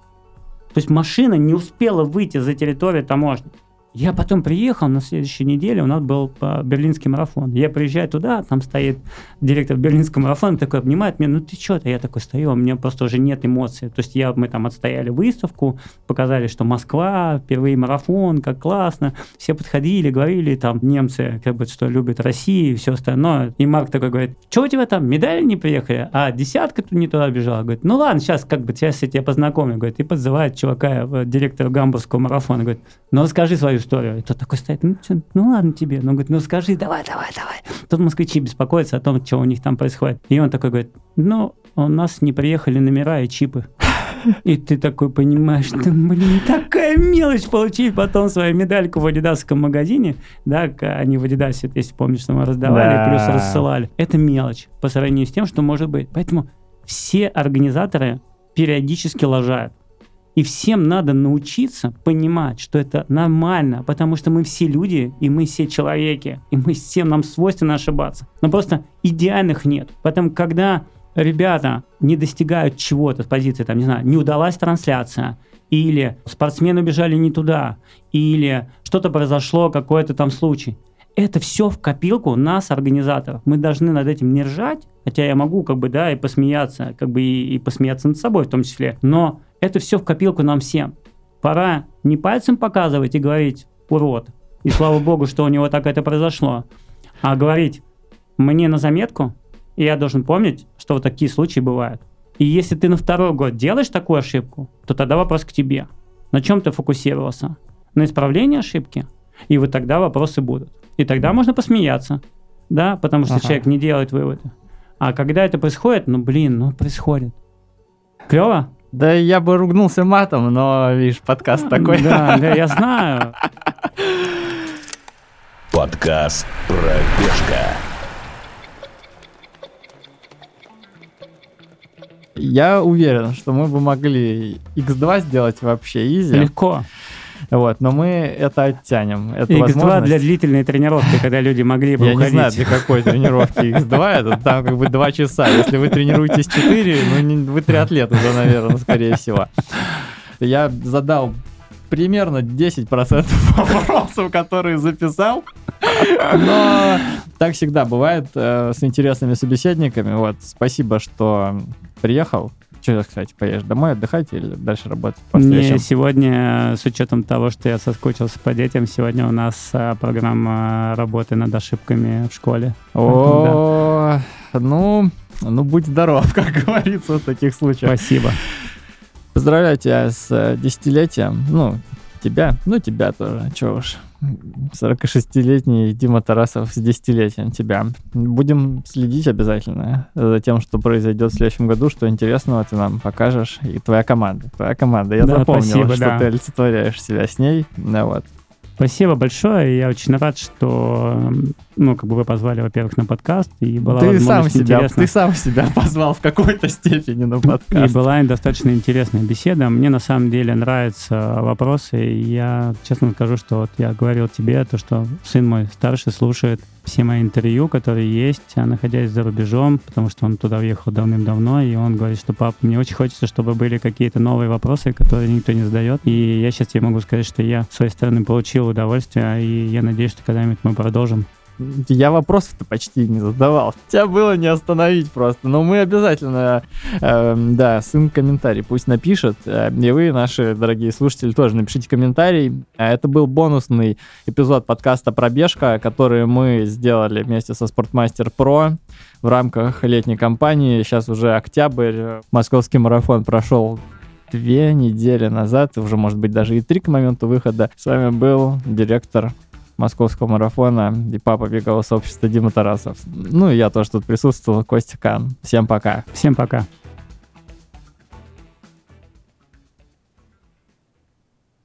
То есть машина не успела выйти за территорию таможни. Я потом приехал на следующей неделе, у нас был а, берлинский марафон. Я приезжаю туда, там стоит директор берлинского марафона, такой обнимает меня, ну ты что-то, я такой стою, у меня просто уже нет эмоций. То есть я, мы там отстояли выставку, показали, что Москва, впервые марафон, как классно. Все подходили, говорили, там, немцы, как бы, что любят Россию и все остальное. И Марк такой говорит, что у тебя там, медали не приехали? А десятка тут не туда бежала. Говорит, ну ладно, сейчас как бы сейчас я тебя познакомлю. Говорит, и подзывает чувака, э, директора гамбургского марафона. Говорит, ну расскажи свою историю. И тот такой стоит, ну, чё, ну ладно тебе. Ну, говорит, ну скажи, давай, давай, давай. Тут москвичи беспокоятся о том, что у них там происходит. И он такой говорит, ну, у нас не приехали номера и чипы. И ты такой понимаешь, что, блин, такая мелочь получить потом свою медальку в адидасском магазине, да, они в адидасе, если помнишь, что мы раздавали, Да. плюс рассылали. Это мелочь по сравнению с тем, что может быть. Поэтому все организаторы периодически лажают. И всем надо научиться понимать, что это нормально, потому что мы все люди, и мы все человеки, и мы всем нам свойственно ошибаться. Но просто идеальных нет. Поэтому, когда ребята не достигают чего-то с позиции, там, не знаю, не удалась трансляция, или спортсмены убежали не туда, или что-то произошло, какой-то там случай. Это все в копилку нас, организаторов. Мы должны над этим не ржать, хотя я могу как бы, да, и посмеяться, как бы и, и посмеяться над собой в том числе. Но Это все в копилку нам всем. Пора не пальцем показывать и говорить «урод», и слава богу, что у него так это произошло, а говорить «мне на заметку», и я должен помнить, что вот такие случаи бывают. И если ты на второй год делаешь такую ошибку, то тогда вопрос к тебе. На чем ты фокусировался? На исправлении ошибки? И вот тогда вопросы будут. И тогда можно посмеяться, да, потому что Ага. человек не делает выводы. А когда это происходит, ну блин, ну происходит. Клево? Да я бы ругнулся матом, но, видишь, подкаст такой. Да, да, я знаю. Подкаст «Пробежка». Я уверен, что мы бы могли X2 сделать вообще изи. Легко. Вот, но мы это оттянем. Эту X2 возможность. для длительной тренировки, когда люди могли бы Я не уходить. знаю, для какой тренировки X2, это там как бы 2 часа. Если вы тренируетесь 4, ну не- вы триатлет уже, наверное, скорее всего. Я задал примерно 10% вопросов, которые записал. Но так всегда бывает э, с интересными собеседниками. Вот, спасибо, что приехал. Что, кстати, поедешь домой отдыхать или дальше работать? Не, сегодня, с учетом того, что я соскучился по детям, сегодня у нас а, программа работы над ошибками в школе. О, ну, ну будь здоров, [laughs] как говорится в таких случаях. Спасибо. Поздравляю тебя с э, десятилетием. Ну, тебя, ну тебя тоже, чего уж. 46-летний Дима Тарасов с десятилетием тебя. Будем следить обязательно за тем, что произойдет в следующем году, что интересного ты нам покажешь. И твоя команда. Твоя команда. Я Да, запомнил, спасибо, что да. ты олицетворяешь себя с ней. Ну, вот. Спасибо большое. Я очень рад, что ну, как бы вы позвали, во-первых, на подкаст, и была ты сам себя, интересно. ты сам себя [laughs] позвал в какой-то степени на [laughs] И подкаст. была достаточно интересная беседа. Мне на самом деле нравятся вопросы. И я честно скажу, что вот я говорил тебе, то, что сын мой старший слушает все мои интервью, которые есть, а находясь за рубежом, потому что он туда уехал давным-давно, и он говорит, что пап, мне очень хочется, чтобы были какие-то новые вопросы, которые никто не задает. И я сейчас тебе могу сказать, что я с своей стороны получил удовольствие, и я надеюсь, что когда-нибудь мы продолжим. Я вопросов-то почти не задавал. Тебя было не остановить просто. Но мы обязательно, эм, да, сын комментарий пусть напишет. Э, и вы, наши дорогие слушатели, тоже напишите комментарий. Э, Это был бонусный эпизод подкаста «Пробежка», который мы сделали вместе со Спортмастер Про в рамках летней кампании. Сейчас уже октябрь. Московский марафон прошел две недели назад, уже, может быть, даже и три к моменту выхода. С вами был директор московского марафона и папа бегового сообщества Дима Тарасов. Ну и я тоже тут присутствовал, Костя Кан. Всем пока. Всем пока.